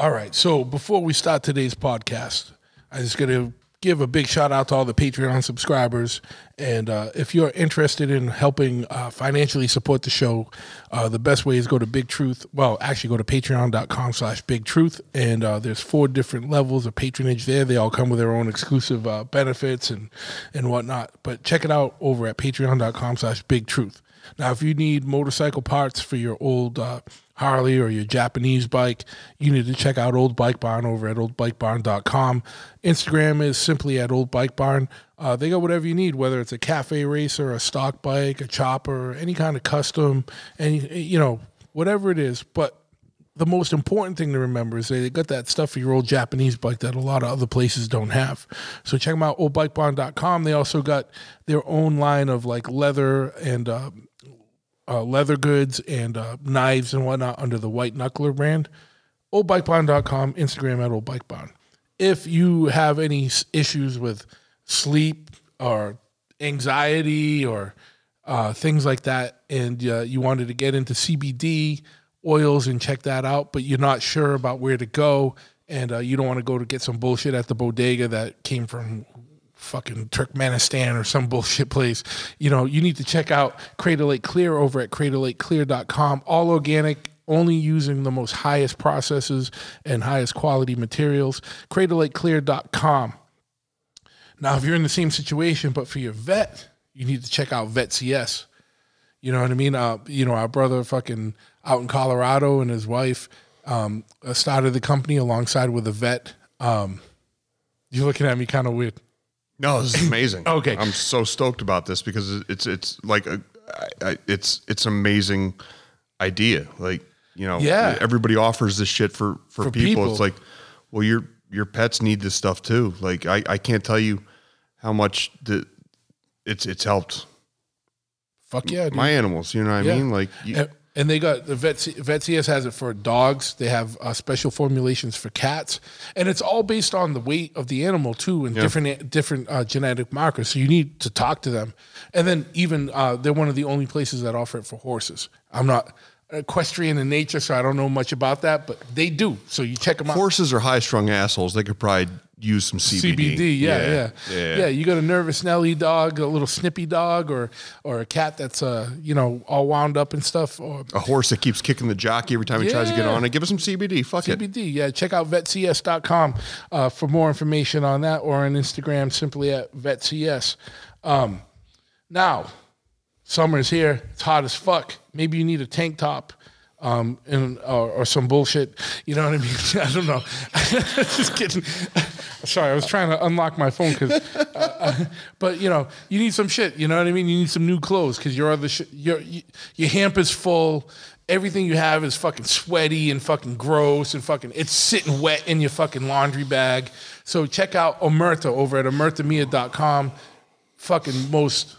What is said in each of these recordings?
All right. So before we start today's podcast, I just gonna give a big shout out to all the Patreon subscribers. And uh, if you're interested in helping uh, financially support the show, uh, the best way is go to Big Truth. Well, actually, go to patreon.com slash Big Truth. And uh, there's four different levels of patronage there. They all come with their own exclusive uh, benefits and, and whatnot. But check it out over at patreon.com slash Big Truth. Now, if you need motorcycle parts for your old uh, Harley or your Japanese bike, you need to check out Old Bike Barn over at oldbikebarn.com. Instagram is simply at Old Bike Barn. Uh, they got whatever you need, whether it's a cafe racer, a stock bike, a chopper, any kind of custom, any you know whatever it is. But the most important thing to remember is they got that stuff for your old Japanese bike that a lot of other places don't have. So check them out, oldbikebarn.com. They also got their own line of like leather and uh, uh, leather goods and uh, knives and whatnot under the White Knuckler brand. OldBikeBarn.com, Instagram at OldBikeBarn. If you have any issues with sleep or anxiety or uh, things like that, and uh, you wanted to get into CBD oils and check that out, but you're not sure about where to go, and uh, you don't want to go to get some bullshit at the bodega that came from fucking Turkmenistan or some bullshit place, you know, you need to check out Crater Lake Clear over at craterlakeclear.com. All organic, only using the most highest processes and highest quality materials. craterlakeclear.com. Now, if you're in the same situation, but for your vet, you need to check out Vet CS. You know what I mean? Uh, you know, our brother fucking out in Colorado and his wife um, uh, started the company alongside with a vet. Um, you're looking at me kind of weird. No, this is amazing. Okay. I'm so stoked about this because it's it's like a, I, I, it's it's amazing idea. Like you know, Yeah. everybody offers this shit for for, For people. people. It's like, well, your your pets need this stuff too. Like I I can't tell you how much the it's it's helped Fuck yeah, dude. my animals. You know what Yeah. I mean? Like you, And- they got the vet. Vet has it for dogs. They have uh, special formulations for cats, and it's all based on the weight of the animal too, and different different uh, genetic markers. So you need to talk to them, and then even uh, they're one of the only places that offer it for horses. I'm not equestrian in nature, so I don't know much about that, but they do. So you check them out. horses are high strung assholes. They could probably use some CBD. CBD, yeah, yeah, yeah. yeah, You got a nervous Nelly dog, a little snippy dog, or or a cat that's uh you know all wound up and stuff, or A horse that keeps kicking the jockey every time he tries to get on it. Give us some CBD. Fuck it. CBD. Yeah, check out vetcs.com uh, for more information on that, or on Instagram simply at vetcs. Um, now, summer's here. It's hot as fuck. Maybe you need a tank top. Um, or, or some bullshit, you know what I mean? I don't know. Just kidding. Sorry, I was trying to unlock my phone because, uh, uh, but you know, you need some shit. You know what I mean? You need some new clothes because your other sh- your your hamper's full. Everything you have is fucking sweaty and fucking gross and fucking it's sitting wet in your fucking laundry bag. So check out Omerta over at omertamia.com. Fucking most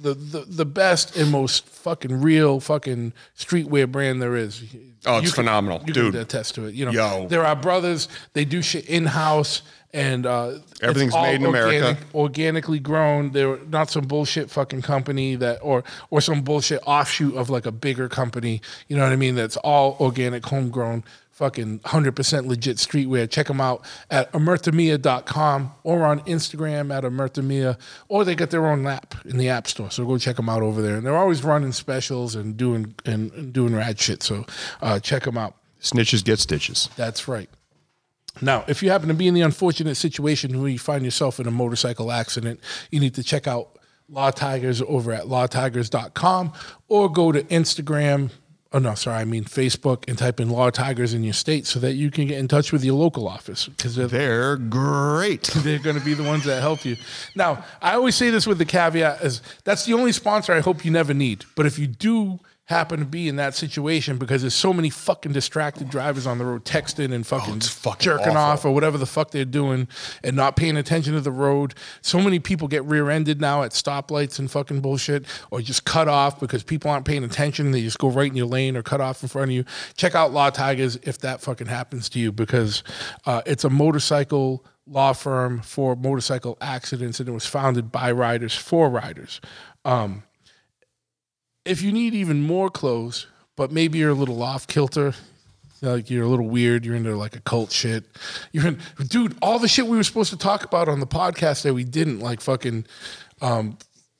the, the the best and most fucking real fucking streetwear brand there is. Oh, it's You can- phenomenal, you dude. Can attest to it. You know, Yo. they're our brothers. They do shit in house, and uh, Everything's made in America. organically grown. They're not some bullshit fucking company that, or or some bullshit offshoot of like a bigger company. You know what I mean? That's all organic, homegrown. Fucking 100% legit streetwear. Check them out at omertamia.com or on Instagram at omertamia, or they get their own app in the App Store. So go check them out over there. And they're always running specials and doing and, and doing rad shit. So uh, check them out. Snitches get stitches. That's right. Now, if you happen to be in the unfortunate situation where you find yourself in a motorcycle accident, you need to check out Law Tigers over at lawtigers.com or go to Instagram. Oh, no, sorry, I mean Facebook and type in Law Tigers in your state so that you can get in touch with your local office because they're, They're great. they're going to be the ones that help you. Now, I always say this with the caveat is that's the only sponsor I hope you never need. But if you do happen to be in that situation because there's so many fucking distracted drivers on the road texting and fucking, Oh, fucking jerking awful. off or whatever the fuck they're doing and not paying attention to the road. So many people get rear-ended now at stoplights and fucking bullshit or just cut off because people aren't paying attention. They just go right in your lane or cut off in front of you. Check out Law Tigers if that fucking happens to you because uh, it's a motorcycle law firm for motorcycle accidents and it was founded by riders for riders. Um, if you need even more clothes, but maybe you're a little off kilter, Like you're a little weird. You're into like occult shit. You're in, dude. All the shit we were supposed to talk about on the podcast that we didn't, like fucking, um,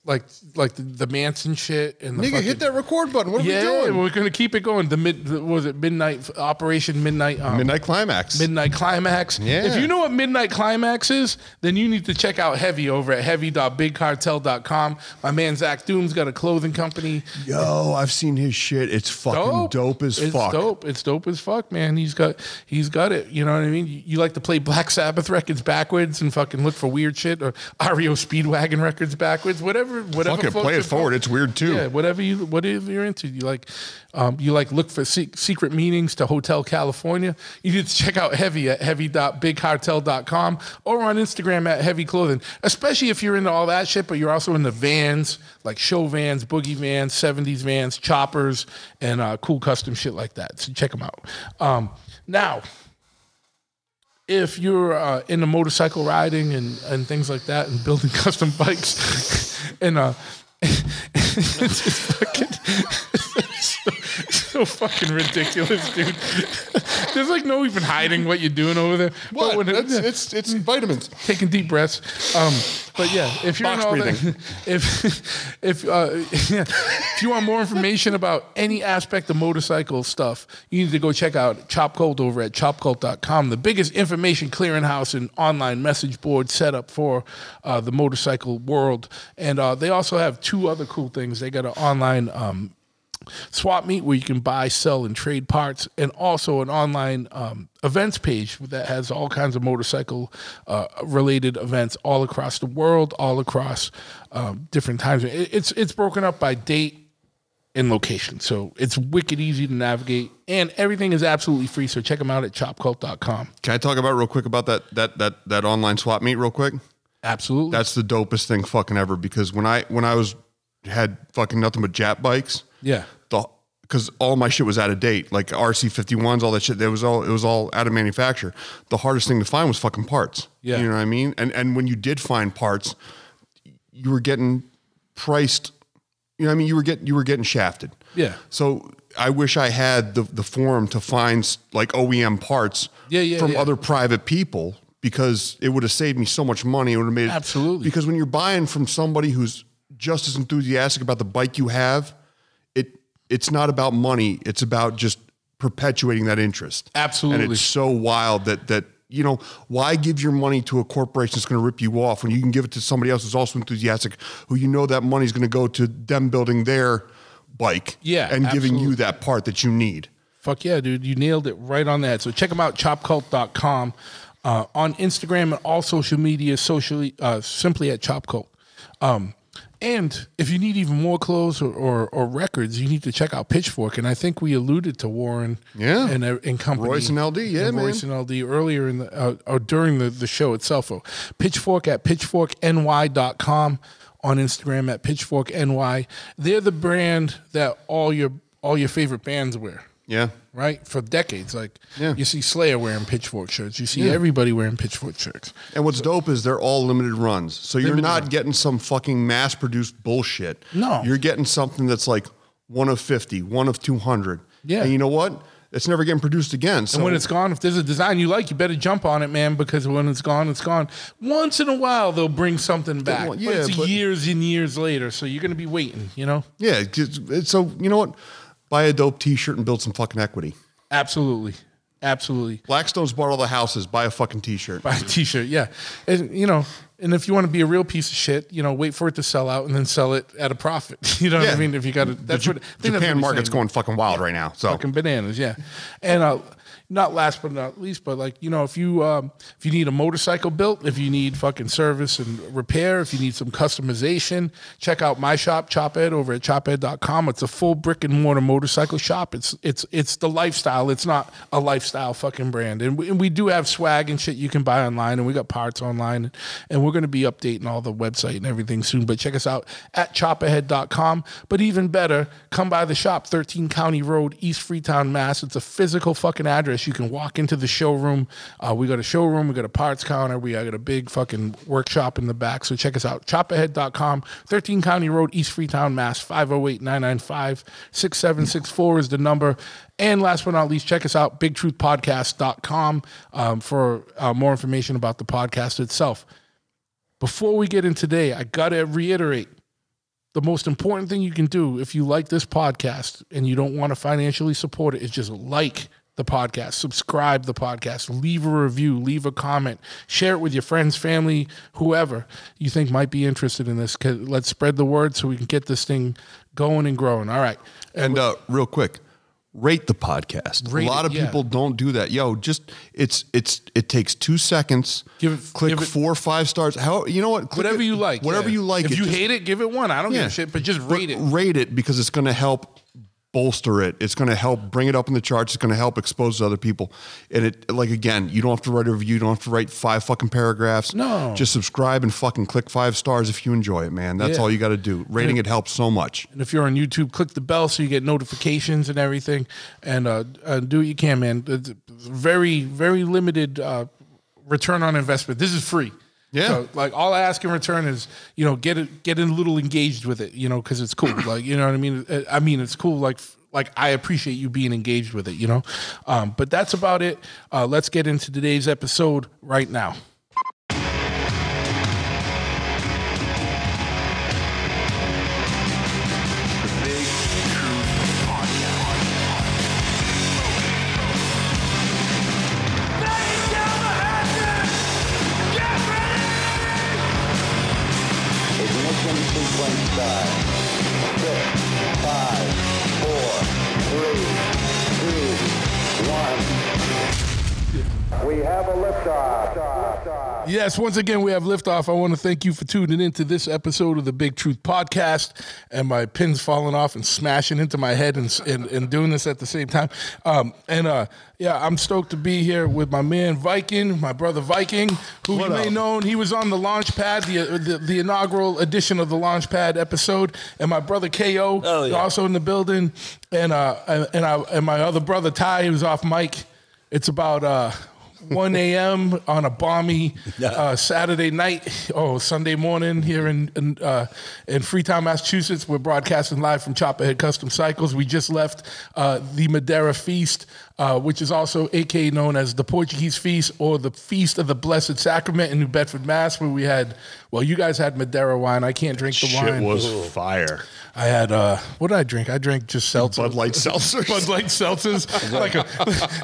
like like the, the Manson shit and the Nigga, fucking, hit that record button. What are Yeah, we doing? we're gonna keep it going. The mid the, what was it Midnight Operation Midnight um, Midnight Climax. Midnight Climax. Yeah. If you know what Midnight Climax is, then you need to check out Heavy over at heavy.bigcartel.com. My man Zach Doom's got a clothing company. Yo, I've seen his shit. It's fucking dope, as it's fuck. dope. It's dope as fuck, man. He's got he's got it. You know what I mean? You, you like to play Black Sabbath records backwards and fucking look for weird shit or REO Speedwagon records backwards, whatever whatever Fuck it, play it forward. It's weird too. Yeah, whatever you whatever you're into. You like um, you like look for se- secret meanings to Hotel California. You need to check out Heavy at heavy.bigcartel.com or on Instagram at Heavy Clothing. Especially if you're into all that shit, but you're also into vans like show vans, boogie vans, 70s vans, choppers, and uh, cool custom shit like that. So check them out. Um, now, if you're uh, into motorcycle riding and, and things like that and building custom bikes and uh it's fucking so, fucking ridiculous, dude. There's like no even hiding what you're doing over there. What? when it- That's, it's it's vitamins. taking deep breaths. Um, but yeah, if you're in all breathing. that, if if uh, yeah, if you want more information about any aspect of motorcycle stuff, you need to go check out Chop Cult over at chopcult.com, the biggest information clearinghouse and online message board set up for uh, the motorcycle world. And uh, they also have two other cool things. They got an online um, swap meet where you can buy, sell, and trade parts, and also an online um, events page that has all kinds of motorcycle uh, related events all across the world, all across um, different times. It- It's it's broken up by date and location, so it's wicked easy to navigate, and everything is absolutely free. So check them out at chopcult.com. Can I talk about real quick about that that that that online swap meet real quick? Absolutely, That's the dopest thing fucking ever because when I when I was had fucking nothing but Jap bikes, yeah, because all my shit was out of date, like RC fifty ones, all that shit. That was all it was all out of manufacture. The hardest thing to find was fucking parts. Yeah. you know what I mean. And and when you did find parts, you were getting priced. You know, what I mean, you were getting you were getting shafted. Yeah. So I wish I had the the forum to find like OEM parts. Yeah, yeah, from yeah. other private people because it would have saved me so much money. It would have made it- Absolutely. because when you're buying from somebody who's just as enthusiastic about the bike you have, it's not about money. It's about just perpetuating that interest. Absolutely. And it's so wild that that you know why give your money to a corporation that's going to rip you off when you can give it to somebody else who's also enthusiastic, who you know that money's going to go to them building their bike, Yeah, and giving you that part that you need. Fuck yeah, dude. You nailed it right on that. So check them out, chopcult.com. Uh, on Instagram and all social media, socially, uh, simply at chopcult. Um, and if you need even more clothes or, or, or records, you need to check out Pitchfork. And I think we alluded to Warren Yeah. and, uh, and company. Royce and LD, yeah, and man. Royce and LD earlier in the, uh, or during the, the show itself. So Pitchfork at pitchforkny.com on Instagram at pitchforkny. They're the brand that all your, all your favorite bands wear Yeah, right? For decades. Like Yeah. you see Slayer wearing pitchfork shirts. You see everybody wearing pitchfork shirts. And what's dope is they're all limited runs. So you're not runs. getting some fucking mass produced bullshit. No. You're getting something that's like one of 50, one of 200. Yeah. And you know what? It's never getting produced again. So And when it's gone, if there's a design you like, you better jump on it, man, because when it's gone, it's gone. Once in a while, they'll bring something back. yeah, but it's but- years and years later, so you're going to be waiting, you know? yeah, so you know what? Buy a dope t shirt and build some fucking equity. Absolutely. Absolutely. Blackstone's bought all the houses. Buy a fucking t shirt. Buy a t-shirt, yeah. And, you know, and if you want to be a real piece of shit, you know, wait for it to sell out and then sell it at a profit. You know what I mean? If you got to, that's the what I think that's what Japan he's market's saying. going fucking wild right now. So fucking bananas, yeah. And uh, not last but not least, but like you know, if you um, if you need a motorcycle built, if you need fucking service and repair, if you need some customization, check out my shop, Choped, over at choped.com. It's a full brick and mortar motorcycle shop. It's it's it's the lifestyle. It's not a lifestyle fucking brand. And we, and we do have swag and shit you can buy online, and we got parts online, and we're going to be updating all the website and everything soon. But check us out at chopahead.com. But even better, come by the shop, 13 County Road, East Freetown, Mass. It's a physical fucking address. You can walk into the showroom. Uh, we got a showroom. We got a parts counter. We got a big fucking workshop in the back. So check us out. Chopahead.com, 13 County Road, East Freetown, Mass. 508 995 6764 is the number. And last but not least, check us out, bigtruthpodcast.com um, for uh, more information about the podcast itself. Before we get in today, I got to reiterate the most important thing you can do if you like this podcast and you don't want to financially support it is just like the podcast, subscribe the podcast, leave a review, leave a comment, share it with your friends, family, whoever you think might be interested in this. Let's spread the word so we can get this thing going and growing. All right. And uh, real quick, rate the podcast. Rate a lot it, of yeah. people don't do that. Yo, just it's it's it takes two seconds. Give it- click give it- four five stars. How you know what? Click whatever you like. Whatever yeah. you like. If you just- hate it, give it one. I don't give yeah. a shit, but just But rate it. Rate it because it's going to help bolster it. It's going to help bring it up in the charts. It's going to help expose to other people. And it like again, you don't have to write a review. You don't have to write five fucking paragraphs. No. just subscribe and fucking click five stars if you enjoy it, man. That's Yeah. all you got to do. Rating it helps so much. And if you're on YouTube, click the bell so you get notifications and everything. And uh, uh, do what you can, man. It's very, very limited uh, return on investment. This is free. Yeah. So, like all I ask in return is, you know, get it, get a little engaged with it, you know, because it's cool. Like, you know what I mean? Uh, I mean, it's cool. Like, like I appreciate you being engaged with it, you know. Um, but that's about it. Uh, let's get into today's episode right now. Yes, once again, we have liftoff. I want to thank you for tuning in to this episode of the Big Truth Podcast. And my pin's falling off and smashing into my head and, and, and doing this at the same time. Um, and uh, yeah, I'm stoked to be here with my man Viking, my brother Viking, who you may know. He was on the launch pad, the, the, the inaugural edition of the launch pad episode. And my brother KO, Oh, yeah. also in the building. And, uh, and, I, and my other brother Ty, who's off mic. It's about. Uh, 1 a.m. on a balmy uh, Saturday night. Oh, Sunday morning here in in, uh, in Freetown, Massachusetts. We're broadcasting live from Choppahead Custom Cycles. We just left uh, the Madeira Feast, uh, which is also aka known as the Portuguese Feast or the Feast of the Blessed Sacrament in New Bedford, Mass. Where we had, well, you guys had Madeira wine. I can't drink the wine. Shit wine. was fire. I had uh, what did I drink? I drank just seltzer. Bud Light seltzers. Bud Light seltzers. like a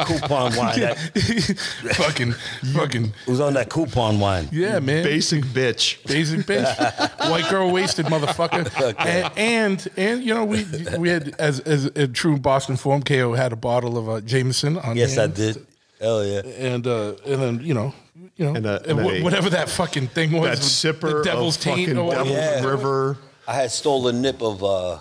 coupon wine. That, fucking fucking it was on that coupon wine. yeah, man. Basic bitch. Basic bitch, white girl wasted motherfucker, and, and and you know we we had as as a true Boston form, KO had a bottle of uh, Jameson on. Yes, I hand. did. Hell yeah. and uh, and then you know you know And a- and and a- whatever that fucking thing was, That sipper the devil's of taint, fucking or whatever. Devil's Yeah. River. I had stolen a nip of uh,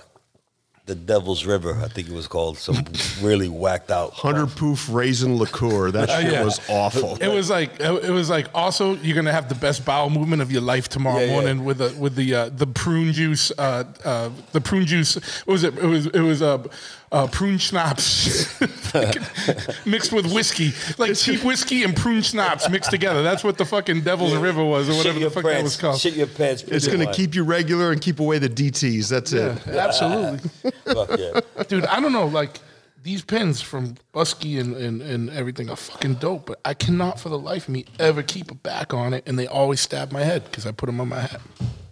the Devil's River, I think it was called. Some really whacked out. Hundred proof raisin liqueur. That shit Uh, yeah. was awful. It was like it was like also you're gonna have the best bowel movement of your life tomorrow Yeah, yeah. morning with the with the uh, the prune juice uh, uh, the prune juice what was it it was it was a uh, prune schnapps mixed with whiskey like cheap whiskey and prune schnapps mixed together that's what the fucking Devil's River was or whatever the your fuck that was called Shit your pants. it's going to wine. keep you regular and keep away the DTs. That's yeah, it. absolutely Fuck yeah. dude I don't know like these pens from Busky and, and, and everything are fucking dope, but I cannot for the life of me ever keep a back on it, and they always stab my head because I put them on my hat.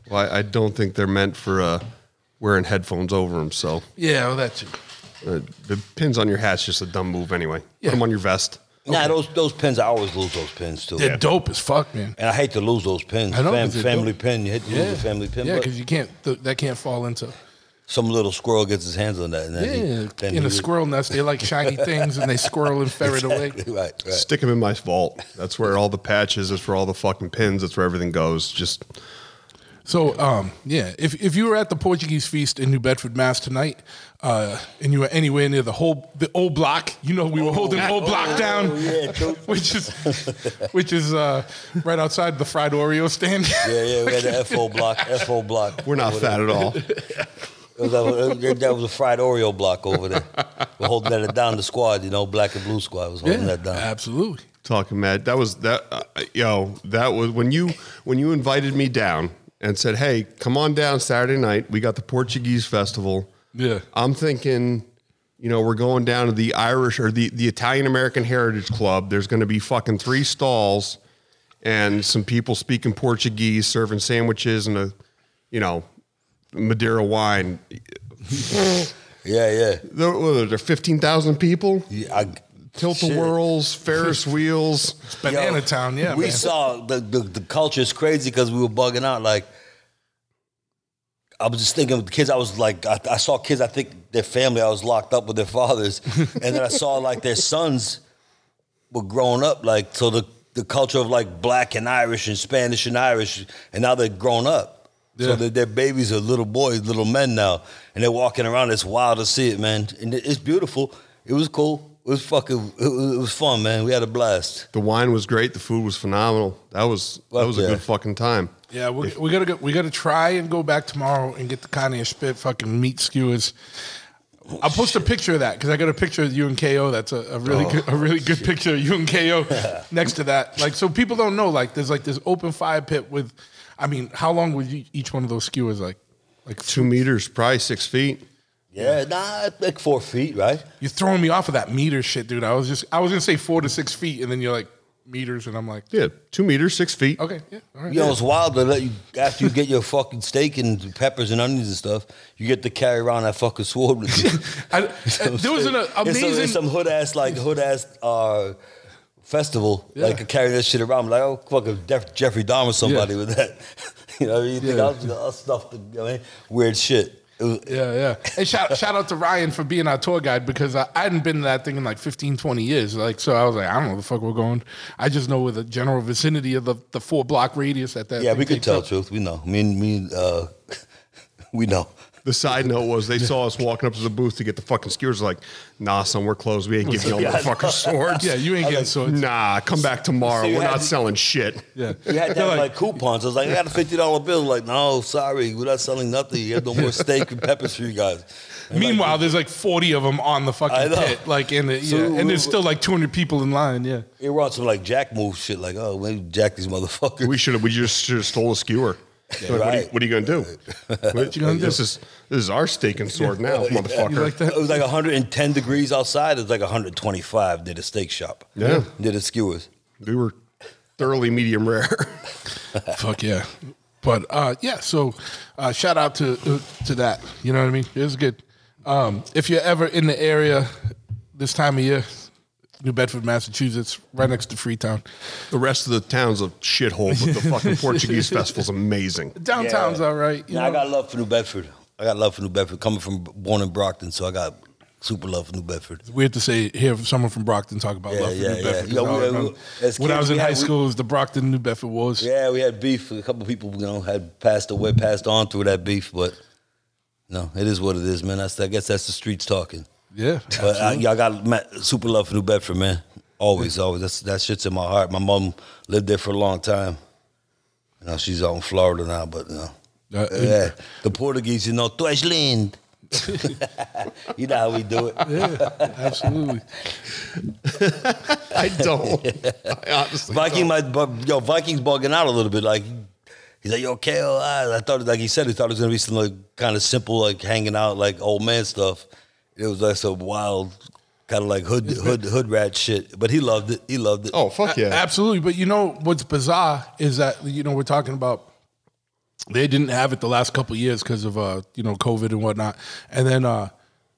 Well, I, I don't think they're meant for uh, wearing headphones over them. So Yeah, well, that's uh, the pins on your hat's just a dumb move anyway. Yeah. Put them on your vest. Nah, those those pins. I always lose those pins too. they're dope as fuck, man. And I hate to lose those pins. I know, Fam- 'cause they're family dope. pin. You hate to Yeah, lose a family pin. Yeah, but because you can't. Th- that can't fall into. some little squirrel gets his hands on that. And then he- Yeah, then in he- a squirrel nest, they like shiny things, and they squirrel and ferret away. right, right. Stick them in my vault. That's where all the patches. That's where all the fucking pins. That's where everything goes. Just So, um, yeah, if if you were at the Portuguese feast in New Bedford, Mass tonight, uh, and you were anywhere near the whole the old block, you know we were holding the old block down, Oh, yeah, which is which is uh, right outside the fried Oreo stand. Yeah, yeah, we had the FO block, FO block. we're not fat at all. that, that was a fried Oreo block over there. We're holding that down. The squad, you know, black and blue squad was holding that down. absolutely. Talking mad. That was that. Uh, yo, that was when you when you invited me down and said, "Hey, come on down Saturday night. We got the Portuguese festival." Yeah. I'm thinking, you know, we're going down to the Irish or the the Italian American Heritage Club. There's going to be fucking three stalls and some people speaking Portuguese, serving sandwiches and a, you know, Madeira wine. Yeah, yeah. There, what are fifteen thousand people? yeah I, Tilt the shit. whirls, Ferris wheels. Banana Yo, Town, yeah. we man. saw the, the the culture is crazy because we were bugging out. Like, I was just thinking of the kids. I was like, I, I saw kids. I think their family. I was locked up with their fathers, and then I saw like their sons were growing up. Like, so the the culture of like black and Irish and Spanish and Irish, and now they're grown up. Yeah. So their, their babies are little boys, little men now, and they're walking around. It's wild to see it, man, and it's beautiful. It was cool. It was fucking. It was, it was fun, man. We had a blast. The wine was great. The food was phenomenal. That was that Fuck was a good fucking time. Yeah, we, we gotta go, we gotta try and go back tomorrow and get the Kanye Spit fucking meat skewers. I'll post a picture of that because I got a picture of you and KO. That's a, a really oh, good, a really good picture of you and KO next to that. Like, so people don't know. Like, there's like this open fire pit with. I mean, how long was each one of those skewers? Like, like Two meters, probably six feet. Yeah, nah, like four feet, right? you're throwing me off of that meter shit, dude. I was just I was gonna say four to six feet, and then you're like meters, and I'm like, Yeah, two meters, six feet. okay, yeah, all right. You know, it's wild to let you after you get your fucking steak and peppers and onions and stuff, you get to carry around that fucking sword with you. I, I- there was an uh, It's some- amazing. it's some, hood ass like hood ass uh, festival, like carrying that shit around. like, oh, fucking Jeff, Jeffrey Dahmer or somebody Yeah. with that. you know, you think Yeah. I'll, I'll stuff the you know, I mean? weird shit. Was, Yeah, yeah. And shout, shout out to Ryan for being our tour guide because I, I hadn't been to that thing in like 15, 20 years. Like, so I was like, I don't know where the fuck we're going. I just know with the general vicinity of the, the four block radius at that. yeah, we could tell up. truth. We know. Me and me, uh, we know. The side note was they saw us walking up to the booth to get the fucking skewers. Like, nah, son, we're closed. We ain't giving y'all Yeah, I know. motherfucking swords. Yeah, you ain't getting swords. Nah, come back tomorrow. So We're had not to- selling shit. Yeah. You had to have like, coupons. I was like, I got a fifty dollar bill. Like, no, sorry, we're not selling nothing. You have no more steak and peppers for you guys. And Meanwhile, like, there's like 40 of them on the fucking pit. Like, in the, So yeah. And there's still like 200 people in line. Yeah. it was some like Jack move shit. Like, oh, maybe Jack these motherfuckers. We should have. We just should have stole a skewer. Like, what, are you, right. what are you gonna do? what you gonna This do? is this is our steak and sword now, motherfucker. You like that? It was like 110 degrees outside. It was like 125 near the steak shop. Yeah. Near the skewers. We were thoroughly medium rare. Fuck yeah. But uh, yeah, so uh, shout out to uh, to that. You know what I mean? It was good. Um, if you're ever in the area this time of year, New Bedford, Massachusetts, right next to Freetown. the rest of the town's a shithole, but the fucking Portuguese festival's amazing. Downtown's Yeah. all right. You Yeah, I know? got love for New Bedford. I got love for New Bedford. Coming from born in Brockton, so I got super love for New Bedford. It's weird to say hear someone from Brockton talk about Yeah, love for yeah, New yeah. Bedford. 'cause Yeah, I we- we- remember as when I was in we high had- we- school, it was the Brockton New Bedford Wars. Yeah, we had beef. A couple people, you know, had passed away, passed on through that beef. But no, it is what it is, man. That's, I guess that's the streets talking. Yeah, But I, yeah, I got ma- super love for New Bedford, man. Always, always. That's, that shit's in my heart. My mom lived there for a long time. You know, she's out in Florida now, but you know, Uh, yeah. The Portuguese, you know, tu és you know how we do it. yeah, absolutely. I don't. I honestly Viking, don't. my bu- yo, Vikings bugging out a little bit. Like he's like, yo, KO. I thought, like he said, he thought it was gonna be some like kind of simple, like hanging out, like old man stuff. It was like some wild, kind of like hood, hood, hood rat shit. But he loved it. He loved it. Oh fuck yeah! Absolutely. But you know what's bizarre is that you know we're talking about they didn't have it the last couple of years because of uh you know COVID and whatnot, and then uh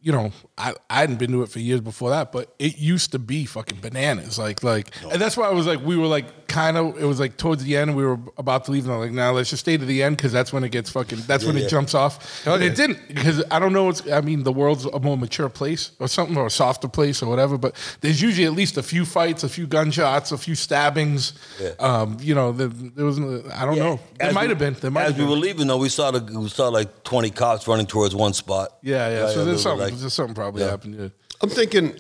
you know I I hadn't been to it for years before that, but it used to be fucking bananas like like and that's why I was like we were like kind of it was like towards the end we were about to leave and I'm like now let's just stay to the end because that's when it gets fucking that's when yeah. it jumps off and it didn't because I don't know it's I mean the world's a more mature place or something or a softer place or whatever but there's usually at least a few fights a few gunshots a few stabbings um you know there, there was I don't know there As might have been there might As have we been. were leaving, though, we saw the we saw like twenty cops running towards one spot. yeah yeah Right, so a there's something like- there's something probably Yeah. happened yeah I'm thinking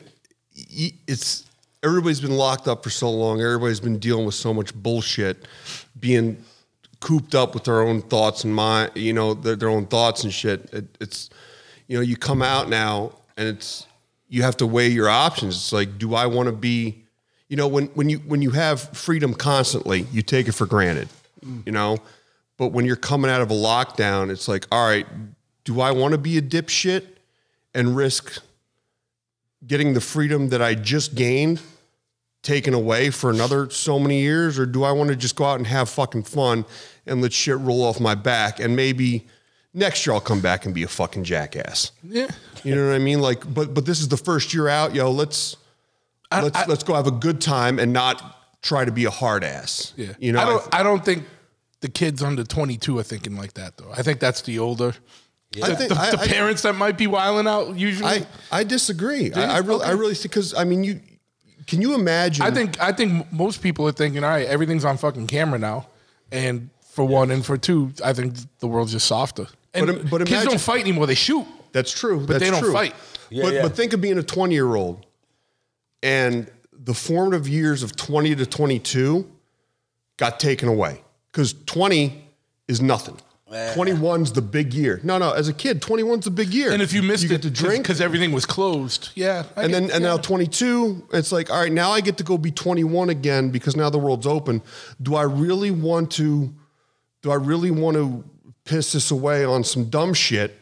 it's everybody's been locked up for so long. Everybody's been dealing with so much bullshit, being cooped up with their own thoughts and mind, you know, their, their own thoughts and shit. It, it's you know, you come out now and it's you have to weigh your options. It's like, do I want to be, you know, when when you when you have freedom constantly, you take it for granted, you know. But when you're coming out of a lockdown, it's like, all right, do I want to be a dipshit and risk getting the freedom that I just gained taken away for another so many years, or do I want to just go out and have fucking fun and let shit roll off my back and maybe next year I'll come back and be a fucking jackass. Yeah. You know what I mean? Like, but but this is the first year out, yo. Let's I- let's I- let's go have a good time and not try to be a hard ass. Yeah. You know, I I don't I don't think the kids under 22 are thinking like that though. I think that's the older I the, think the, I, the I- parents that might be wiling out usually. I, I disagree. I, I really I Okay. really because I mean you can you imagine I think I think most people are thinking, all right, everything's on fucking camera now, and for one, and for two, I think the world's just softer. And But im- but kids imagine- don't fight anymore; they shoot. That's true. But they don't true. fight. Yeah, but yeah. but think of being a 20 year old and the formative years of 20 to 22 got taken away because 20 is nothing. 21's the big year. No, no. As a kid, 21's the big year. And if you missed you it get to drink, because everything was closed, yeah. I and get- then and yeah. now 22, it's like, all right, now I get to go be 21 again because now the world's open. Do I really want to? Do I really want to piss this away on some dumb shit,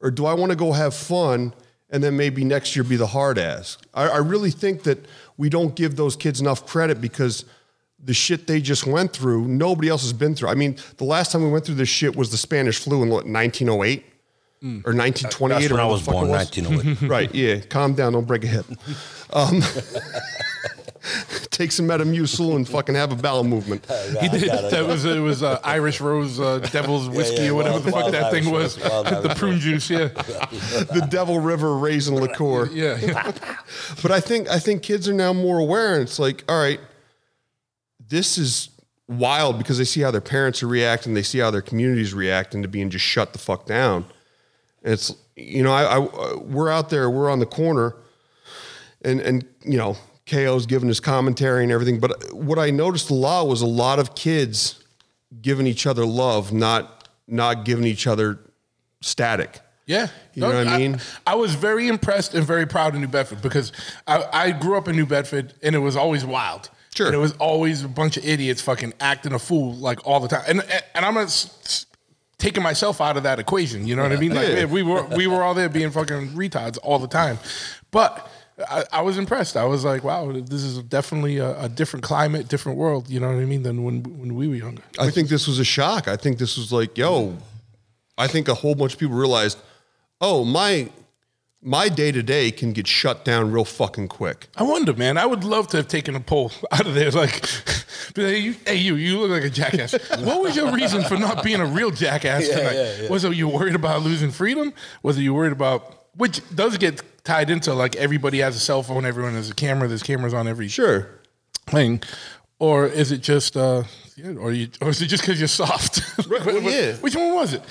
or do I want to go have fun and then maybe next year be the hard ass? I, I really think that we don't give those kids enough credit because the shit they just went through, nobody else has been through. I mean, the last time we went through this shit was the Spanish flu in what 1908 or 1928 That's or when I was the fuck born, it was. 1908. Right. Yeah. Calm down. Don't break a hip. Um, take some Metamucil and fucking have a bowel movement. He did. That was it. Was uh, Irish Rose uh, Devil's whiskey yeah, or whatever wild- the fuck wild that thing was. The prune juice. Yeah, The Devil River raisin liqueur. yeah. yeah. But I think I think kids are now more aware, and it's like, all right, this is wild because they see how their parents are reacting, they see how their communities reacting to being just shut the fuck down. And it's you know, I, I we're out there, we're on the corner, and and you know, KO's giving his commentary and everything. But what I noticed a lot was a lot of kids giving each other love, not not giving each other static. Yeah. You know what I mean? I, was very impressed and very proud of New Bedford because I, I grew up in New Bedford and it was always wild. Sure. And it was always a bunch of idiots fucking acting a fool like all the time. And and I'm not taking myself out of that equation. You know what I mean? Like Yeah. man, we were we were all there being fucking retards all the time. But I, I was impressed. I was like, wow, this is definitely a, a different climate, different world. You know what I mean? Than when when we were younger. I think this was a shock. I think this was like, yo, I think a whole bunch of people realized, oh, my my day to day can get shut down real fucking quick. I wonder, man. I would love to have taken a poll out of there. Like, like, you, hey, you, you look like a jackass. what was your reason for not being a real jackass tonight? Was it you worried about losing freedom? Was it you worried about, which does get tied into like everybody has a cell phone, everyone has a camera, there's cameras on every Sure. thing. Or is it just, uh, yeah, or, you, or is it just because you're soft? Right, well, yeah. Which one was it?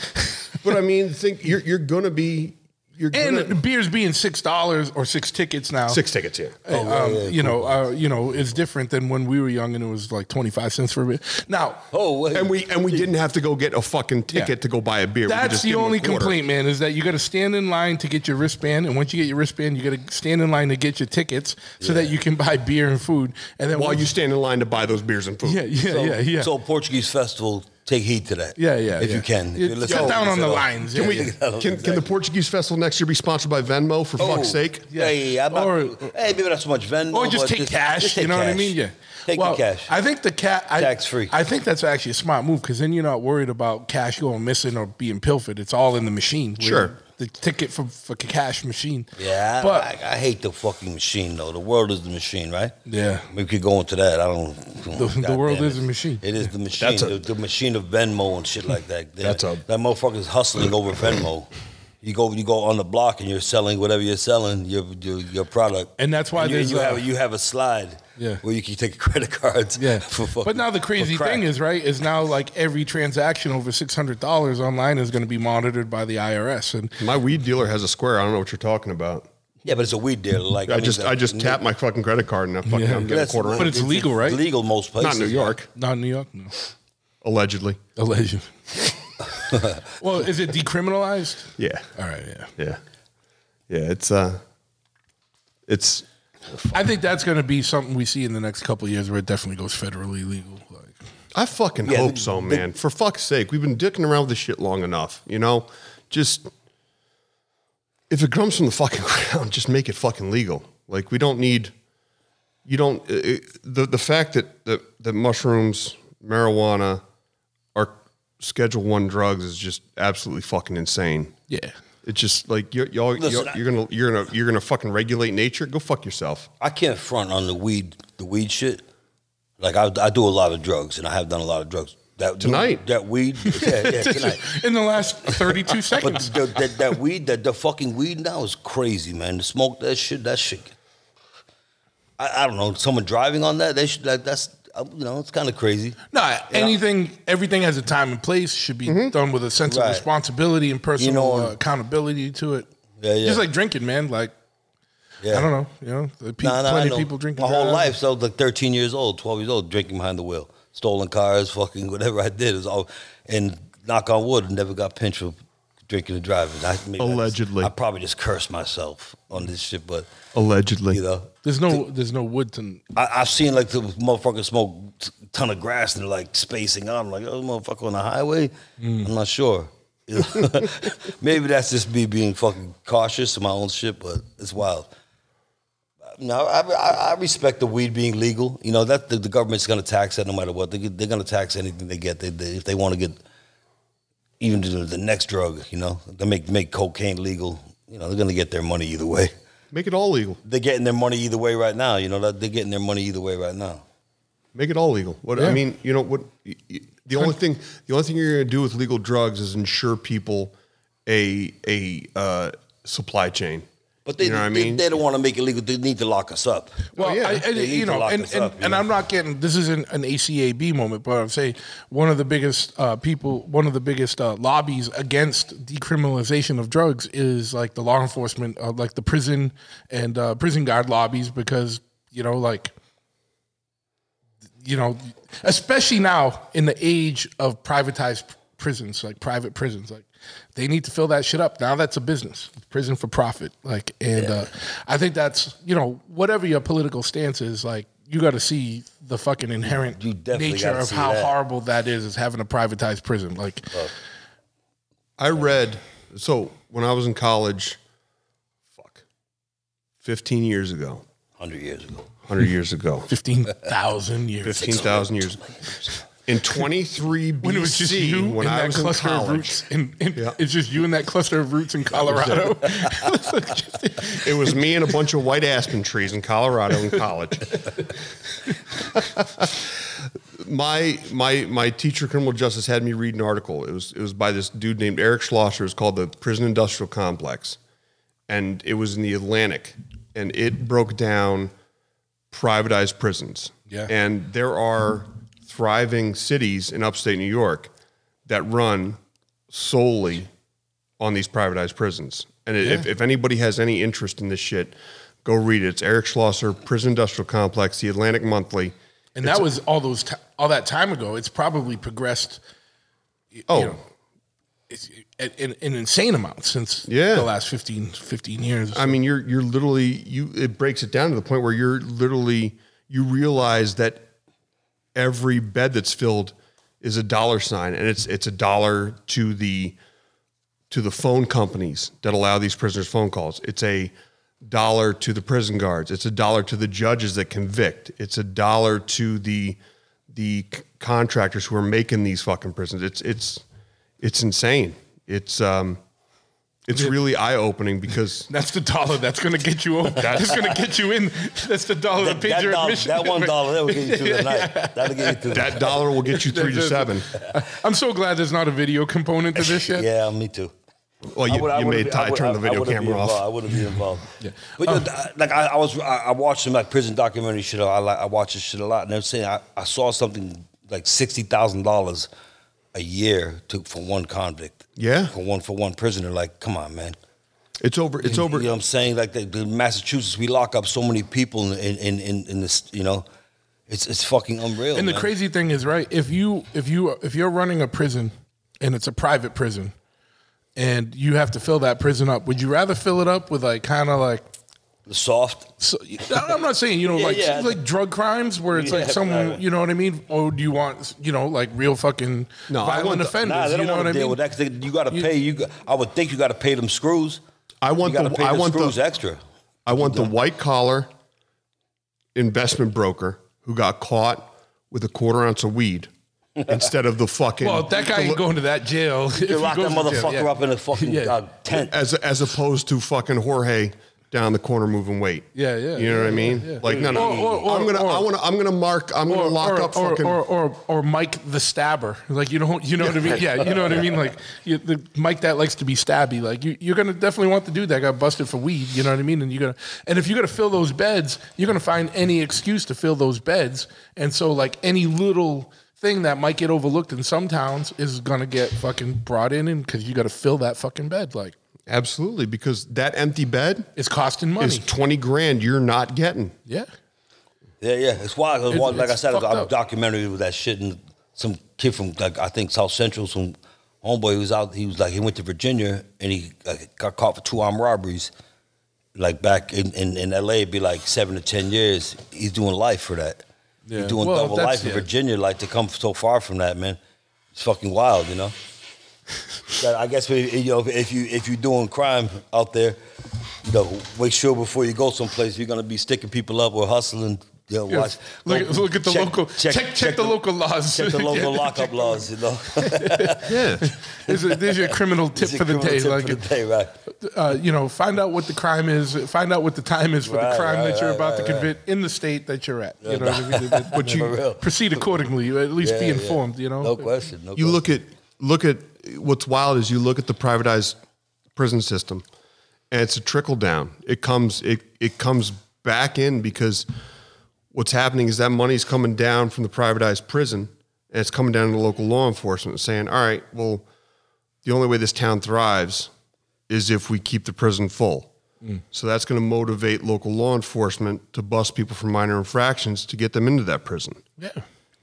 But I mean, think you're you're gonna be you're gonna And beers being six dollars or six tickets now. six tickets here. um, you know, uh, you know, it's different than when we were young and it was like twenty five cents for a beer. Now, Oh, wait. And we and we didn't have to go get a fucking ticket Yeah. to go buy a beer. That's just the give them a only complaint, man, is that you got to stand in line to get your wristband, and once you get your wristband, you got to stand in line to get your tickets so that you can buy beer and food. And then While you stand in line to buy those beers and food. yeah, yeah, so, yeah, yeah, So Portuguese festival, take heed to that. yeah, yeah, If yeah. you can. If You you're listening cut down on the all. lines. Can yeah, we yeah. can, can the Portuguese festival next year be sponsored by Venmo for Oh. fuck's sake? Yeah, yeah, yeah. I'm not- Or- hey, maybe not so much Venmo. Or just but take cash. just you take know what I mean? Yeah. Take well, the cash. I think the cat I, Tax-free. I think that's actually a smart move because then you're not worried about cash going missing or being pilfered. It's all in the machine. where Sure. The ticket for for cash machine. yeah, but I, I hate the fucking machine though. The world is the machine, right? Yeah. We could go into that. I don't. The- the world is it. a machine. It is the machine. That's a- the, the machine of Venmo and shit like that. That's a- that motherfucker's hustling over Venmo. You go, you go on the block and you're selling whatever you're selling, your your, your product. And that's why you, you uh, have you have a slide. Yeah. Where you can take credit cards. Yeah. For fucking, but now the crazy thing is, right, is now like every transaction over six hundred dollars online is going to be monitored by the IRS, and My weed dealer has a square. I don't know what you're talking about. Yeah, but it's a weed dealer. Like I mean, just the- I just tap my fucking credit card and I fucking Yeah. I'm getting a That's- quarter. But in. it's legal, right? Legal most places. not in New York, not in New York, no, allegedly. alleged. well, is it decriminalized? Yeah, All right, yeah. yeah. Yeah, it's uh, it's I think that's going to be something we see in the next couple of years where it definitely goes federally legal. Like, I fucking Yeah, hope the- so, the- man. For fuck's sake, we've been dicking around with this shit long enough. You know, just if it comes from the fucking ground, just make it fucking legal. Like we don't need. You don't uh, uh, the the fact that that, that mushrooms, marijuana, are Schedule One drugs is just absolutely fucking insane. yeah. It's just like you're y'all, Listen, you're, you're gonna you're gonna you're gonna fucking regulate nature. Go fuck yourself. I can't front on the weed, the weed shit. Like I, I do a lot of drugs, and I have done a lot of drugs. That Tonight. that weed, yeah, yeah, tonight. In the last 32 But seconds. the, that, that weed, that the fucking weed now is crazy, man. To smoke that shit, that shit. I, I don't know. Someone driving on that, they should. That, that's you know, it's kind of crazy. No, anything, everything has a time and place. Should be done with a sense of responsibility and personal know, uh, accountability to it. Yeah, yeah. Just like drinking, man. Like Yeah. I don't know, you know, pe- Nah, nah, plenty of people drinking My whole life, so I was like 13 years old, 12 years old, drinking behind the wheel, stolen cars, fucking whatever I did. It was all, and knock on wood, never got pinched for drinking and driving. I, maybe I just- Allegedly. I, probably just cursed myself on this shit, but Allegedly, you know, There's no, there's no wood to. I, I've seen like the motherfucker smoke a ton of grass and they're like spacing out. I'm like, oh, motherfucker on the highway? Mm. I'm not sure. Maybe that's just me being fucking cautious of my own shit, but it's wild. No, I, I, I respect the weed being legal. You know that the, the government's going to tax that no matter what. They, they're going to tax anything they get. They, they, if they want to get even the, the next drug, you know, they make make cocaine legal. You know, they're going to get their money either way. Make it all legal. They're getting their money either way right now. You know, that they're getting their money either way right now. Make it all legal. What I mean, you know what? y- y- The only thing, the only thing you're going to do with legal drugs is ensure people a a uh, supply chain. But they, you know what I mean? they don't want to make it legal. They need to lock us up. Well, yeah. I, I, need you to know, lock and, us and, up, you and know? I'm not getting this isn't an ACAB moment, but I'm saying one of the biggest uh, people, one of the biggest uh, lobbies against decriminalization of drugs is like the law enforcement, uh, like the prison and uh, prison guard lobbies, because you know, like you know, especially now in the age of privatized prisons, like private prisons, like they need to fill that shit up. Now that's a business, prison for profit. Like, and uh, I think that's you know, whatever your political stance is, like you got to see the fucking inherent You definitely nature of how that. horrible that is, is having a privatized prison. Like, I read so when I was in college, fuck, fifteen years ago, Hundred years ago. hundred years ago, fifteen thousand years. fifteen thousand years. In twenty three BC, When it was just you when in I that was in cluster of college, roots, and, and Yeah. it's just you in that cluster of roots in Colorado. it was me and a bunch of white aspen trees in Colorado in college. my my my teacher criminal justice had me read an article. It was it was by this dude named Eric Schlosser. It's called the Prison Industrial Complex, and it was in the Atlantic, and it broke down privatized prisons. Yeah. and there are thriving cities in upstate New York that run solely on these privatized prisons. And if, if anybody has any interest in this shit, go read it. It's Eric Schlosser, Prison Industrial Complex, The Atlantic Monthly. and that was all those ti all that time ago. It's probably progressed. Oh. you know, it's, in, in insane amount since Yeah. the last 15, 15 years. I mean, you're you're literally you. It breaks it down to the point where you're literally you realize that every bed that's filled is a dollar sign, and it's it's a dollar to the to the phone companies that allow these prisoners phone calls. It's a dollar to the prison guards. It's a dollar to the judges that convict. It's a dollar to the the contractors who are making these fucking prisons. It's it's it's insane. It's um it's really eye opening because that's the dollar that's going to get you over. That's going to get you in. That's the dollar that, That, pays that, your dollar, admission. that one dollar that will get you through the night. That'll get you through the that dollar will get you three to seven. I'm so glad there's not a video component to this yet. Yeah, me too. Well, you, would- you made been- Ty would- turn the I- I video camera off. I wouldn't be involved. yeah. But you um, know, like I, I was, I, I watched some like prison documentary shit. I like, I watch this shit a lot, and they're saying I, I saw something like sixty thousand dollars a year to for one convict. Yeah. for one for one prisoner. Like, come on, man. It's over. It's over. You know what I'm saying? Like the, the Massachusetts, we lock up so many people in in in, in this. You know, it's it's fucking unreal. And the man. crazy thing is, right? If you if you if you're running a prison and it's a private prison, and you have to fill that prison up. Would you rather fill it up with like kind of like The soft. so, I'm not saying you know Yeah, like yeah. like drug crimes where it's Yeah, like someone right. you know what I mean, Oh, do you want you know like real fucking No, violent want the- offenders? Nah, they you don't know want what I to deal mean? with that 'cause they- you got to pay. You, got, I would think you got to pay them screws. I want you got the to pay I want screws the extra. I want the white collar investment broker who got caught with a quarter ounce of weed instead of the fucking Well, that guy ain't going to that jail. You lock that to jail, motherfucker yeah. up in a fucking Yeah. uh, tent. as as opposed to fucking Jorge down the corner moving weight. Yeah, yeah, You know what I mean? yeah, yeah. Like no, no. Or- or- I'm gonna I or- want to I'm gonna mark I'm gonna lock up or, fucking. or, or or Mike the stabber. Like you don't you know what I mean? Yeah, you know what I mean. Like you, the Mike that likes to be stabby. Like you, you're gonna definitely want the dude that got busted for weed. You know what I mean? And you're gonna and if you're gonna fill those beds, you're gonna find any excuse to fill those beds. And so like any little thing that might get overlooked in some towns is gonna get fucking brought in, and because you got to fill that fucking bed. Like Absolutely, because that empty bed is costing money. is twenty grand you're not getting. yeah. Yeah, yeah. It's wild. It's It's- wild. Like I it's said, fucked a documentary with that shit, and some kid from like I think South Central, some homeboy who was out. He was like he went to Virginia and he uh, got caught for two armed robberies. Like back in, in, in LA, it'd be like seven to ten years. He's doing life for that. Yeah. He's doing Well, double that's- life in yeah. Virginia. Like to come so far from that, man. It's fucking wild, you know. But I guess if, you know if you if you're doing crime out there, you know, make sure before you go someplace you're gonna be sticking people up or hustling. You know, watch. Look, at- look at the check- local check check, the, local laws. Check the local lockup laws. You know, Yeah. There's, a, there's your criminal tip It's a for the criminal day. tip like for the day, right? uh, you know, find out what the crime is. Find out what the time is for Right, the crime right, that you're right, about to right, commit in the state that you're at. You know what I mean? But you proceed accordingly. You at least be Yeah, yeah. informed. You know. No question. No you question. look at look at what's wild is you look at the privatized prison system and it's a trickle down it comes it it comes back in because what's happening is that money's coming down from the privatized prison and it's coming down to local law enforcement saying all right well the only way this town thrives is if we keep the prison full mm. so that's going to motivate local law enforcement to bust people for minor infractions to get them into that prison Yeah.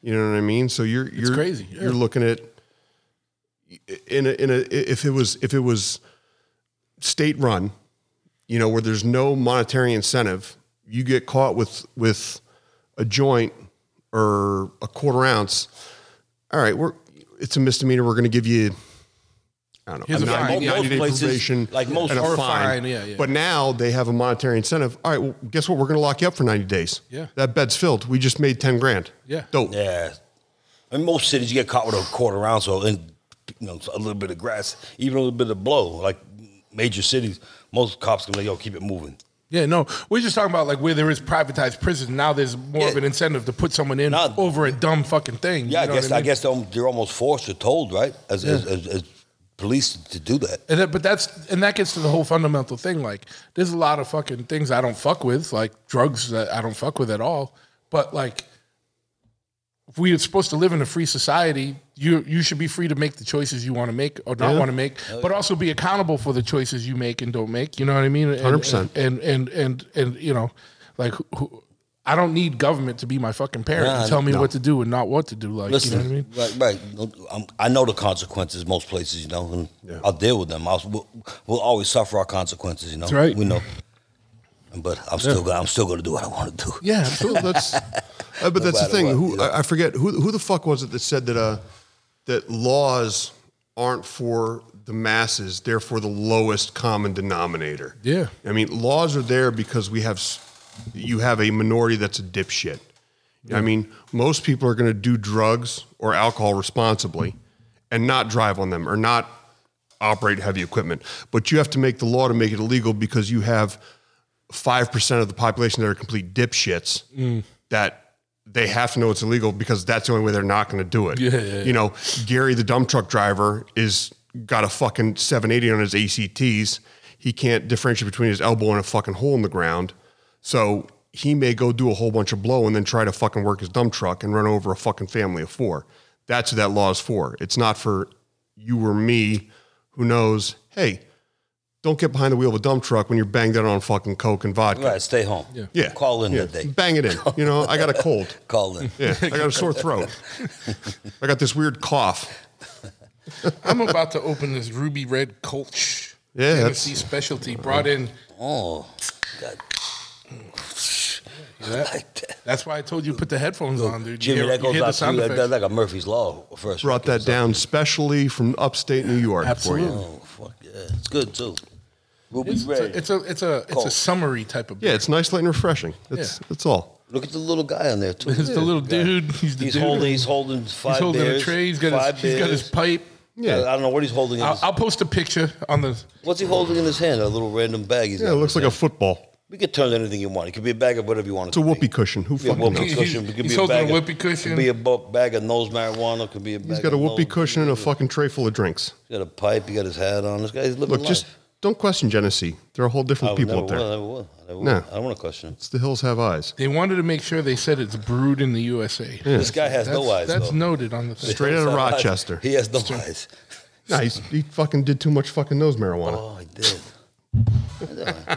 you know what I mean? So you're you're crazy, yeah. You're looking at in a in a if it was if it was state run, you know, where there's no monetary incentive, you get caught with with a joint or a quarter ounce. All right, we're it's a misdemeanor. We're going to give you. I don't know, Here's a fine. 90, Yeah, most places, probation, like most- and a fine. fine, yeah, yeah. But now they have a monetary incentive. All right, well, guess what? We're going to lock you up for 90 days. Yeah. That bed's filled. We just made 10 grand. Yeah. Dope. Yeah. In most cities, you get caught with a quarter ounce or in, you know a little bit of grass, even a little bit of blow. Like major cities, most cops can like, yo, keep it moving. Yeah, no, we're just talking about like where there is privatized prisons. Now there's more of an incentive to put someone in Not- over a dumb fucking thing. Yeah, you know I guess I, mean? guess they're, they're almost forced or told, right, as, as, as, as police to do that. And that, but that's and that gets to the whole fundamental thing. Like, there's a lot of fucking things I don't fuck with, like drugs that I don't fuck with at all. But like, if we are supposed to live in a free society, you you should be free to make the choices you want to make or not want to make, but also be accountable for the choices you make and don't make. You know what I mean? And- 100%. And and and and, you know, like. Who, I don't need government to be my fucking parent Nah, and tell me no. what to do and not what to do. Like, Listen, you know what I mean? right, right. Um, I know the consequences most places, you know, and I'll deal with them. I'll, we'll, we'll always suffer our consequences, you know. That's right. We know. But I'm still, gonna, I'm still going to do what I want to do. Yeah, absolutely. that's, uh, but that's the thing. what, who you know. I, I forget who who the fuck was it that said that uh that laws aren't for the masses; they're for the lowest common denominator. Yeah. I mean, laws are there because we have you have a minority that's a dipshit. I mean, most people are going to do drugs or alcohol responsibly and not drive on them or not operate heavy equipment. But you have to make the law to make it illegal because you have 5% of the population that are complete dipshits Mm. that they have to know it's illegal because that's the only way they're not going to do it. Yeah, yeah, yeah. You know, Gary, the dump truck driver, is got a fucking 780 on his ACTs. He can't differentiate between his elbow and a fucking hole in the ground. So he may go do a whole bunch of blow and then try to fucking work his dump truck and run over a fucking family of four. That's what that law is for. It's not for you or me who knows, hey, don't get behind the wheel of a dump truck when you're banged out on fucking Coke and vodka. Right, stay home. Yeah. yeah. Call in yeah. that day. Bang it in. You know, I got a cold. Call in. Yeah. I got a sore throat. I got this weird cough. I'm about to open this ruby red Kolsch. Yeah, Tennessee that's- specialty brought in. Oh, God. You that? Like that. That's why I told you to put the headphones on, dude. You Jimmy, hear- that you goes hear the out to sound you. That, that's like a Murphy's Law first. Brought that down specially from upstate New York Absolutely. for you. Oh, fuck yeah. It's good, too. Ruby It's, Red. a, it's a it's a it's a Cold. summery type of beer. Yeah, it's nice, light, and refreshing. That's Yeah. that's all. Look at the little guy on there, too. He's the little dude. He's the He's dude. holding, he's holding five He's holding beers, a tray. He's got five his he's got his pipe. Yeah. I don't know what he's holding. In I'll, his, I'll post a picture on the. what's he holding in his hand? A little random bag. He's Yeah, it looks his like a football. We could turn anything you want. It could be a bag of whatever you want. It's a whoopee cushion. Who It could be a fucking whoopee knows? He's- cushion. It could he's be a holding a bag of- whoopee It cushion. could be a bu- bag of nose marijuana. It could be a bag He's got a whoopee nose- cushion and a fucking tray full of drinks. He's got a pipe. He got his hat on. This guy's living Look, life. just don't question Genesee. They're a whole different would people never up there. will, I never will. I never No. I don't want to question him. It's the hills have eyes. They wanted to make sure they said it's brewed in the USA. This guy has That's, no eyes. that's though. noted on the thing. Straight out of Rochester. He has no eyes. Nah, he's, he fucking did too much fucking nose marijuana. Oh, he did.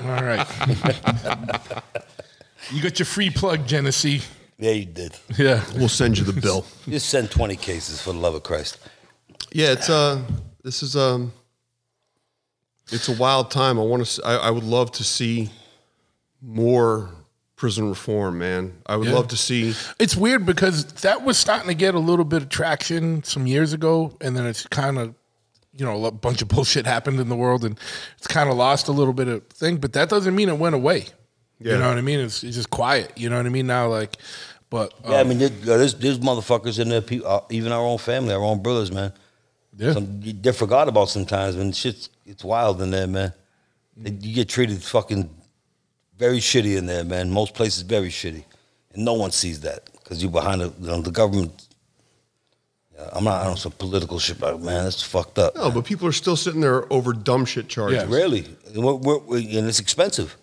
All right. you got your free plug, Genesee. Yeah, he did. Yeah. We'll send you the bill. Just send 20 cases for the love of Christ. Yeah, it's uh, this is um, it's a wild time. I want to. I, I would love to see more prison reform, man. I would Yeah. love to see. It's weird because that was starting to get a little bit of traction some years ago, and then it's kind of, you know, a bunch of bullshit happened in the world, and it's kind of lost a little bit of thing. But that doesn't mean it went away. Yeah. You know what I mean? It's, it's just quiet. You know what I mean? Now, like, but Yeah, I um, mean, there- there's, there's motherfuckers in there, pe- uh, even our own family, our own brothers, man. yeah, Some, they're forgot about sometimes, man. Shit's it's wild in there, man. They- You get treated fucking very shitty in there, man. Most places very shitty, and no one sees that because you're behind the, you know, the government. Yeah, I'm not on some political shit, but man, that's fucked up. No, but people are still sitting there over dumb shit charges. Yeah. Really, and, we're, we're, we and it's expensive.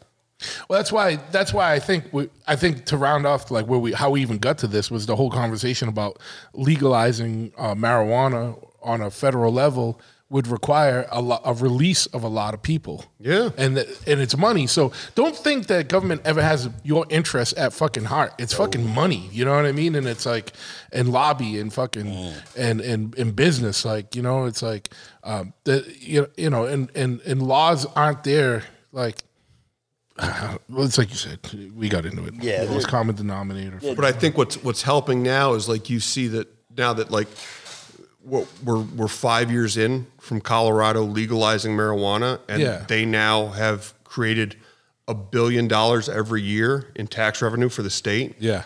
Well, that's why. That's why I think. We, I think to round off, like where we, how we even got to this was the whole conversation about legalizing uh, marijuana on a federal level would require a, lo- a release of a lot of people. Yeah. and th- and it's money. So don't think that government ever has your interest at fucking heart. It's fucking money. You know what I mean? And it's like and lobby and fucking and and in business. Like you know, it's like um, the you you know, and and and laws aren't there like. Well, it's like you said, we got into it. Yeah, it was common denominator. But I think what's what's helping now is like you see that now that like what we're we're five years in from Colorado legalizing marijuana, and Yeah. they now have created a billion dollars every year in tax revenue for the state. Yeah.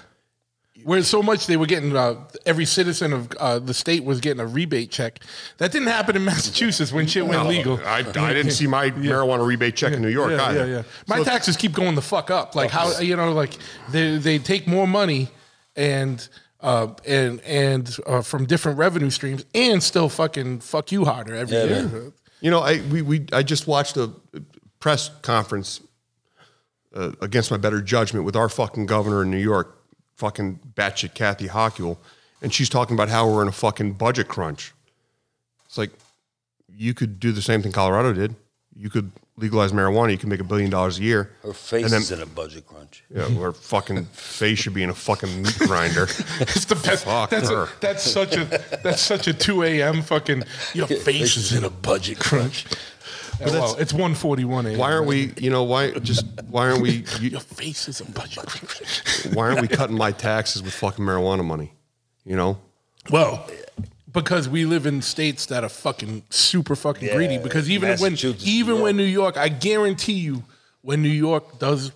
Where so much they were getting, uh, every citizen of uh, the state was getting a rebate check. That didn't happen in Massachusetts when shit went No, legal. I, I didn't see my marijuana rebate check in New York yeah, either. Yeah, yeah. My So- taxes keep going the fuck up. Like how you know, like they they take more money and uh and and uh, from different revenue streams and still fucking fuck you harder every Yeah, year. You know, I we, we I just watched a press conference uh, against my better judgment with our fucking governor in New York, fucking batshit Kathy Hochul, and she's talking about how we're in a fucking budget crunch. It's like you could do the same thing Colorado did. You could legalize marijuana. You can make a billion dollars a year. Her face And then- is in a budget crunch. Yeah, her fucking face should be in a fucking meat grinder. It's the best. Fuck that's, her. a, that's such a that's such a two a.m. fucking your face is in a budget crunch. Well, it's one forty one a.m. Why aren't we? You know why? Just why aren't we? You, Your face is a budget crunch. why aren't we cutting my taxes with fucking marijuana money? You know. Well, because we live in states that are fucking super fucking Yeah, greedy. Because even when even New when York. New York, I guarantee you, when New York does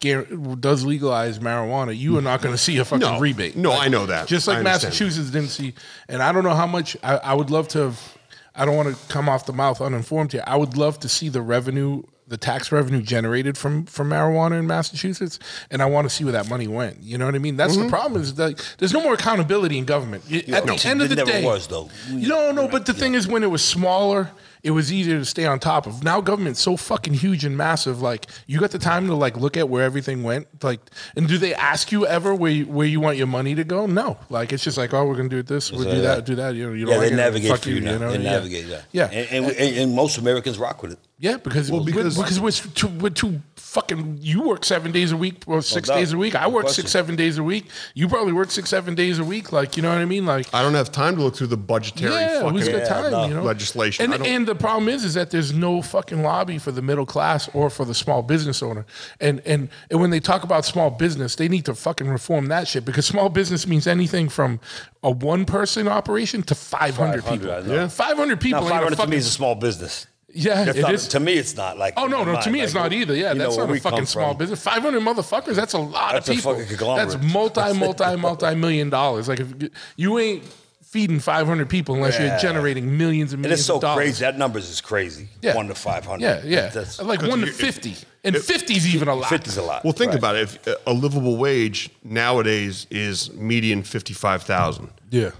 does legalize marijuana, you are not going to see a fucking No. rebate. No, I know that. Just like. Massachusetts didn't see, and I don't know how much. I, I would love to. have I don't want to come off the mouth uninformed here. I would love to see the revenue, the tax revenue generated from from marijuana in Massachusetts, and I want to see where that money went. You know what I mean? That's Mm-hmm. the problem. Is that there's no more accountability in government. You- At No, the end of the day, was, though. You know, but the thing is, when it was smaller it was easier to stay on top of. Now government's so fucking huge and massive. Like you got the time to like look at where everything went. Like, and do they ask you ever where you, where you want your money to go? No. Like it's just like, oh, we're gonna do this, we'll do yeah. that, do that. You know, you Yeah, like they it, navigate fuck for you now. know? They Yeah. navigate, yeah. Yeah. And, and, and, and most Americans rock with it. Yeah, because Well, because, because- because we're too, we're too fucking. You work seven days a week or six doubt. days a week. I work question. six seven days a week. You probably work six seven days a week. Like you know what I mean? Like I don't have time to look through the budgetary yeah, fucking who's got time? no. You know, legislation. And and the problem is, is that there's no fucking lobby for the middle class or for the small business owner. And and and when they talk about small business, they need to fucking reform that shit because small business means anything from a one person operation to 500, 500, people. Yeah. 500 people. Now, ain't a 500 to me is a small business. Yeah, That's it not, is. To me, it's not like. Oh no, no! my To me, mind, it's not either. Yeah, you know, that's not a fucking small from. business. Five hundred motherfuckers. That's a lot That's of a people. fucking conglomerate. That's multi, multi, multi million dollars. Like if you- you ain't feeding five hundred people unless you're generating millions and And millions it's so of dollars. crazy. That numbers is crazy. Yeah. One to 500. Yeah, yeah. That's, like one to you- fifty, and fifty's even a lot. 50's a lot. Well, think Right. about it. If a livable wage nowadays is median fifty-five thousand. Yeah,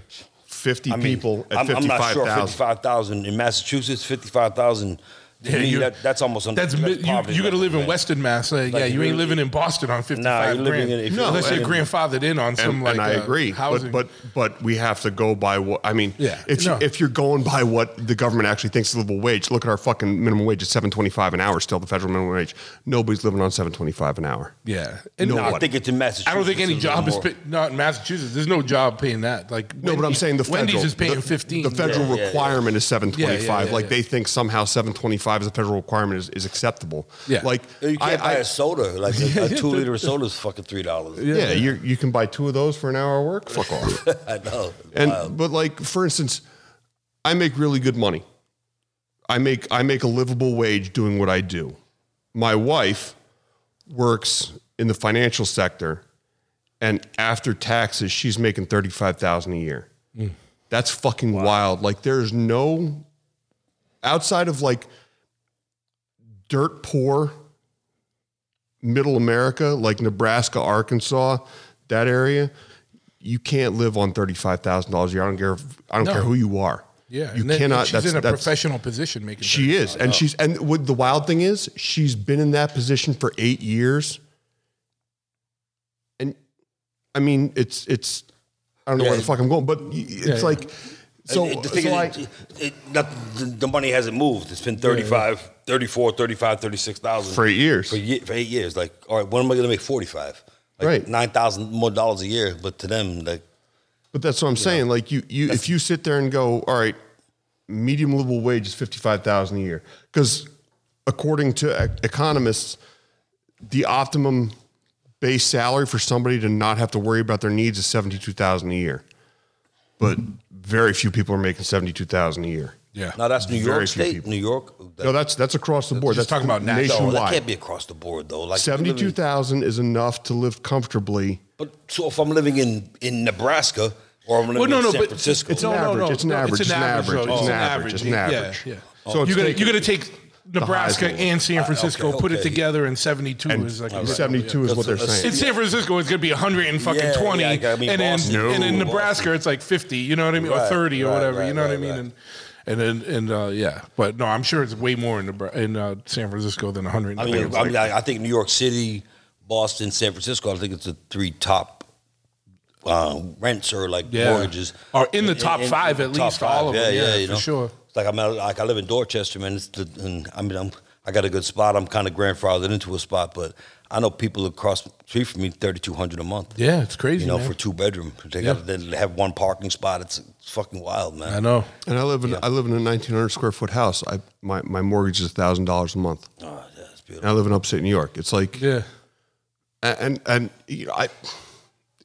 Fifty I mean, people at I'm, I'm not sure 55,000 in Massachusetts, 55,000. To Yeah, me, that, that's almost under, that's, mi- you. poverty You got to live in man. Western Mass. Like, yeah, you you ain't living in Boston on fifty five Nah, you're living grand. in- if you're unless you're grandfathered in on some and, like and I uh, agree, housing. but but but we have to go by what I mean. Yeah, if no. you, if you're going by what the government actually thinks is livable wage, look at our fucking minimum wage. It's seven twenty five an hour. Still the federal minimum wage. Nobody's living on seven twenty five an hour. yeah, and No, No, I think it's in Massachusetts. I don't think any it's a little job is pay, not in Massachusetts. There's no job paying that. Like No, but I'm saying the federal, Wendy's is paying the, fifteen. The federal requirement is seven twenty five. Like they think somehow seven twenty five as a federal requirement is, is acceptable. Yeah. Like You can't buy I- a soda. Like a, a two liter of soda is fucking three dollars. yeah, you you can buy two of those for an hour of work. Fuck off. I know. And Wild. but like for instance, I make really good money. I make I make a livable wage doing what I do. My wife works in the financial sector, and after taxes, she's making thirty five thousand a year. Mm. That's fucking wild. Like there's no outside of like dirt poor middle America, like Nebraska, Arkansas, that area, you can't live on thirty five thousand dollars a year. I don't care. If, I don't No. care who you are. yeah, you then- cannot. She's that's, in a professional position making. She is, and she's and what the wild thing is, she's been in that position for eight years. And I mean, it's it's. I don't know where the fuck I'm going, but it's yeah. like. So, And the thing so is, I, it, it, not, the, the money hasn't moved. It's been 35, 34, 35, 36,000 For eight years. For, ye- for eight years. Like, all right, when am I going to make 45? Like Right. 9,000 more dollars a year. But to them, like, But that's what I'm saying. Like you, you if you sit there and go, all right, medium livable wage is fifty five thousand a year, because according to economists, the optimum base salary for somebody to not have to worry about their needs is seventy two thousand a year. But very few people are making seventy two thousand a year. yeah. now that's New Very York few State, people. New York. That, No, that's that's across the board. Just That's talking about national. no, that nationwide. can't be across the board, though. Like, Seventy two thousand is enough to live comfortably. But so if I'm living in, in Nebraska or I'm living Well, no, in no, San but Francisco, It's no, an no, average. no, It's an no, average. It's an average. It's an average. It's an average. Yeah, So it's you're gonna taking- you're gonna take Nebraska and San Francisco, okay, put it together, and 72 And is like seventy two is what they're saying. In San Francisco, it's gonna be 100 and fucking Yeah, 20, yeah, I mean, and then Boston. and in No. Nebraska, it's like 50. You know what I mean, or Right, 30 or right, whatever. you right, know what I mean? right. And and then and uh, yeah, but no, I'm sure it's way more in Nebra- in uh, San Francisco than 100. I mean, I, mean I, I think New York City, Boston, San Francisco. I think it's the three top uh, rents or like Yeah. mortgages are in the top five at top least, all of them, yeah, you for know? sure. It's like I'm at, like I live in Dorchester, man. It's the, and I mean I'm I got a good spot. I'm kind of grandfathered into a spot, but I know people across the street from me thirty two hundred a month. yeah, it's crazy. You know, man. for two bedroom, they Yeah. got they have one parking spot. It's, it's fucking wild, man. I know. And I live in I live in a nineteen hundred square foot house. I my, my mortgage is thousand dollars a month. Oh, yeah, it's And beautiful. I live in upstate New York. It's like Yeah. and and you know I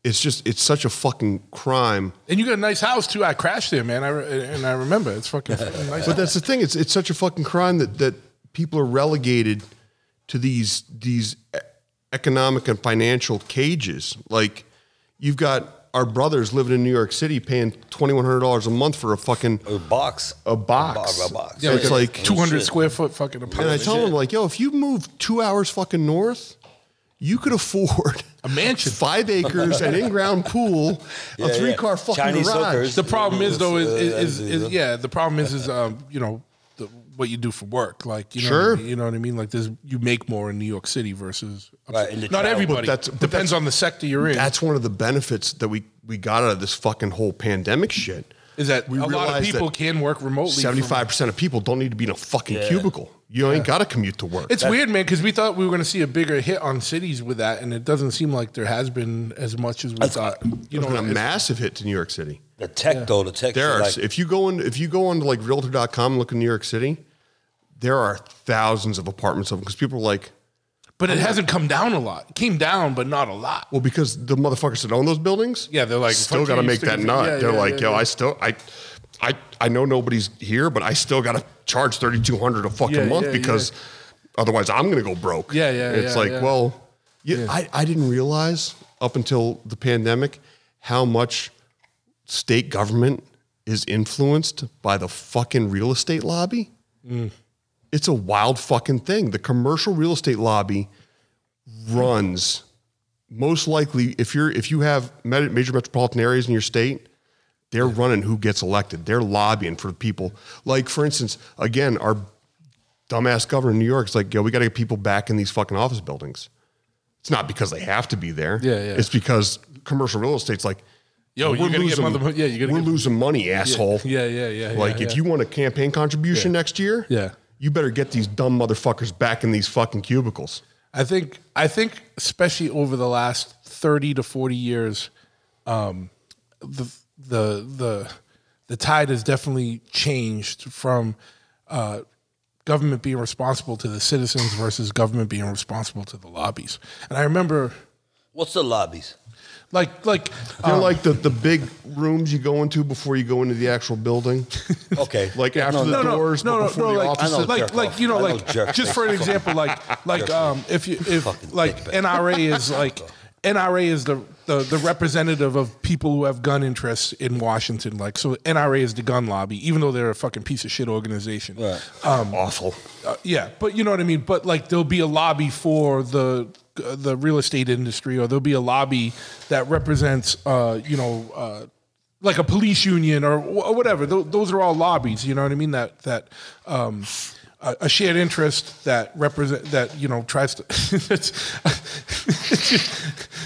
it's just it's such a fucking crime. And you got a nice house too. I crashed there, man. I re- and I remember it's fucking, fucking nice. But that's the thing. It's it's such a fucking crime that that people are relegated to these these e- economic and financial cages. Like you've got our brothers living in New York City paying twenty one hundred dollars a month for a fucking A box, a box. a, bo- a box. Yeah, it's like 200 square foot fucking apartment. And I apartment. tell them like, yo, if you move two hours fucking north, you could afford A mansion. five acres, an in-ground pool, a three-car yeah. fucking Chinese garage. hookers. The problem is though is, Uh, is, is, uh, is yeah. The problem is is um you know the what you do for work. Like you know, Sure. what I mean? you know what I mean. Like there's you make more in New York City versus Right, not everybody. But that's- but depends that's- on the sector you're in. That's one of the benefits that we we got out of this fucking whole pandemic shit. is that we a lot of people can work remotely. Seventy five percent of people don't need to be in a fucking Yeah. cubicle. You ain't got to commute to work. It's weird, man, because we thought we were going to see a bigger hit on cities with that, and it doesn't seem like there has been as much as we thought. You It's know, been a it's- massive hit to New York City. The tech though, the tech. There are like, if you go in if you go onto like realtor.com and look in New York City, there are thousands of apartments of them because people are like, but it hasn't come down a lot. It came down, but not a lot. well, because the motherfuckers that own those buildings, Yeah, they're like, still fuck got to you, make that stupid- nut. yeah, they're yeah, like, yeah, yo, yeah. I still I I I know nobody's here, but I still got to charge thirty two hundred a fucking Yeah, month yeah, because otherwise I'm gonna go broke. Yeah, yeah, It's yeah, like, yeah. well, yeah, I I didn't realize up until the pandemic how much state government is influenced by the fucking real estate lobby. Mm. It's a wild fucking thing. The commercial real estate lobby runs most likely if you're if you have major metropolitan areas in your state, they're running who gets elected. They're lobbying for people. Like for instance, again, our dumbass governor in New York is like, yo, we got to get people back in these fucking office buildings. It's not because they have to be there. Yeah, yeah. It's because commercial real estate's like, Yo, we're you gotta get losing, mother- yeah, you gotta we're get- losing money, asshole. Yeah, yeah, yeah. yeah, Like yeah. if you want a campaign contribution next year, Yeah. you better get these dumb motherfuckers back in these fucking cubicles. I think I think especially over the last thirty to forty years, um, the the the the tide has definitely changed from uh, government being responsible to the citizens versus government being responsible to the lobbies. And I remember, what's the lobbies? like like They're um, like the, the big rooms you go into before you go into the actual building. Okay, Like after no, the no, no, doors, no, but no, before no, the like, offices. Like, like you know, like just for an example, like, like, um, if you, if like. NRA is like, NRA is the, the the representative of people who have gun interests in Washington. Like, so NRA is the gun lobby, even though they're a fucking piece of shit organization. Right. awful. Uh, yeah, but you know what I mean. But like, there'll be a lobby for the uh, the real estate industry, or there'll be a lobby that represents, uh, you know, uh, like a police union or, or whatever. Th- those are all lobbies. You know what I mean? That that. Um, a a shared interest that represent that you know tries to.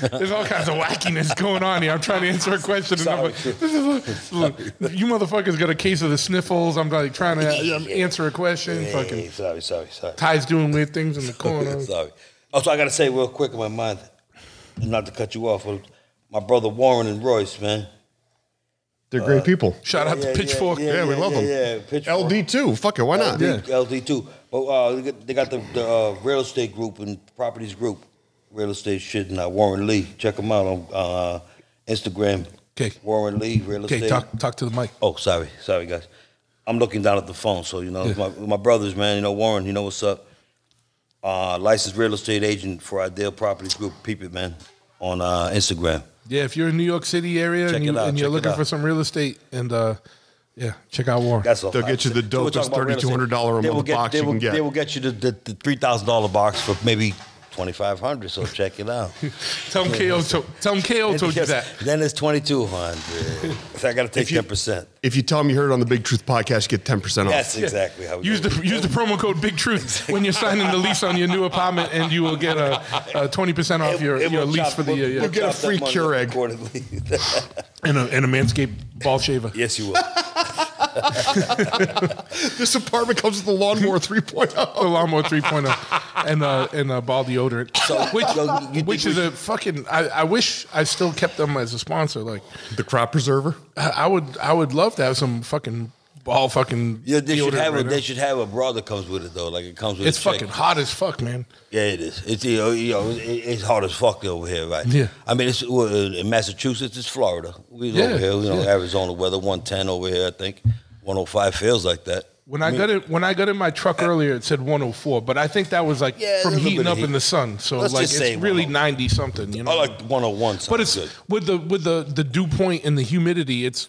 There's all kinds of wackiness going on here. I'm trying to answer a question, I'm like, is, look, you motherfuckers got a case of the sniffles. I'm like trying to um, answer a question. Fucking sorry, sorry, sorry. Ty's doing weird things in the corner. Sorry. Also, I got to say real quick in my mind, not to cut you off, my brother Warren and Royce, man. They're great people. Shout out to Pitchfork. Yeah, we love them. Yeah, Pitchfork. LD too. Fuck it. Why not? LD, LD too. But uh, they got, they got the, the uh, real estate group and properties group, real estate shit, and uh, Warren Lee. Check them out on uh, Instagram. 'Kay. Warren Lee, real Okay, estate. talk talk to the mic. Oh, sorry, sorry, guys. I'm looking down at the phone, so you know it's my my brothers, man. You know Warren, you know what's up. Uh, licensed real estate agent for Ideal Properties Group. Peep it, man, on uh, Instagram. Yeah, if you're in New York City area Check and, you, out, and you're looking for some real estate, and uh, yeah, check out Warren. That's all. They'll get you the So we're talking dopest about real estate. $3,200 a month get- box they you will- can get. They will get you the, the, the three thousand dollar box for maybe twenty five hundred. So check it out. tell him KO to, tell him KO told you that. Then it's twenty two hundred. So I got to take If you- ten percent. If you tell them you heard it on the Big Truth podcast, you get 10% off. That's exactly how. We Use go. the use the promo code Big Truth when you're signing the lease on your new apartment, and you will get a twenty percent off It- your, it your lease chop- for the we'll- year. Yeah. we'll get a free money Keurig. accordingly. and a and a manscaped ball shaver. yes, you will. This apartment comes with a lawnmower oh. 3.0. The lawnmower 3.0 and uh, and uh, ball deodorant, which so you which think is a fucking. I, I wish I still kept them as a sponsor. Like The crop preserver. I I would I would love to have some fucking ball fucking. Yeah, they should deodorant have a right now. they should have a bra that comes with it though. Like it comes with. It's a check. fucking hot as fuck, man. Yeah, it is. It's you know, you know it, it's hot as fuck over here, right? Yeah. I mean, it's well, in Massachusetts. It's Florida. We Yeah, over here, you know, yeah. Arizona weather, one ten over here. I think one hundred five feels like that. When I, got it, when I got in my truck earlier, it said 104, but I think that was like Yeah, from there's a little heating bit of up in the sun. So Let's like it's really 90 something. You know, I like one hundred one. but it's good. with the with the the dew point and the humidity. It's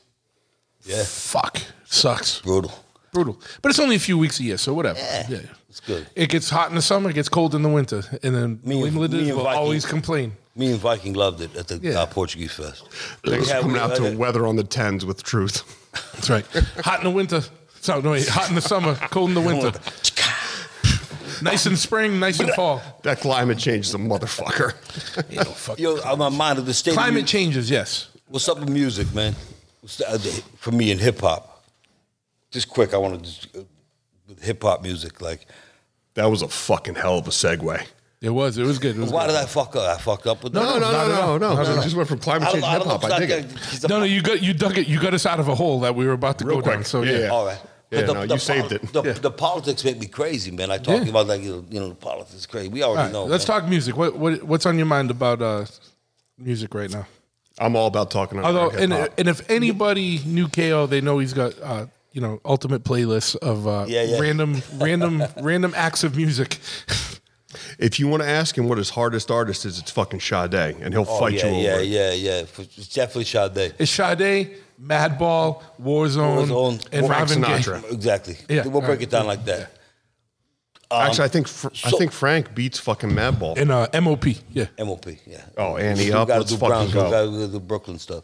Yeah, fuck sucks brutal. brutal. But it's only a few weeks a year, so whatever. Yeah, Yeah, it's good. It gets hot in the summer, it gets cold in the winter, and then Me New and- Englanders me will Viking- always complain. Me and Viking loved it at the Yeah. uh, Portuguese Fest. Thanks Yeah, for coming we- out to weather on the tens with truth. That's right. hot in the winter, So no, wait, hot in the summer, cold in the winter. nice in spring, nice in fall. That climate change is a motherfucker. You know, fuck. Yo, I'm mind of the state. of Climate mu- changes, yes. What's up with music, man? What's the, uh, the- for me in hip hop? Just quick, I want to just uh, with hip hop music. Like, that was a fucking hell of a segue. It was. It was good. It was why good. did I fuck up? I fucked up with No, that. no, no, not at no, all. no, Not no. all. It just went from climate change to hip hop. I 'cause dig it. No, no, you got you dug it. You got us out of a hole that we were about to Real go down. quick. So Yeah, yeah, yeah. All right. Yeah, But no, you saved it. The, Yeah. the politics make me crazy, man. I talk Yeah. about like you know, you know the politics is crazy. We already All right, know. let's man. talk music. What, what what's on your mind about uh, music right now? I'm all about talking about Although, and, and if anybody knew KO, they know he's got uh, you know ultimate playlists of uh, Yeah, yeah. random random random acts of music. If you want to ask him what his hardest artist is, it's fucking Sade, and he'll Oh, fight yeah, you over yeah, it. yeah, yeah. It's definitely Sade. It's Sade, Madball, Warzone, Warzone, and Frank Marvin Gaye. Sinatra. Exactly. Yeah, We'll break alright. it down like that. Actually, I think Fr- I so- think Frank beats fucking Madball. And uh, MOP, yeah. MOP, yeah. Oh, Annie we up, gotta let's do fucking Browns, go. We gotta do Brooklyn stuff.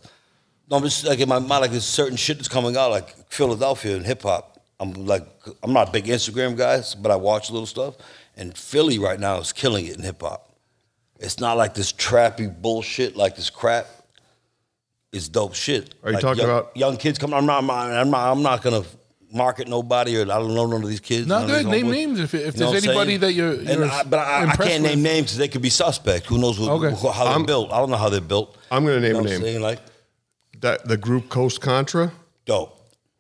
No, I'm just like in my mind, like there's certain shit that's coming out, like Philadelphia and hip hop. I'm like, I'm not a big Instagram guy, but I watch a little stuff. And Philly right now is killing it in hip hop. It's not like this trappy bullshit, like this crap. It's dope shit. Are you Like, talking young, about- young kids coming? I'm not, I'm not, I'm not gonna market nobody, or I don't know none of these kids. No, good. Name homeboys. names if- if You know there's anybody saying? that you're- you're I, but I, I can't name with. names because they could be suspect. Who knows what, Okay. who- how they're I'm- built? I don't know how they're built. I'm gonna name You know a name. saying? Like, That the group Coast Contra, dope.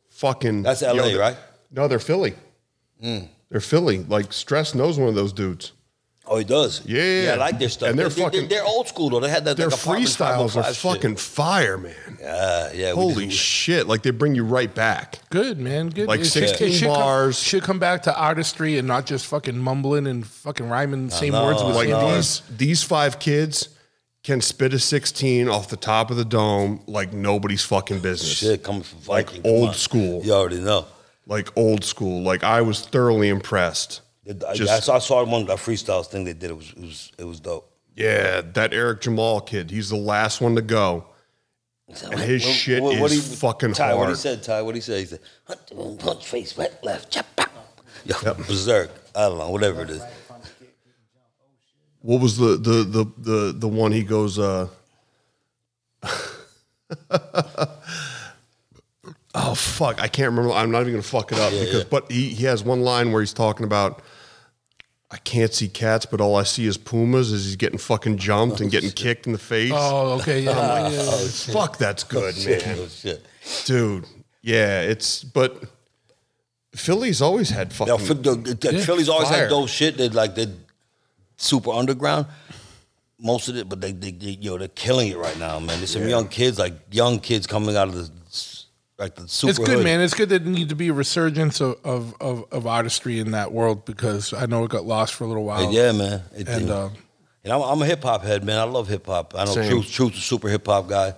fucking. That's LA, they're- right? No, they're Philly. Mm. They're Philly. Like Stress knows one of those dudes. Oh, he does. Yeah, yeah, yeah. I like their stuff. And they're they're, fucking- they're, old school though. They had that. Their like, freestyles are 505 shit. fucking fire, man. Yeah, yeah. Holy just- shit! Like they bring you right back. Good man, good. Like It should- 16 it should come- bars. should come back to artistry and not just fucking mumbling and fucking rhyming the same know, words with Like same know. bars. these these five kids can spit a 16 off the top of the dome like nobody's fucking business. Shit coming from Like Viking. come old school. You already know. Like old school. Like I was thoroughly impressed. I, Just- I saw, I saw one that freestyles thing they did. It was it was it was dope. Yeah, that Eric Jamal kid. He's the last one to go. And his shit is he- fucking Ty, What he said, Ty? What he said? He said, "Hunt, punch face right left, chop, pop." Yo, berserk. I don't know, whatever it is. What was the the the the the one he goes uh Oh fuck, I can't remember. I'm not even gonna fuck it up because but he, he has one line where he's talking about I can't see cats, but all I see is pumas as he's getting fucking jumped and oh, getting kicked in the face. Oh, okay. Yeah, oh, yeah, yeah, yeah. Fuck, that's oh, good, man. Oh, shit. Dude. Yeah, it's but Philly's always had fucking Yo, Phil- the- the- Philly's always Fire. had those shit that like they're super underground. Most of it, but they, they, they yo, they're killing it right now, man. There's some young kids, like young kids coming out of the like the super. It's good, hood. man. It's good that need to be a resurgence of, of, of, of artistry in that world because I know it got lost for a little while. Yeah, man. It, And and uh, and I'm, I'm a hip hop head, man. I love hip hop. I know Same. Truth, Truth's a super hip hop guy.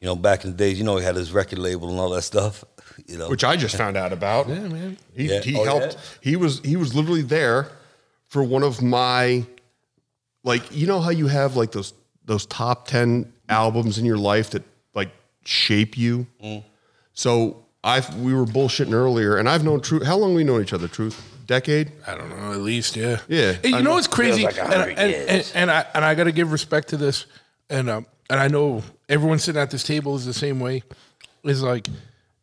You know, back in the days, you know, he had his record label and all that stuff. You know, which I just found out about. yeah, man. He Yeah. he Oh, helped. yeah? He was he was literally there for one of my like you know how you have like those those top ten albums in your life that like shape you. Mm. So I we were bullshitting earlier, and I've known Truth. How long we known each other? Truth, decade. I don't know, at least, yeah. Yeah, And you I know know. what's crazy? Like and, and, and, and I and I gotta give respect to this. And um and I know everyone sitting at this table is the same way. Is like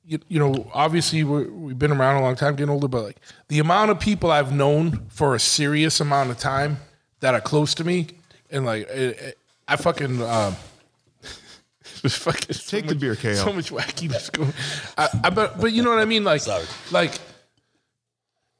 you, you know, obviously we're, we've been around a long time, getting older, but like the amount of people I've known for a serious amount of time that are close to me, and like it, it- I fucking um, it's fucking so Take the beer, KO. So much wackiness going. I, I but but you know what I mean, like Sorry. like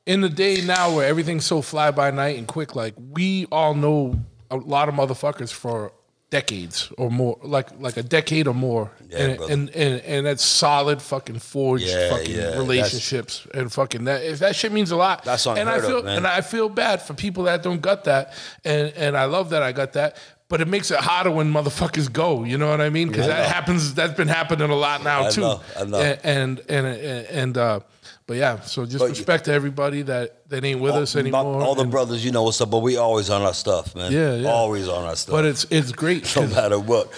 in the day now where everything's so fly by night and quick, like we all know a lot of motherfuckers for decades or more, like like a decade or more, Yeah, and, and and and that's solid fucking forged Yeah, fucking yeah, relationships and fucking that if that shit means a lot. That's and I unheard of, feel and I feel bad for people that don't got that, and and I love that I got that. But it makes it harder when motherfuckers go. You know what I mean? Because I that happens. That's been happening a lot now I too. know, I know. And and and, and uh, but yeah. So just But you- respect to everybody that that ain't with us all, anymore. all the and- brothers, you know what's up, but we always on our stuff, man. Yeah, yeah. Always on our stuff. But it's it's great. no matter what,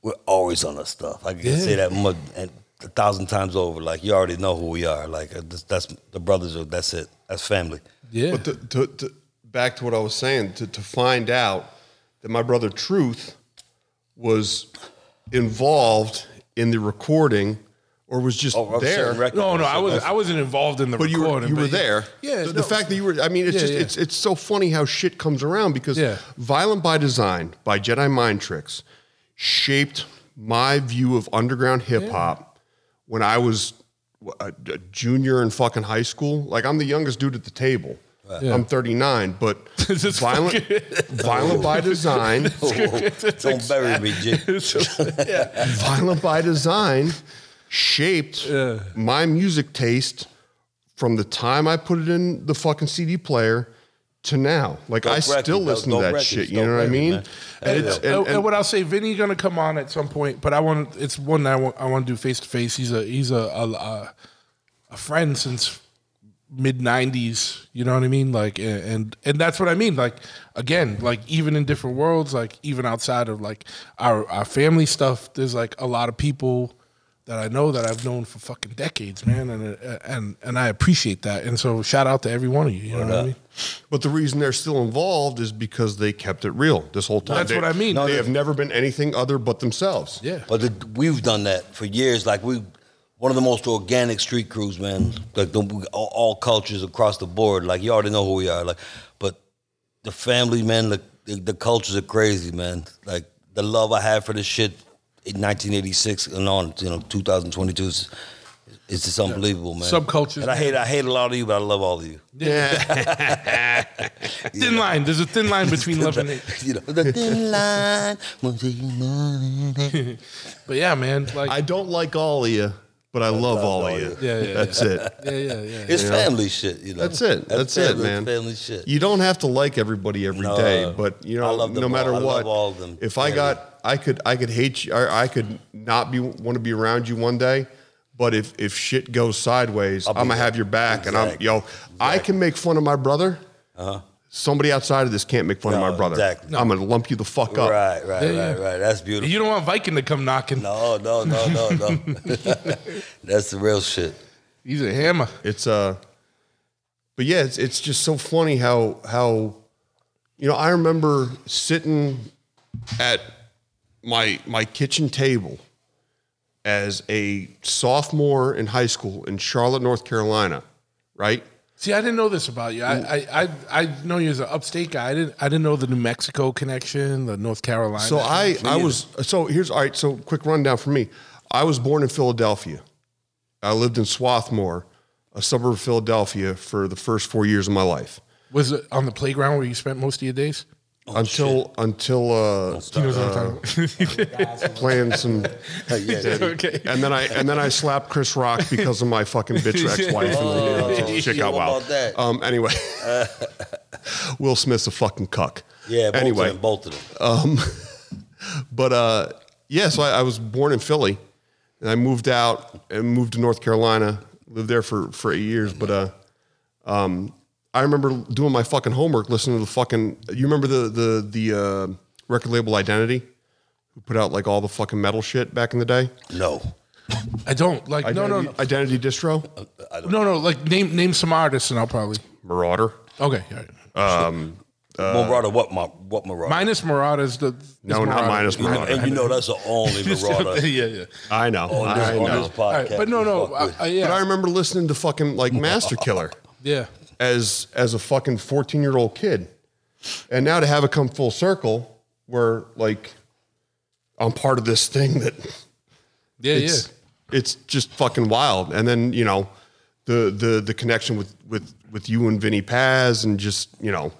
we're always on our stuff. I can Yeah. say that much. And a thousand times over. Like you already know who we are. Like uh, that's, that's the brothers. Are, that's it. That's family. Yeah. But to, to, to, back to what I was saying, to, to find out that my brother Truth was involved in the recording or was just Oh, there. no, no, I was I wasn't involved in the But you were, recording. you were there. Yeah. The, the no. fact that you were, I mean, it's Yeah, just, yeah. it's, it's so funny how shit comes around because Yeah. Violent by Design by Jedi Mind Tricks shaped my view of underground hip hop when I was a, a junior in fucking high school. Like, I'm the youngest dude at the table. I'm 39, but This is violent, violent by design, Don't bury me, G. violent by design shaped my music taste from the time I put it in the fucking CD player to now. Like I record, still listen to that records, shit. You know what I mean? And, And, it's, and, and, and- what I'll say, Vinnie gonna come on at some point, but I want it's one that I want, I want to do face to face. He's a he's a a, a, a friend since mid '90s. You know what I mean? Like, and, and and that's what I mean. Like, again, like even in different worlds, like even outside of like our our family stuff, there's like a lot of people that I know that I've known for fucking decades, man, and uh, and and I appreciate that. And so, shout out to every one of you. You know what I mean? but the reason they're still involved is because they kept it real this whole time. That's They- what I mean. They have never been anything other but themselves. Yeah. But the, we've done that for years. Like we, one of the most organic street crews, man. Like the, all, all cultures across the board. Like you already know who we are. Like, but the family, man. The, the the cultures are crazy, man. Like the love I had for this shit in 1986 and on, you know, 2022. is- It's just unbelievable, man. Subcultures, And I hate, I hate a lot of you, but I love all of you. Yeah. thin line. There's a thin line between love and hate. you know, the thin line. But yeah, man. Like, I don't like all of you, but I love all of you. Yeah, yeah, That's it. yeah, yeah, yeah. It's family shit, you know. That's it. That's, it, man. Family shit. You don't have to like everybody every No. day, but you I know, love no matter all. I what, love all of them. if I got, I could, I could hate you, or I could not be want to be around you one day. But if if shit goes sideways, I'm gonna there. have your back, and I'm yo. I can make fun of my brother. Uh-huh. Somebody outside of this can't make fun of Uh-huh. My brother. exactly. I'm gonna lump you the fuck up. Right, right, Yeah, right, right. That's beautiful. You don't want Viking to come knocking. no, no, no, no, no. That's the real shit. He's a hammer. It's uh but yeah, it's it's just so funny how how you know, I remember sitting at my my kitchen table as a sophomore in high school in Charlotte, North Carolina, right? See, I didn't know this about you. I, I, I, I know you as an upstate guy. I didn't, I didn't know the New Mexico connection, the North Carolina. So I I was so here's all right, so quick rundown for me. I was born in Philadelphia. I lived in Swarthmore, a suburb of Philadelphia for the first 4 years of my life. was it on the playground where you spent most of your days. Until until uh, He knows what I'm talking about. playing some, okay. and then I and then I slapped Chris Rock because of my fucking bitch ex-wife. and the chick Oh, out what wild. about? Um, anyway, Will Smith's a fucking cuck. Yeah, both Anyway, of them, both of them. Um, but uh, yeah, so I, I was born in Philly, and I moved out and moved to North Carolina. Lived there for for eight years, but uh, um, I remember doing my fucking homework, listening to the fucking. You remember the the the uh, record label Identity, who put out like all the fucking metal shit back in the day. no. I don't like. No, no, Identity, no, Identity Distro, uh, no, no. Like name, name some artists, and I'll probably. Merauder. Okay. all right. Um, Merauder, uh, what, Ma- what Merauder? Minus Marauders. The No, not minus You know- Merauder. and you know that's the only Merauder yeah, yeah. I know, on this, I on know. this podcast. All right, but no, no. I, with. I, yeah, But I remember listening to fucking like Master Killer. yeah. As as a fucking 14 year old kid and now to have it come full circle where like i'm part of this thing that Yeah, it's yeah. it's just fucking wild and then you know the the the connection with with with you and Vinnie Paz and just you know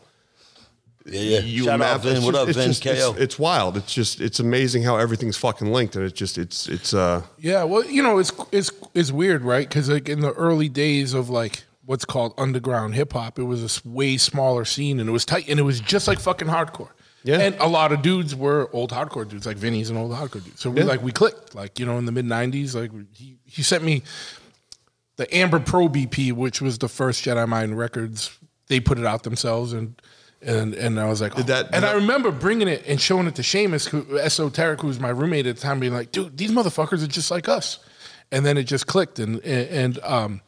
Yeah, yeah. you Shout out Matt, Vin. it's What just- up, it's Vin? just- KO. it's, it's wild it's just it's amazing how everything's fucking linked and it's just it's it's uh Yeah, well, you know, it's it's it's weird, right? Because like in the early days of like what's called underground hip hop, it was a way smaller scene, and it was tight, and it was just like fucking hardcore. Yeah. and a lot of dudes were old hardcore dudes, like Vinnie's an old hardcore dude. So we Yeah. like we clicked, like you know, in the mid '90s. Like he he sent me the Amber Probe EP, which was the first Jedi Mind Records. They put it out themselves, and and and I was like, Did oh. that- did and I remember bringing it and showing it to Seamus, who, Esoteric, who was my roommate at the time, being like, dude, these motherfuckers are just like us. and then it just clicked, and and, and um.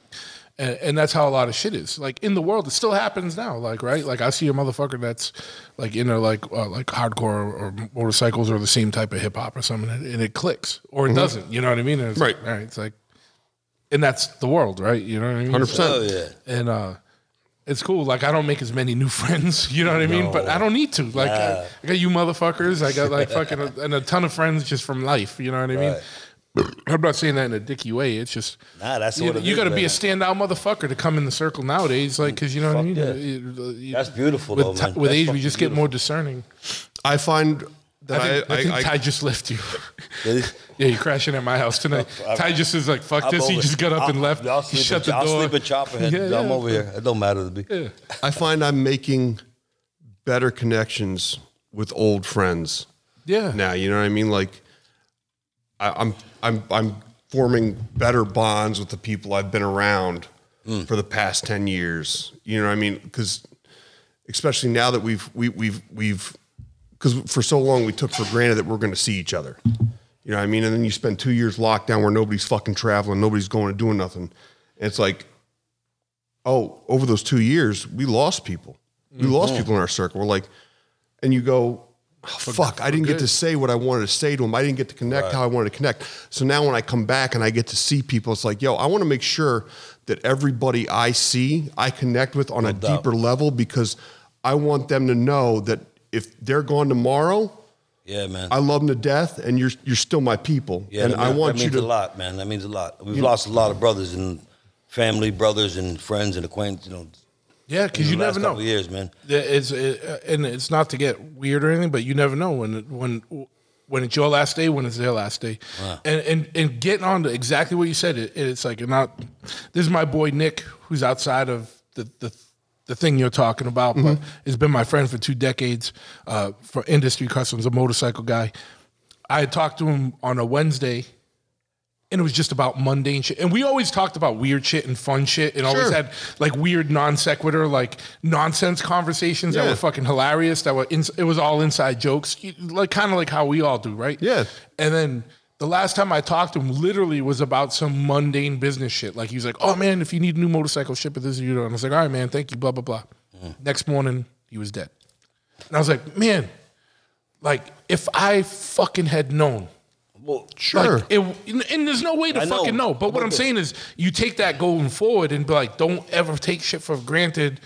And, and that's how a lot of shit is. Like in the world, it still happens now. Like right, like I see a motherfucker that's like you know like uh, like hardcore or, motorcycles or the same type of hip hop or something, and, and it clicks or it doesn't. You know what I mean? And it's Right. Like, all right. It's like, and that's the world, right? You know what I mean? 100%. Oh yeah. and uh it's cool. Like I don't make as many new friends, you know what I mean? But I don't need to. Like I, I got you motherfuckers. I got like fucking a, and a ton of friends just from life. You know what I mean? I'm not saying that in a dicky way. It's just Nah, that's you, what it you got to be a man. standout motherfucker to come in the circle nowadays. Like because you know what I mean. yeah. You- you- That's beautiful, With, though, man. with That's age, we fucking just get more discerning. I find that I think, I, I, think I, Ty just left you. Really? yeah, you're crashing at my house tonight. I'm- Ty just is like, "Fuck I'm this." He just got up I'll- and left. I'll He shut in- the I'll door. sleep in Choppahead. Yeah, I'm over here. It don't matter to me. Yeah. I find I'm making better connections with old friends Yeah. now. You know what I mean? Like I, I'm I'm I'm forming better bonds with the people I've been around Mm. for the past ten years. You know what I mean? Because especially now that we've we, we've we've because for so long we took for granted that we're going to see each other. You know what I mean? And then you spend two years locked down where nobody's fucking traveling, nobody's going and doing nothing. And it's like, oh, over those two years, we lost people. We lost Mm-hmm. people in our circle. We're like, and you go, oh, fuck, I didn't get to say what I wanted to say to him. I didn't get to connect how I wanted to connect. So now when I come back and I get to see people, it's like, yo, I want to make sure that everybody I see, I connect with on a doubt. deeper level because I want them to know that if they're gone tomorrow, Yeah, man. I love them to death, and you're you're still my people. yeah, and that, I want that you means to a lot, man. That means a lot. We've lost a lot of brothers and family, brothers and friends and acquaintances. You know, Yeah, because you the never last know. couple years, man. It's uh, and it's not to get weird or anything, but you never know when when when it's your last day, when it's their last day, and and and getting on to exactly what you said. It, it's like not. This is my boy Nick, who's outside of the the. The thing you're talking about, but has been my friend for two decades. Uh, for industry customs, a motorcycle guy. I had talked to him on a Wednesday, and it was just about mundane shit. And we always talked about weird shit and fun shit, and always had like weird non sequitur, like nonsense conversations that were fucking hilarious. That were ins- it was all inside jokes, like kind of like how we all do, right? Yeah. And then the last time I talked to him, literally was about some mundane business shit. Like he was like, "Oh man, if you need a new motorcycle, ship it this you know." And I was like, "All right, man, thank you." Blah blah blah. Mm-hmm. Next morning, he was dead. And I was like, "Man, like if I fucking had known." Well, Sure. Like, it, and there's no way to I fucking know. But what I'm saying is, you take that going forward and be like, don't ever take shit for granted.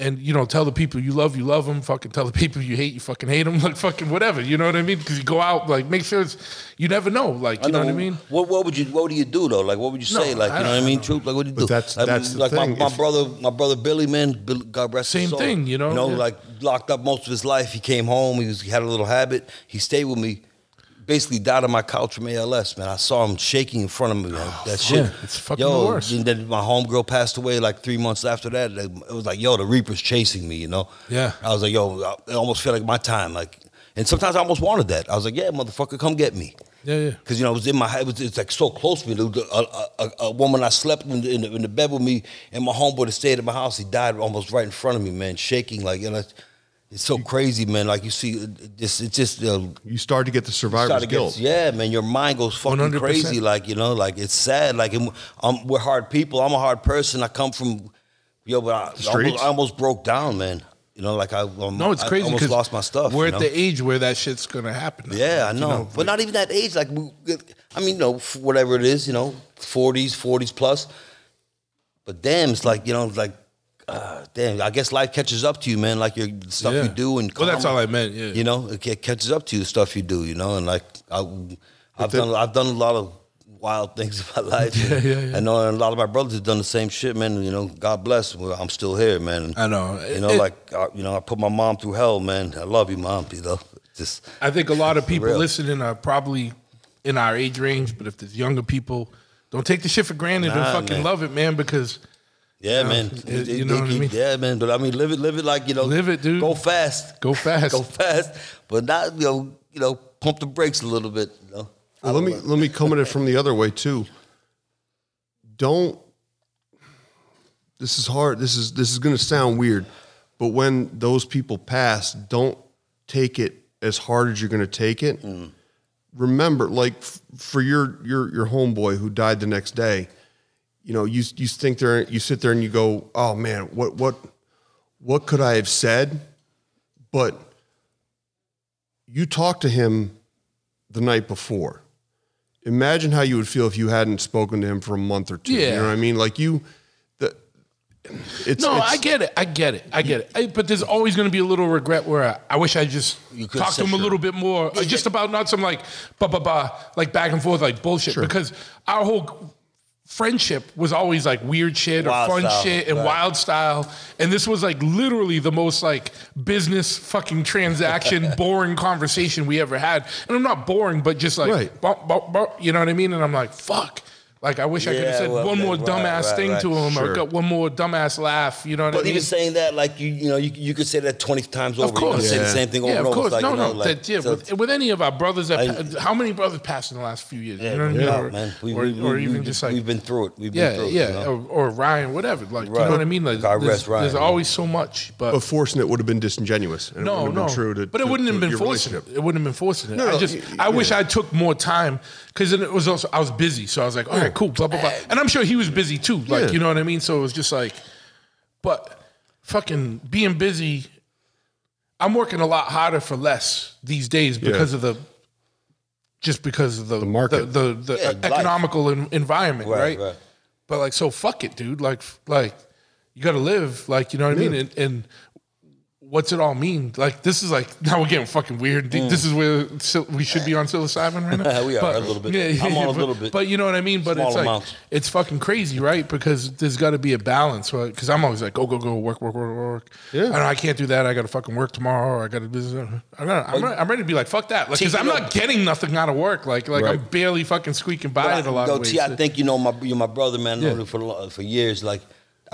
And you know, tell the people you love, you love them. Fucking tell the people you hate, you fucking hate them. Like fucking whatever. You know what I mean? Because you go out, like make sure it's. You never know. Like you know what I mean? What what would you what do you do though? Like what would you No, say? Like I you know what I mean? Truth. Like what do you do? that's- like, that's the like thing. my, my brother my brother Billy man. Bill, God rest his Same soul. thing, you know? You know, Yeah. like locked up most of his life. He came home. He was he had a little habit. He stayed with me. Basically died on my couch from ALS, man. I saw him shaking in front of me. Man. That oh, shit. Yeah, it's fucking yo, the worst. And then my homegirl passed away like three months after that. It was like, yo, the Reaper's chasing me, you know? Yeah. I was like, yo, I it almost felt like my time. Like, and sometimes I almost wanted that. I was like, yeah, motherfucker, come get me. Yeah, yeah. Because you know, it was in my head. It was, it's like so close to me. A, a, a, a woman I slept in the, in, the, in the bed with me, and my homeboy that stayed at my house. He died almost right in front of me, man, shaking like you know. It's so crazy, man. Like you see, it just it's just uh, you start to get the survivor's start get- guilt. yeah, man. Your mind goes fucking 100%. crazy. Like you know, like it's sad. Like and I'm, we're hard people. I'm a hard person. I come from yo, but I, I, almost, I almost broke down, man. You know, like I um, No, it's I crazy almost because lost my stuff. We're you at the age where that shit's gonna happen. now. Yeah, I You know, but not even that age. Like, I mean, you know, whatever it is, you know, forties, forties plus. But damn, it's like you know, like, uh, damn. I guess life catches up to you, man. Like your the stuff Yeah. you do, and Well, that's all I meant, yeah. you know, it ca- catches up to you, the stuff you do, you know, and like I, I've the- done, I've done a lot of wild things in my life. Yeah, yeah, yeah. I know, and a lot of my brothers have done the same shit, man. You know, God bless. Well, I'm still here, man. I know. You know, It- like uh, you know, I put my mom through hell, man. I love you, mom. You know, just I think a lot of people real. listening are probably in our age range, but if there's younger people, don't take the shit for granted and fucking man. love it, man, because Yeah, know, man. it- It- you it- know it what I keep- mean? Yeah, man. But I mean, live it, live it like you know, Live it, dude. Go fast, go fast. go fast, but not you know, you know, pump the brakes a little bit. You know, Well, let me know. let me come at it from the other way too. Don't. This is hard. This is this is going to sound weird, but when those people pass, don't take it as hard as you're going to take it. Mm. remember, like f- for your your your homeboy who died the next day, you know, you you think there, you sit there and you go, oh man, what what what could I have said? But you talked to him the night before. Imagine how you would feel if you hadn't spoken to him for a month or two. You Yeah. know what I mean? Like you, the it's No, it's- I get it. I get it. I get it. I- but there's always going to be a little regret where I, I wish I just You could talked to say him a little bit more, just about not some like ba ba ba like back and forth like bullshit. Because our whole friendship was always like weird shit or Wild fun style, shit and right. wild style, and this was like literally the most like business fucking transaction, boring conversation we ever had. And I'm not boring, but just like Right. you know what I mean? And I'm like, fuck. Like I wish I could have said well, one more right, dumbass right, thing right. to him Sure. or got one more dumbass laugh. You know what But I mean? But even saying that, like you, you know, you, you could say that twenty times over. Of course, you could say Yeah. the same thing over yeah, and of over. course. It's like, no, you know, no. like, that, yeah, so- with, with any of our brothers, that I- how many brothers passed in the last few years? Yeah, you know what I mean? or, man. We, or, we, or we, even we, just like we've been through it. We've been yeah, through it. yeah, you know? or, or Ryan, whatever. Like you know what I mean? Like God there's, rest Ryan, there's always so much, but but forcing it would have been disingenuous. And no, wouldn't no, true but it wouldn't have been your forcing it. It wouldn't have been forcing it. I just, y- I wish. I took more time because it was also I was busy, so I was like, all right, oh. cool, blah blah blah, and I'm sure he was busy too. Like Yeah. you know what I mean? So it was just like, but fucking being busy. I'm working a lot harder for less these days because of the, just because of the the market. the, the, Yeah, life. economical en- environment, Right, right? right. But like, so fuck it, dude. Like, like you got to live. Like, you know what I mean? And, and what's it all mean? Like, this is like now we're getting fucking weird. This is where we should be on psilocybin right now. Mm. We are, a little bit. Yeah, I'm on a little bit. But you know what I mean? But Small it's like amounts. it's fucking crazy, right? Because there's got to be a balance, right? Because I'm always like, go, go, go, work, work, work, work. Yeah. I, know, I can't do that. I got to fucking work tomorrow. Or I got to business. I'm, not, I'm, ready, I'm ready to be like, fuck that. Because I'm not getting nothing out of work. Like, like I'm barely fucking squeaking by But it a I- lot yo, of ways. T, I think you know my you're my brother, man. Yeah. For for years. Like,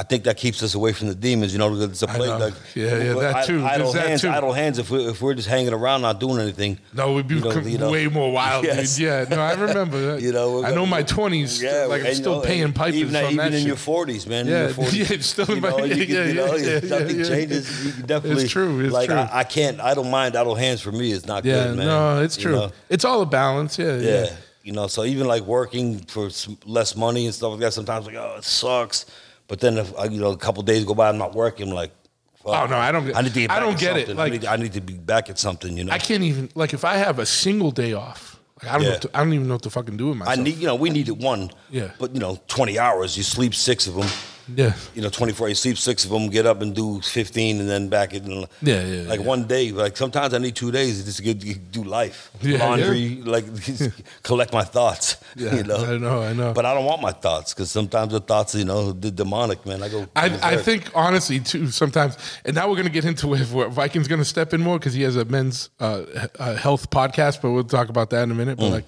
I think that keeps us away from the demons. You know, because it's a know. like Yeah, yeah, that too. Idle that hands, too. idle hands. If we're if we're just hanging around not doing anything, No, we'd be You know, com- you know. way more wild, Yes. dude. Yeah, no, I remember that. You know, I know my twenties. like I'm still you know, paying pipers even, from even that in shit. your forties, man. Yeah, in your 40s, yeah, it's still in you my- know, you, yeah, you know, yeah, yeah, nothing yeah. changes. You can definitely. true, it's like true. I, I can't. I don't mind idle hands. For me, it's not yeah, good, man. no, it's true. It's all a balance. Yeah, yeah. Yeah. You know, so even like working for less money and stuff like that, sometimes like, oh, it sucks. But then if uh, you know a couple days go by, I'm not working. I'm like, fuck. Oh, no, I don't get- I need to get I don't get it, like- I, need, I need to be back at something. You know, I can't even like if I have a single day off. Like I don't. Yeah. To, I don't even know what to fucking do with myself. I need. You know, we needed one. Yeah. But you know, 20 hours. You sleep six of them. Yeah, You know, 24. You sleep six of them. Get up and do 15, and then back in. Yeah, yeah, Like yeah. one day. Like sometimes I need two days just to get, get- do life, Yeah, laundry, like collect my thoughts. Yeah, you know, I know, I know. But I don't want my thoughts because sometimes the thoughts, you know, the demonic man. I go. I, I think honestly too sometimes, and now we're gonna get into if where Viking's gonna step in more because he has a men's uh, uh, health podcast, but we'll talk about that in a minute. But like,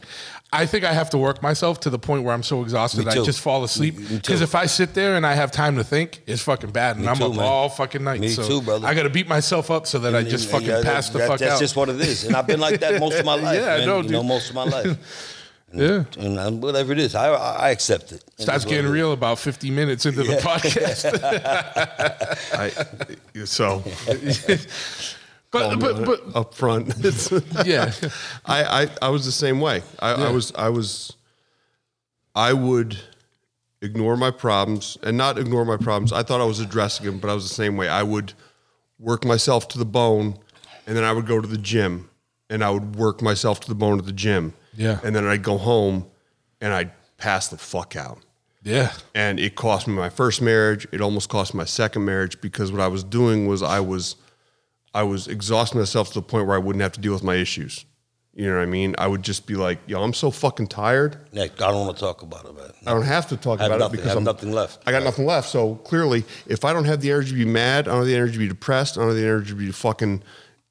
I think I have to work myself to the point where I'm so exhausted Me I just fall asleep. Me- me too. Because if I sit there and I have time to think, it's fucking bad, and Me I'm too, up man. all fucking night. Me so too, brother. I got to beat myself up so that I just and- fucking yeah, pass the that- fuck That's out. just what it is, and I've been like that most of my life. Yeah, I man, know, you know, dude. most of my life. yeah. And um, whatever it is, I I I accept it. And Starts getting it is. real about 50 minutes into the podcast. I, so but, but, but, up front, yeah. I, I I was the same way. I, I was I was I would ignore my problems and not ignore my problems. I thought I was addressing them, but I was the same way. I would work myself to the bone, and then I would go to the gym, and I would work myself to the bone at the gym. Yeah. and then I'd go home, and I'd pass the fuck out. Yeah. and it cost me my first marriage. It almost cost my second marriage because what I was doing was I was I was exhausting myself to the point where I wouldn't have to deal with my issues. You know what I mean? I would just be like, "Yo, I'm so fucking tired. Nick, I don't want to talk about it, man. I don't have to talk have about nothing- it because I have I'm nothing left. I got nothing left. So clearly, if I don't have the energy to be mad, I don't have the energy to be depressed, I don't have the energy to be fucking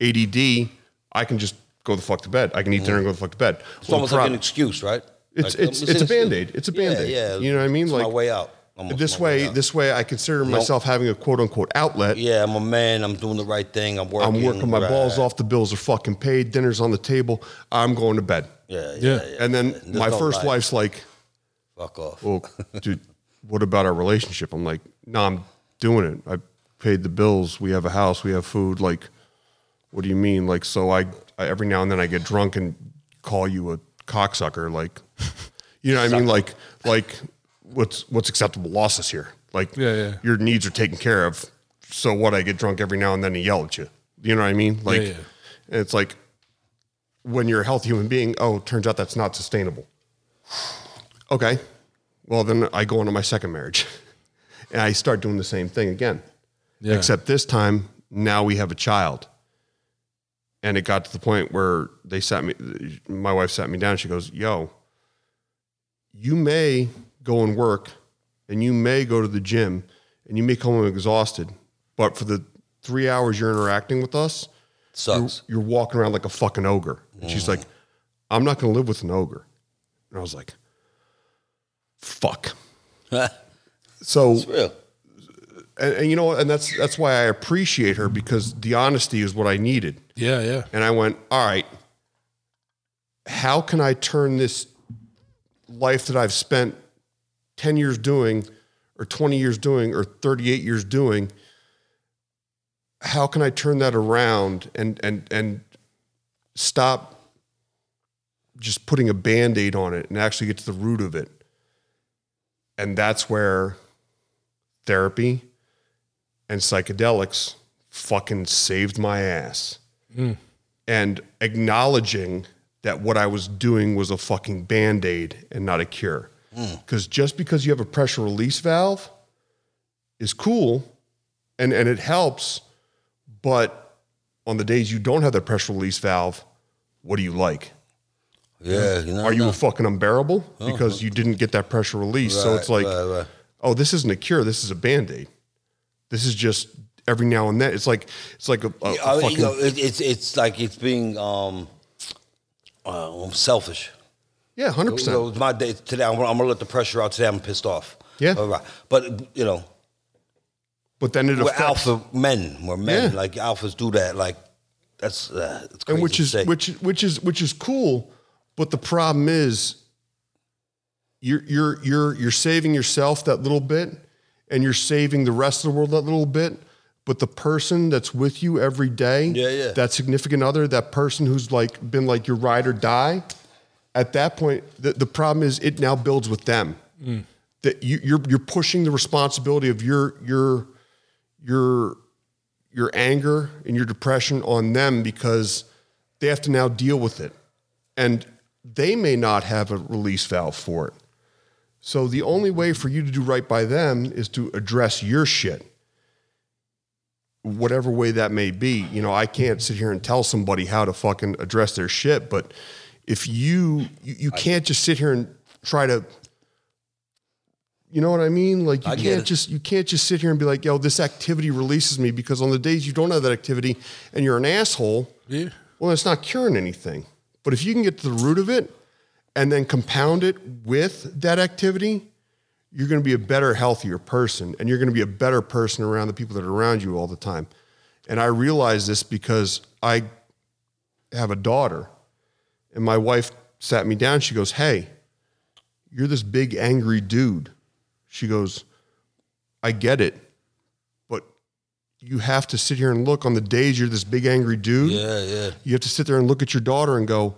ADD. I can just go the fuck to bed. I can eat dinner and go the fuck to bed. It's Well, almost the like an excuse, right? It's Like, it's um, it's a band aid. It's a band aid. Yeah, You know what I mean? It's like my way out. Almost this way, out. this way, I consider myself having a quote unquote outlet. Yeah, I'm a man. I'm doing the right thing. I'm working. I'm working my right. balls off. The bills are fucking paid. Dinner's on the table. I'm going to bed. Yeah, yeah, Yeah. yeah. And then There's my no first lie. wife's like, Fuck off. "Well, dude, what about our relationship?" I'm like, "No, I'm doing it. I paid the bills. We have a house. We have food. Like, what do you mean? Like, so I, I every now and then I get drunk and call you a cocksucker. Like, you know what I mean? Like, like what's what's acceptable losses here? Like, Yeah, yeah. your needs are taken care of. So what? I get drunk every now and then and yell at you. You know what I mean? Like, yeah. it's like when you're a healthy human being. Oh, turns out that's not sustainable. Okay, well then I go into my second marriage, and I start doing the same thing again. Yeah. Except this time, now we have a child. And it got to the point where they sat me, my wife sat me down. She goes, Yo, you may go and work and you may go to the gym and you may come home exhausted, but for the three hours you're interacting with us, you're, Sucks. you're walking around like a fucking ogre. And she's like, I'm not going to live with an ogre. And I was like, fuck. So it's real. and, and you know, and that's that's why I appreciate her because the honesty is what I needed. Yeah, yeah. And I went, all right, how can I turn this life that I've spent ten years doing, or twenty years doing, or thirty-eight years doing? How can I turn that around and and and stop just putting a band-aid on it and actually get to the root of it? And that's where therapy and psychedelics fucking saved my ass. Hmm. And acknowledging that what I was doing was a fucking band aid and not a cure. Because just because you have a pressure release valve is cool and, and it helps, but on the days you don't have that pressure release valve, what do you like? Yeah, you know. Are you no. a fucking unbearable because you didn't get that pressure release? so it's like, right, right. oh, this isn't a cure. This is a band aid. This is just every now and then. It's like it's like a, a, a fucking you know, it, it's it's like it's being um, uh, selfish. Yeah, hundred percent. know, it's my day today. I'm, gonna- I'm gonna let the pressure out today. I'm pissed off. Yeah. All right. But you know, But then it we're affects, alpha men. We're men. Yeah. Like alphas do that. Like that's uh, it's crazy and which is say. which which is which is cool. But the problem is, you're you're you're you're saving yourself that little bit, and you're saving the rest of the world that little bit. But the person that's with you every day, Yeah, yeah. that significant other, that person who's like been like your ride or die, at that point, the, the problem is it now builds with them. Mm. That you, you're you're pushing the responsibility of your your your your anger and your depression on them because they have to now deal with it. And they may not have a release valve for it. So the only way for you to do right by them is to address your shit. Whatever way that may be. You know, I can't sit here and tell somebody how to fucking address their shit, but if you you, you can't just sit here and try to you know what I mean? Like you I can't just you can't just sit here and be like, "Yo, this activity releases me." Because on the days you don't have that activity and you're an asshole, Yeah. well, it's not curing anything. But if you can get to the root of it and then compound it with that activity, you're going to be a better, healthier person, and you're going to be a better person around the people that are around you all the time. And I realize this because I have a daughter, and my wife sat me down. She goes, "Hey, you're this big angry dude." She goes, "I get it, but you have to sit here and look on the days you're this big angry dude. yeah, yeah. You have to sit there and look at your daughter and go,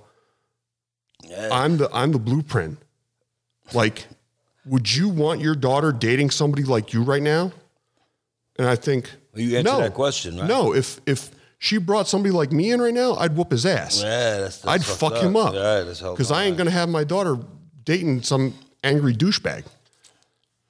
Yeah. I'm the I'm the blueprint. Like, would you want your daughter dating somebody like you right now? And I think You answered no, that question, right? No, if if she brought somebody like me in right now, I'd whoop his ass. Yeah, that's, that's I'd fucked fuck him up. Yeah, that's hell Because I ain't gonna have my daughter dating some angry douchebag.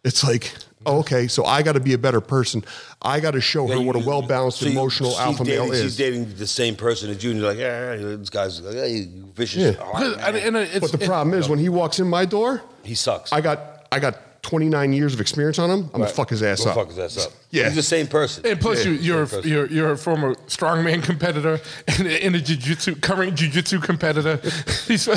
It's like, oh, okay, so I got to be a better person. I got to show her what a well balanced So emotional she's alpha dating, male is. She's dating the same person as you, and you're like, yeah, yeah, this guy's like, hey, you vicious. Yeah. All right, oh, And, man. and it's, But the it- problem is when he walks in my door, he sucks. I got I got 29 years of experience on him. I'm gonna fuck his ass Go up. Fuck his ass up. Yeah. he's the same person. And plus, Yeah, you, you're same person. you're you're a former strongman competitor and, and a jiu-jitsu current jiu-jitsu competitor. He's,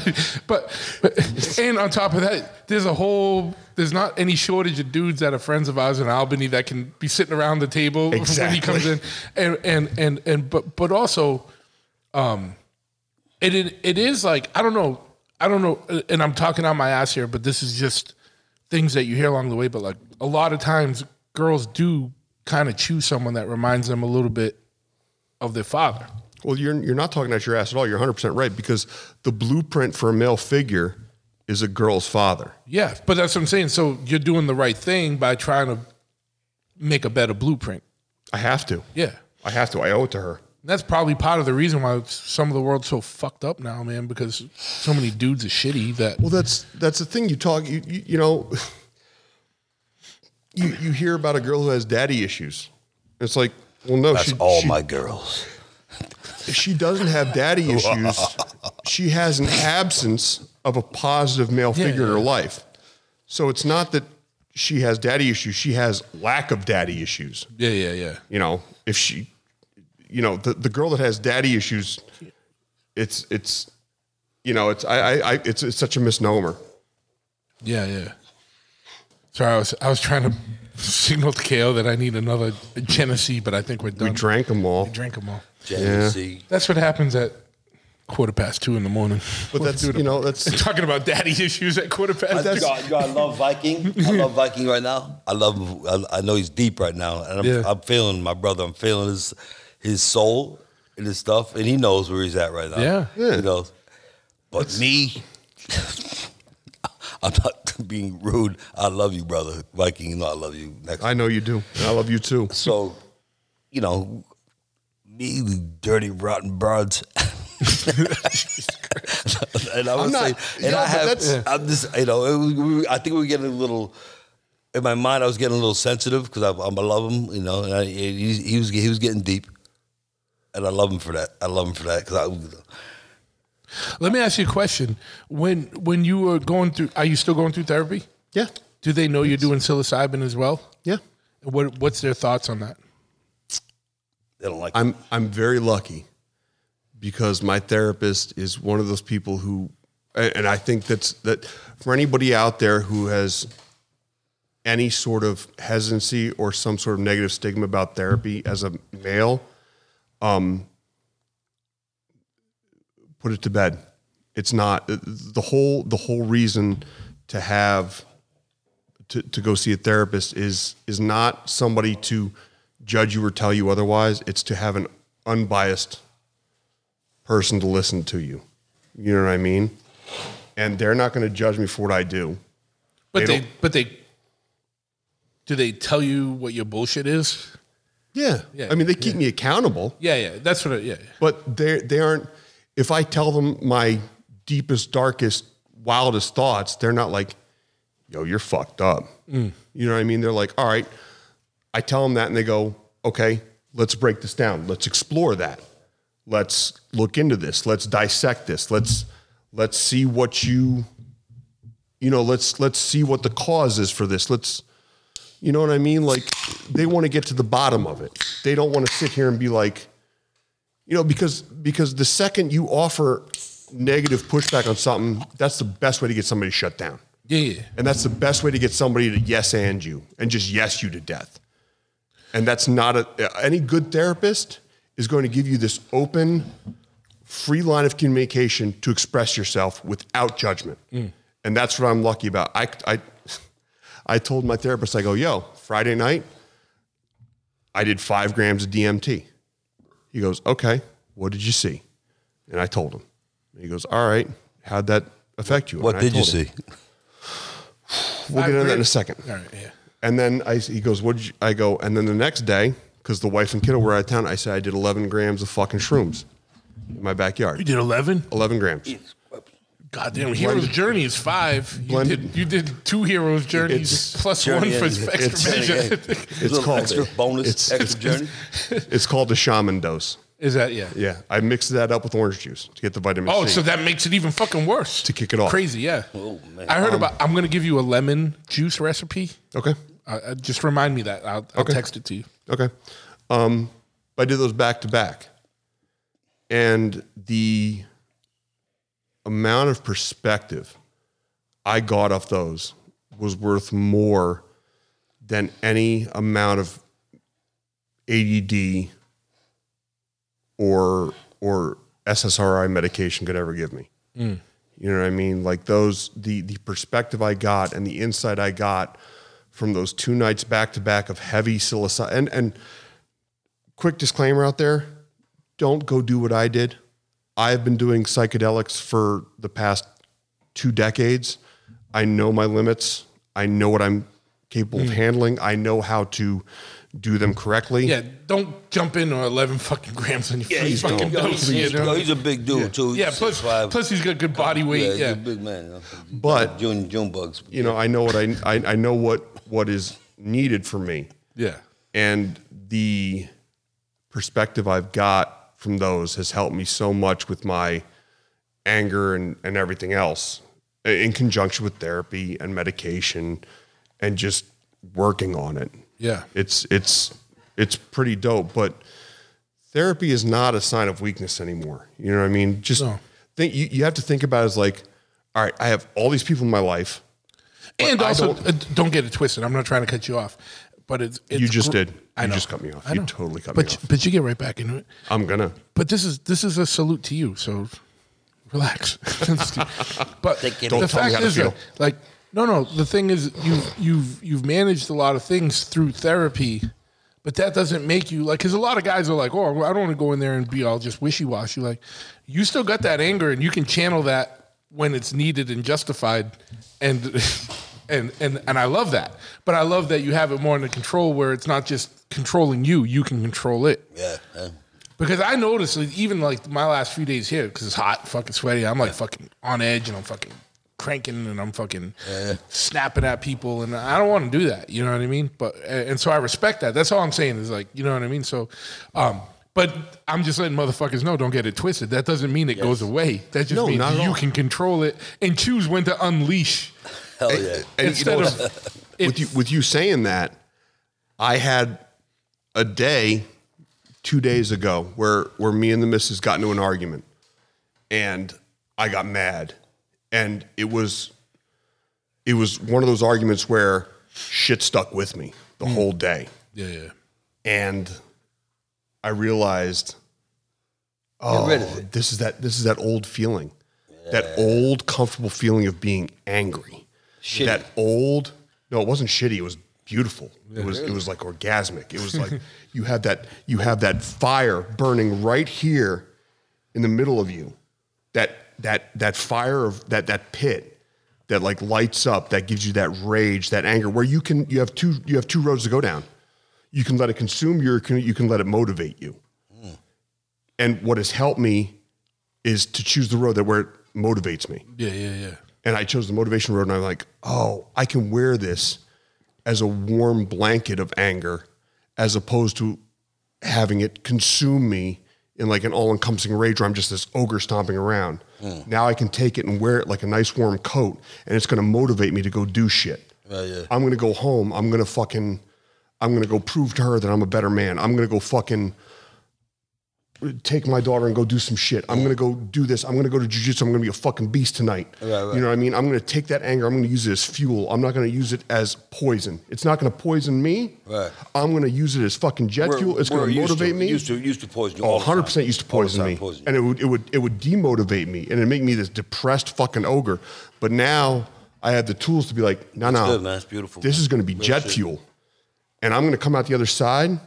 but, but and on top of that, there's a whole there's not any shortage of dudes that are friends of ours in Albany that can be sitting around the table when Exactly. he comes in, and and and and but but also, um, it it, it is like I don't know I don't know, and I'm talking on my ass here, but this is just things that you hear along the way. But like a lot of times, girls do kind of choose someone that reminds them a little bit of their father. Well, you're you're not talking out your ass at all. You're 100 percent right because the blueprint for a male figure is a girl's father. Yeah, but that's what I'm saying. So you're doing the right thing by trying to make a better blueprint. I have to. Yeah. I have to. I owe it to her. That's probably part of the reason why some of the world's so fucked up now, man, because so many dudes are shitty that Well, that's that's the thing. You talk. You you, you know. You you hear about a girl who has daddy issues. It's like, well, no, That's she, all she, my girls. she doesn't have daddy issues. she has an absence of a positive male Yeah, figure in her life. So it's not that she has daddy issues. She has lack of daddy issues. Yeah, yeah, yeah. You know, if she, you know, the, the girl that has daddy issues, it's it's, you know, it's I I, I it's it's such a misnomer. Yeah, yeah. Sorry, I was I was trying to signal to KO that I need another Genesee, but I think we're done. We drank them all. We drank them all. Genesee. That's what happens at quarter past two in the morning. But that's you know that's talking about daddy issues at quarter past two. God, God, I love Viking. I love Viking right now. I love him. I, I know he's deep right now, and I'm, Yeah. I'm feeling my brother. I'm feeling his his soul and his stuff, and he knows where he's at right now. Yeah. Yeah. he knows. But me, I'm not being rude. I love you, brother Viking. You know I love you. Next I know you do. I love you too. So, you know, me, the dirty, rotten birds. and I was not- saying, and yeah, I have, I'm just, you know, it was, I think we are getting a little, in my mind, I was getting a little sensitive because I, am I love him, you know, and I, he, he was he was getting deep, and I love him for that. I love him for that because I, Let me ask you a question. When when you were going through, are you still going through therapy? Yeah. Do they know you're doing psilocybin as well? Yeah. What What's their thoughts on that? they don't like. I'm I'm very lucky because my therapist is one of those people who and and I think that's that for anybody out there who has any sort of hesitancy or some sort of negative stigma about therapy as a male, um, put it to bed. It's not the whole the whole reason to have to, to go see a therapist is is not somebody to judge you or tell you otherwise. It's to have an unbiased person to listen to you. You know what I mean? And they're not going to judge me for what I do. But They they, but they do they tell you what your bullshit is? Yeah. Yeah, I mean, they keep me accountable, Yeah, yeah. That's what. It, yeah, yeah. but they they aren't. If I tell them my deepest, darkest, wildest thoughts, they're not like, "Yo, you're fucked up." Mm. You know what I mean? They're like, "All right." I tell them that, and they go, "Okay, let's break this down. Let's explore that. Let's look into this. Let's dissect this. Let's let's see what you, you know, let's let's see what the cause is for this. Let's." You know what I mean? Like they want to get to the bottom of it. They don't want to sit here and be like, you know, because because the second you offer negative pushback on something, that's the best way to get somebody shut down. Yeah, yeah. And that's the best way to get somebody to yes and you and just yes you to death. And that's not a any good therapist is going to give you this open, free line of communication to express yourself without judgment. Mm. And that's what I'm lucky about. I, I I told my therapist, I go, yo, Friday night, I did five grams of DMT. He goes, okay, what did you see? And I told him. And he goes, all right, how'd that affect you? what And did you him. see? We'll get into that in a second. All right, yeah. And then I, he goes, what did you, I go, and then the next day, because the wife and kiddo were out of town, I said I did 11 grams of fucking shrooms in my backyard. You did eleven. 11 grams. Goddamn, Hero's Journey is five. You Blended. did you did two Hero's Journeys It's- plus Journey, one for yeah, extra it's- measure. It's little called extra bonus, it's- extra journey. It's called the shaman dose. Is that yeah? Yeah, I mixed that up with orange juice to get the vitamin Oh, C. so that makes it even fucking worse. To kick it off. Crazy, yeah. Oh, man. I heard about. I'm gonna give you a lemon juice recipe. okay, Uh, uh, just remind me that. I'll, I'll Okay. text it to you. okay. Um, I did those back to back, and the amount of perspective I got off those was worth more than any amount of ADD or or SSRI medication could ever give me. Mm. You know what I mean? Like those the the perspective I got and the insight I got from those two nights back to back of heavy psilocybin and and quick disclaimer out there, don't go do what I did. I've been doing psychedelics for the past two decades. I know my limits. I know what I'm capable of hmm. handling. I know how to do them correctly. Yeah, don't jump in on 11 fucking grams on your Yeah, first he's, fucking yo, dose. he's, you know? he's a big dude too. yeah, plus, 6'5". plus he's got good body weight. yeah, he's Yeah, a big man. But- June June bugs. You know, I know what I, I I know what what is needed for me. yeah, and the perspective I've got from those has helped me so much with my anger and, and everything else in conjunction with therapy and medication and just working on it. yeah. It's it's it's pretty dope, but therapy is not a sign of weakness anymore. You know what I mean? Just No. think you, you have to think about it as like, all right, I have all these people in my life. And also, don't- uh, don't get it twisted. I'm not trying to cut you off, but it's, it's You just gr- did. I You know. just cut me off. I You know. totally cut but me you- off. But you get right back into it. I'm gonna. But this is this is a salute to you. So relax. but Take it the Don't tell me fact how to is, that, like, no, no. The thing is, you've you've you've managed a lot of things through therapy, but that doesn't make you like. Because a lot of guys are like, oh, I don't want to go in there and be all just wishy washy. Like, you still got that anger, and you can channel that when it's needed and justified, and. And, and and I love that, but I love that you have it more under control, where it's not just controlling you; you can control it. Yeah, yeah. Because I noticed, like, even like my last few days here, because it's hot, fucking sweaty. I'm like fucking on edge, and I'm fucking cranking, and I'm fucking snapping at people, and I don't want to do that. You know what I mean? But and so I respect that. That's all I'm saying is like, you know what I mean. So, um, but I'm just letting motherfuckers know, don't get it twisted. That doesn't mean it goes away. That just No, means you all. can control it and choose when to unleash Hell yeah. And instead you know, of with you with you saying that, I had a day two days ago where where me and the missus got into an argument, and I got mad, and it was it was one of those arguments where shit stuck with me the hmm. whole day, yeah, yeah. and I realized, oh, rid of oh, it. this is that this is that old feeling, that old comfortable feeling of being angry Shitty. that old no it wasn't shitty it was beautiful. It was it was like orgasmic. It was like you have that you have that fire burning right here in the middle of you. That that that fire of that that pit that like lights up that gives you that rage that anger where you can you have two you have two roads to go down. You can let it consume you can- you can let it motivate you. And what has helped me is to choose the road that where it motivates me. Yeah, yeah, yeah. And I chose the motivation road, and I'm like, oh, I can wear this as a warm blanket of anger, as opposed to having it consume me in like an all-encompassing rage where I'm just this ogre stomping around. Hmm. Now I can take it and wear it like a nice warm coat, and it's going to motivate me to go do shit. Yeah, yeah. I'm going to go home. I'm going to fucking, I'm going to go prove to her that I'm a better man. I'm going to go fucking take my daughter and go do some shit. I'm gonna go do this. I'm gonna go to jujitsu. I'm gonna be a fucking beast tonight. Right, right. You know what I mean? I'm gonna take that anger. I'm gonna use it as fuel. I'm not gonna use it as poison. It's not gonna poison me. Right. I'm gonna use it as fucking jet We're- fuel. It's gonna motivate to, me. Used to, used to poison you. Oh, all the time. 100 percent used to poison me, poison and it would it would it would demotivate me, and it'd make me this depressed fucking ogre. But now I have the tools to be like, no, no, good, man. It's beautiful, This man. is to be Real jet shit. fuel, and I'm to come out the other side,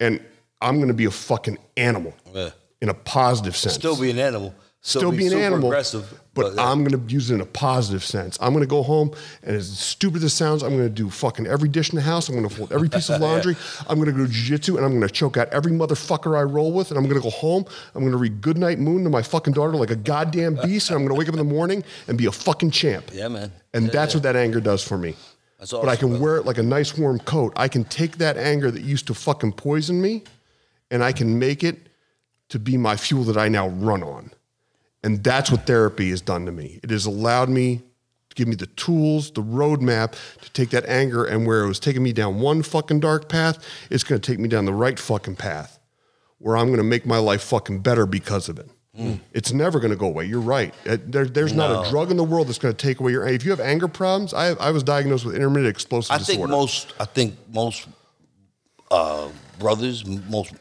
and I'm going to be a fucking animal Yeah. in a positive sense. Still be an animal. Still be be an animal, aggressive. but yeah. I'm going to use it in a positive sense. I'm going to go home, and as stupid as it sounds, I'm going to do fucking every dish in the house. I'm going to fold every piece of laundry. I'm going to go to jiu-jitsu, and I'm going to choke out every motherfucker I roll with, and I'm going to go home. I'm going to read Goodnight Moon to my fucking daughter like a goddamn beast, and I'm going to wake up in the morning and be a fucking champ. Yeah, man. And Yeah, that's yeah. what that anger does for me. That's But I can brother. wear it like a nice warm coat. I can take that anger that used to fucking poison me, and I can make it to be my fuel that I now run on. And that's what therapy has done to me. It has allowed me to give me the tools, the roadmap to take that anger and where it was taking me down one fucking dark path, it's going to take me down the right fucking path where I'm going to make my life fucking better because of it. It's never going to go away. You're right. Uh, There, there's not a drug in the world that's going to take away your. If you have anger problems, I, I was diagnosed with intermittent explosive I think disorder. most. I think most uh, brothers, most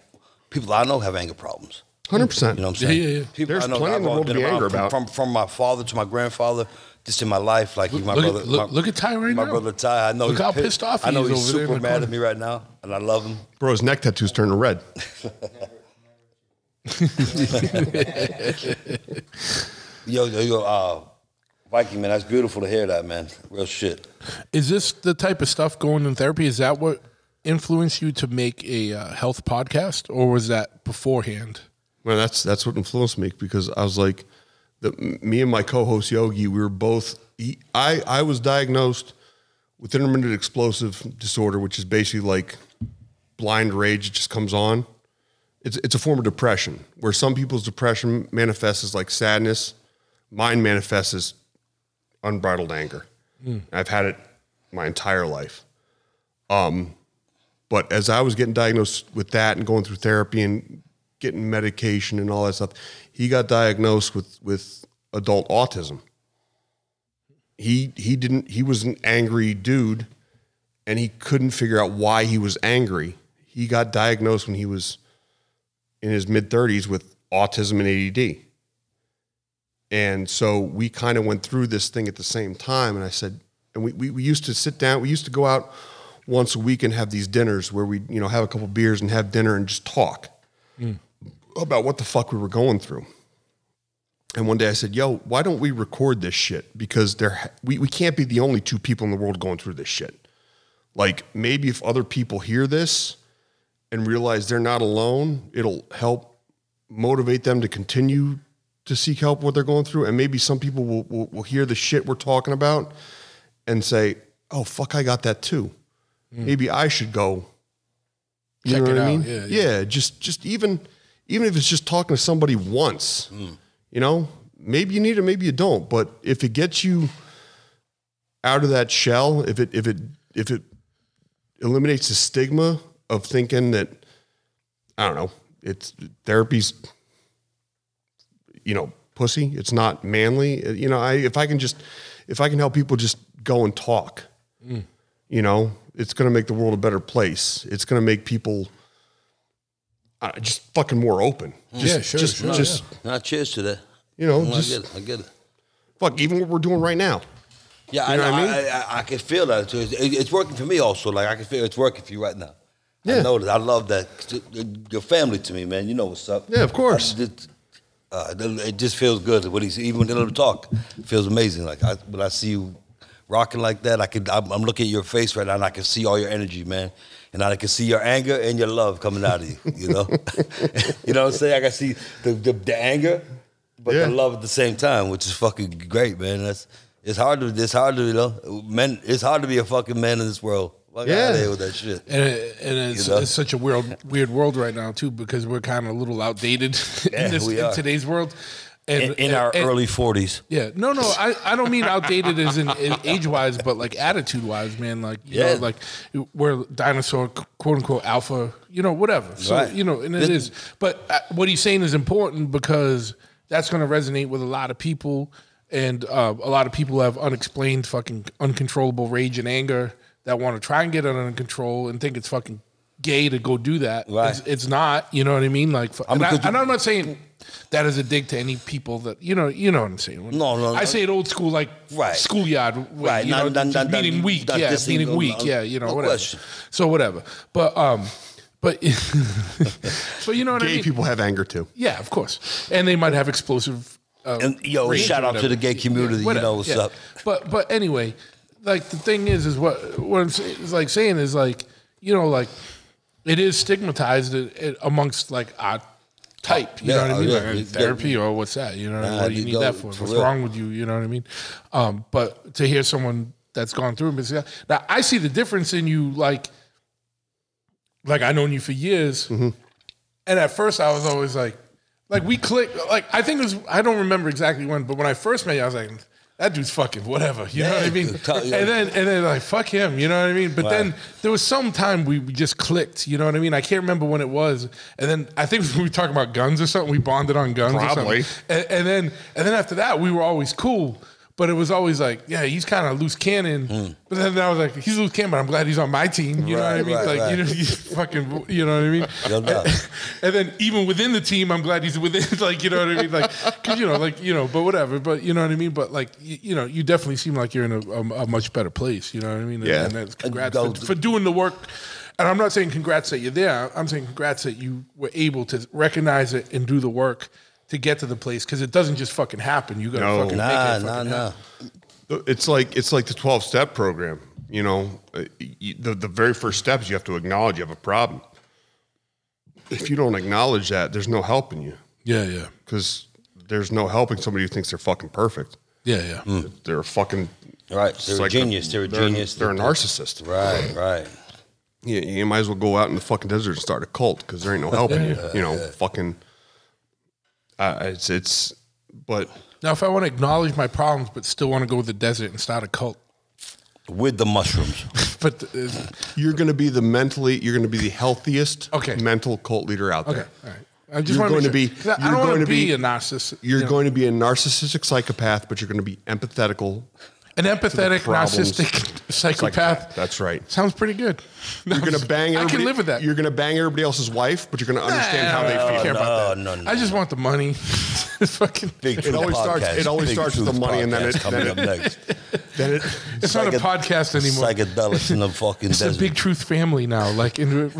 people I know have anger problems. Hundred percent. You know what I'm saying? Yeah, yeah, yeah. People There's I know plenty that in the world to be around angry from, about. From, from my father to my grandfather, just in my life. Like my Look at- brother. look- my, look at Ty right my now. brother Ty. I know Look he's how pissed off I know is he's over super mad corner. at me right now, and I love him. Bro, his neck tattoos turning red. Yo, yo, yo, uh, Viking man, that's beautiful to hear that, man. Real shit. Is this the type of stuff going in therapy? Is that what influenced you to make a uh, health podcast, or was that beforehand? Well, that's that's what influenced me because I was like, the, me and my co-host Yogi, we were both. He, I I was diagnosed with intermittent explosive disorder, which is basically like blind rage. It just comes on. It's it's a form of depression where some people's depression manifests as like sadness. Mine manifests as unbridled anger. I've had it my entire life. Um, but as I was getting diagnosed with that and going through therapy and getting medication and all that stuff, he got diagnosed with with adult autism. He he didn't he was an angry dude and he couldn't figure out why he was angry. He got diagnosed when he was in his mid 30s with autism and ADD. And so we kind of went through this thing at the same time. And I said, and we, we, we used to sit down, we used to go out once a week and have these dinners where we, you know, have a couple beers and have dinner and just talk hmm. about what the fuck we were going through. And one day I said, yo, why don't we record this shit? Because there, we, we can't be the only two people in the world going through this shit. Like maybe if other people hear this and realize they're not alone, it'll help motivate them to continue to seek help what they're going through. And maybe some people will, will, will hear the shit we're talking about and say, oh, fuck, I got that too. Maybe I should go. You Check know it what I out. mean? Yeah, yeah. just just even even if it's just talking to somebody once, Mm. you know, maybe you need it, maybe you don't. But if it gets you out of that shell, if it if it if it eliminates the stigma of thinking that I don't know, it's therapy's you know, pussy, it's not manly. uh, You know, I if I can just if I can help people just go and talk, Mm. you know, it's going to make the world a better place. It's going to make people uh, just fucking more open. Just, Yeah, sure, just, sure, just Nah, cheers to that. you know, I just get it. I get it. fuck. Even what we're doing right now. Yeah, I You know know. I I, mean? I, I, can feel that. too. It's, it's working for me also. Like I can feel it's working for you right now. Yeah. I know that. I love that. Your family to me, man. You know what's up. Yeah, of course. I- it, uh, it just feels good when he's even when they little talk. It feels amazing. Like I, when I see you rocking like that, I can. I'm, I'm looking at your face right now, and I can see all your energy, man. And I can see your anger and your love coming out of you. You know, you know what I'm saying? I can see the the, the anger, but Yeah. the love at the same time, which is fucking great, man. That's it's hard to it's hard to you know men. It's hard to be a fucking man in this world. Fuck Yeah. out of here with that shit. And, it, and it's, You know? it's such a weird, weird world right now too, because we're kind of a little outdated Yeah, in, this, we in today's world. And, In, in our and- early forties. Yeah, no, no, I, I don't mean outdated as in, in age wise, but like attitude wise, man. Like, you Yeah. know, like we're dinosaur, quote unquote, alpha, you know, whatever. So, Right. you know, and it This- is. But uh, what he's saying is important because that's going to resonate with a lot of people. And uh, a lot of people have unexplained, fucking uncontrollable rage and anger that want to try and get it under control and think it's fucking gay to go do that. Right. It's, it's not, you know what I mean? Like, and, I, and I'm not saying that is a dig to any people that you know. You know what I'm saying? No, no, I say it old school, like Right. schoolyard, way, Right, You not- know, not- just not- meaning not- weak, not yeah, meaning no, weak, no, yeah, you know, no whatever. question. So whatever, but um, but but you know what I Gay mean? people have anger too. Yeah, of course, and they might have explosive. Uh, And yo, shout out to the gay community. you whatever, know what's yeah. up. But but anyway, like the thing is, is what what I'm saying is like saying is like you know like it is stigmatized amongst like our type. You Yeah, know what I mean? yeah. Like, therapy or what's that? You know Nah, what do you need go that for? for What's real. wrong with you? You know what I mean? Um, but to hear someone that's gone through it, now I see the difference in you. Like like I known you for years, and at first I was always like, like we clicked. Like I think it was I don't remember exactly when, but when I first met you, I was like, that dude's fucking whatever. You know what I mean? yeah. And then and then like fuck him. You know what I mean? But then there was some time we, we just clicked. You know what I mean? I can't remember when it was. And then I think we were talking about guns or something. We bonded on guns. Probably. Or something. And, and then and then after that we were always cool. But it was always like, yeah, he's kind of loose cannon. Hmm. But then I was like, he's loose cannon, but I'm glad he's on my team. You know what I mean? right, like, right. you know, he's fucking, you know what I mean? No doubt. and then even within the team, I'm glad he's within, like, you know what I mean? Like, cause you know, like, you know, but whatever, but you know what I mean? But like, you, you know, you definitely seem like you're in a, a, a much better place, you know what I mean? Yeah. And that's congrats go- for, for doing the work and I'm not saying congrats that you're there. I'm saying congrats that you were able to recognize it and do the work to get to the place because it doesn't just fucking happen. You got to No. fucking Nah, make it. nah, fucking nah. happen. It's like it's like the twelve step program. You know, Uh, the the very first step is you have to acknowledge you have a problem. If you don't acknowledge that, there's no helping you Yeah, yeah, because there's no helping somebody who thinks they're fucking perfect. yeah, yeah. They're a fucking Right. They're a psycho- genius. They're a genius. They're a narcissist. Right, right. You, you might as well go out in the fucking desert and start a cult because there ain't no helping you. You know, fucking. Uh, it's it's, but Now, if I want to acknowledge my problems but still want to go to the desert and start a cult, With the mushrooms. but uh, you're going to be the mentally, you're going to be the healthiest Okay. mental cult leader out there. okay, all right. I just You're want to going to be- 'Cause I- I you're don't want going to to be, be- a narcissist. You're you know. going to be a narcissistic psychopath, but you're going to be empathetical. An empathetic, problems. narcissistic psychopath. That's right. Sounds pretty good. You're going to bang. I Everybody, can live with that. You're going to bang everybody else's wife, but you're going to understand how they I don't feel. care about No, that. no, no, I just want the money. fucking. Big It Truth always starts- podcast. it always Big starts with the money and then podcast it- coming then up next. Then it, It's not a podcast anymore. Psychedelics in the fucking It's a desert. big truth family now. Like, in,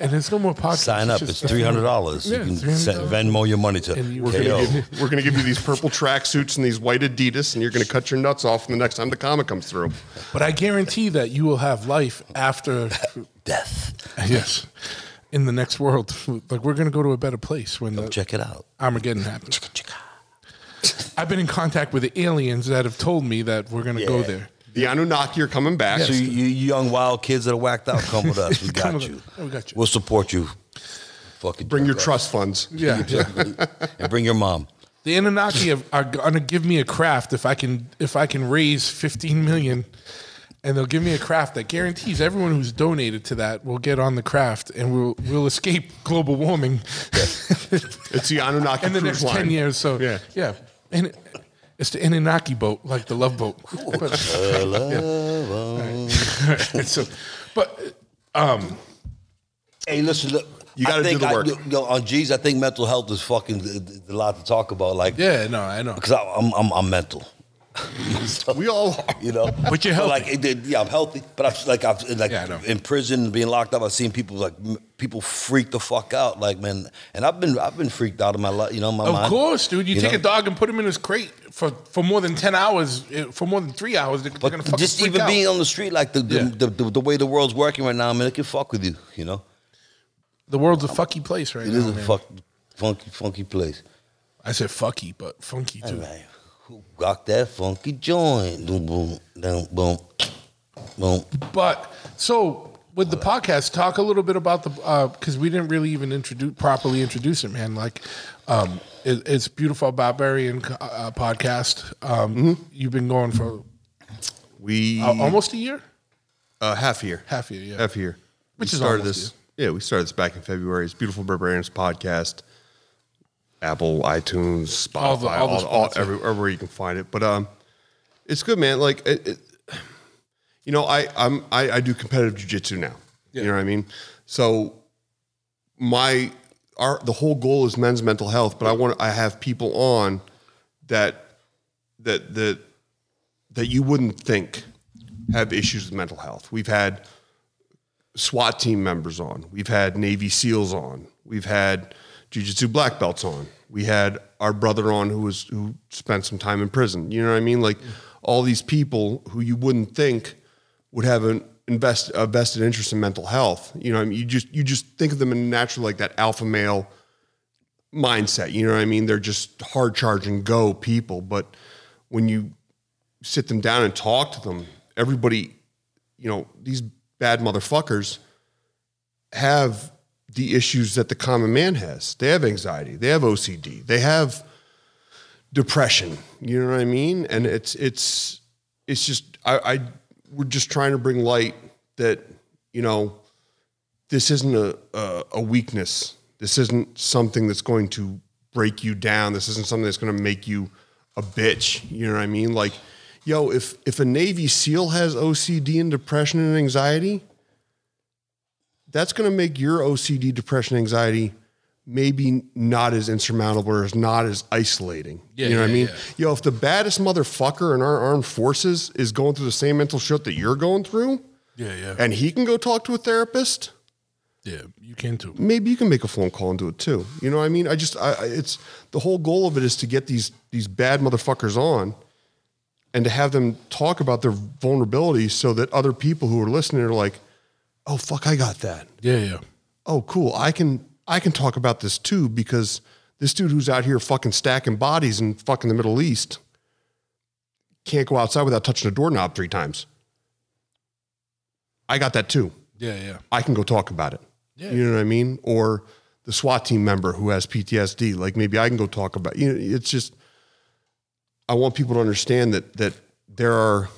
and there's no more podcasts. Sign up. just It's three hundred dollars. Yeah, you can send, Venmo your money to you- we're KO. going to give, we're going to give you these purple tracksuits and these white Adidas, and you're going to cut your nuts off in the next time the comic comes through. But I guarantee that you will have life after. Death. yes, in the next world. Like we're gonna go to a better place when the Check it out. Armageddon happens. I've been in contact with the aliens that have told me that we're gonna go Yeah. there. The Anunnaki are coming back. So you, you young wild kids that are whacked out, come with us. We Come got with you. us. Yeah, we got you. We'll support you. Fucking Bring your jerk trust funds. Yeah, yeah. and bring your mom. The Anunnaki have, are gonna give me a craft if I can if I can raise 15 million, and they'll give me a craft that guarantees everyone who's donated to that will get on the craft and we'll we'll escape global warming It's the Anunnaki in the cruise next line. 10 years. So Yeah. yeah, and it- it's the Anunnaki boat, like the love boat. But, yeah. so, but um, Hey, listen, look. You gotta I do think the I- work. you know, on G's, I think mental health is fucking th- th- a lot to talk about. Like, yeah, no, I know. because I'm, I'm I'm mental. So, We all are. you know. But you're healthy. like, it, it- yeah, I'm healthy. But I've like I've like Yeah, I know. in prison, being locked up. I've seen people like people freak the fuck out. Like man, and I've been I've been freaked out in my life. You know, my Of mind. course, dude. You, You take know? a dog and put him in his crate for, for more than ten hours, eh, for more than three hours. They're, they're gonna fucking just freak even out. being on the street, like the the, Yeah. the, the the way the world's working right now, I man, it can fuck with you. You know, the world's a fucky place right it now. is a man. fuck funky funky place. I said fucky, but funky too. Man, who rock that funky joint? Boom, boom, down, boom, boom. But so with the podcast, talk a little bit about the because we didn't really even introduce properly introduce it, man. Like, um, it, it's beautiful barbarian uh, podcast. Um, Mm-hmm. You've been going for We uh, almost a year, uh, half year. half a year, yeah. Half a year. Which we is started almost this. Yeah, we started this back in February. It's Beautiful Barbarians podcast. Apple, iTunes, Spotify, All the- all the all, all, yeah. every, everywhere you can find it. But um, it's good, man. Like, it, it, you know, I I'm I, I do competitive jujitsu now. Yeah. You know what I mean? So my our the whole goal is men's mental health, but I want I have people on that that that that you wouldn't think have issues with mental health. We've had SWAT team members on. We've had Navy SEALs on. We've had Jiu-Jitsu black belts on. We had our brother on who was who spent some time in prison. You know what I mean? Like all these people who you wouldn't think would have an invest a vested interest in mental health. You know, I mean, you just you just think of them in natural like that alpha male mindset. You know what I mean? They're just hard charging go people. But when you sit them down and talk to them, everybody, you know, these bad motherfuckers have the issues that the common man has. They have anxiety, they have OCD, they have depression. You know what I mean? And it's it's it's just I, I we're just trying to bring light that you know this isn't a, a a weakness. This isn't something that's going to break you down. This isn't something that's going to make you a bitch. You know what I mean? Like, yo, if if a Navy SEAL has OCD and depression and anxiety, that's going to make your OCD, depression, anxiety maybe not as insurmountable or as not as isolating. Yeah, you know what I mean? yeah. Yo, if the baddest motherfucker in our armed forces is going through the same mental shit that you're going through, Yeah, yeah. and he can go talk to a therapist, Yeah, you can too. maybe you can make a phone call and do it too. You know what I mean? I just, I, I- it's the whole goal of it is to get these these bad motherfuckers on, and to have them talk about their vulnerabilities, so that other people who are listening are like, "Oh fuck, I got that. Yeah, yeah. Oh cool, I can I can talk about this too because this dude who's out here fucking stacking bodies in fucking the Middle East can't go outside without touching a doorknob three times. I got that too." Yeah, yeah. I can go talk about it. Yeah. You know what I mean? Or the SWAT team member who has PTSD, like maybe I can go talk about. You know, it's just I want people to understand that that there are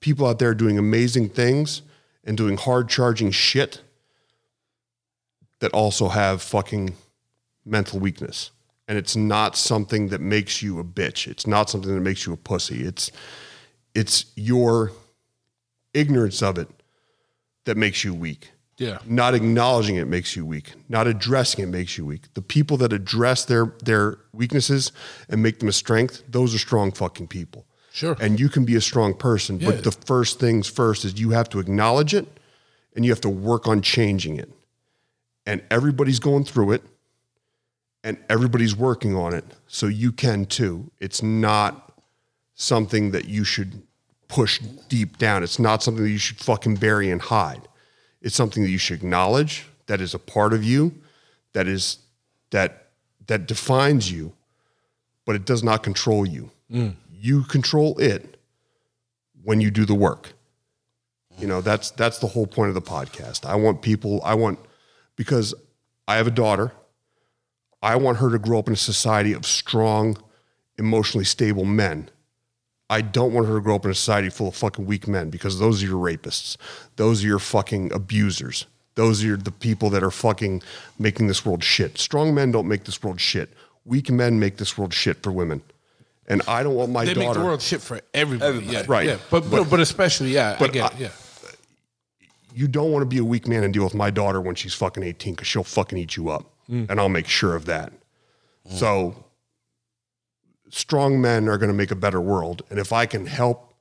people out there doing amazing things and doing hard charging shit that also have fucking mental weakness. And it's not something that makes you a bitch. It's not something that makes you a pussy. It's it's your ignorance of it that makes you weak. Yeah. Not acknowledging it makes you weak. Not addressing it makes you weak. The people that address their their weaknesses and make them a strength, those are strong fucking people. Sure. And you can be a strong person, Yeah. but the first things first is you have to acknowledge it and you have to work on changing it. And everybody's going through it and everybody's working on it. So you can too. It's not something that you should push deep down. It's not something that you should fucking bury and hide. It's something that you should acknowledge that is a part of you, that is that that defines you, but it does not control you. Mm. You control it when you do the work. You know, that's that's the whole point of the podcast. I want people, I want because I have a daughter. I want her to grow up in a society of strong, emotionally stable men. I don't want her to grow up in a society full of fucking weak men because those are your rapists. Those are your fucking abusers. Those are the people that are fucking making this world shit. Strong men don't make this world shit. Weak men make this world shit for women. And I don't want my They daughter. They make the world shit for everybody. Everybody. Yeah, Right. Yeah, but, but but especially yeah, I get I- it, yeah. you don't want to be a weak man and deal with my daughter when she's fucking 18 because she'll fucking eat you up. Mm. And I'll make sure of that. So strong men are going to make a better world. And if I can help,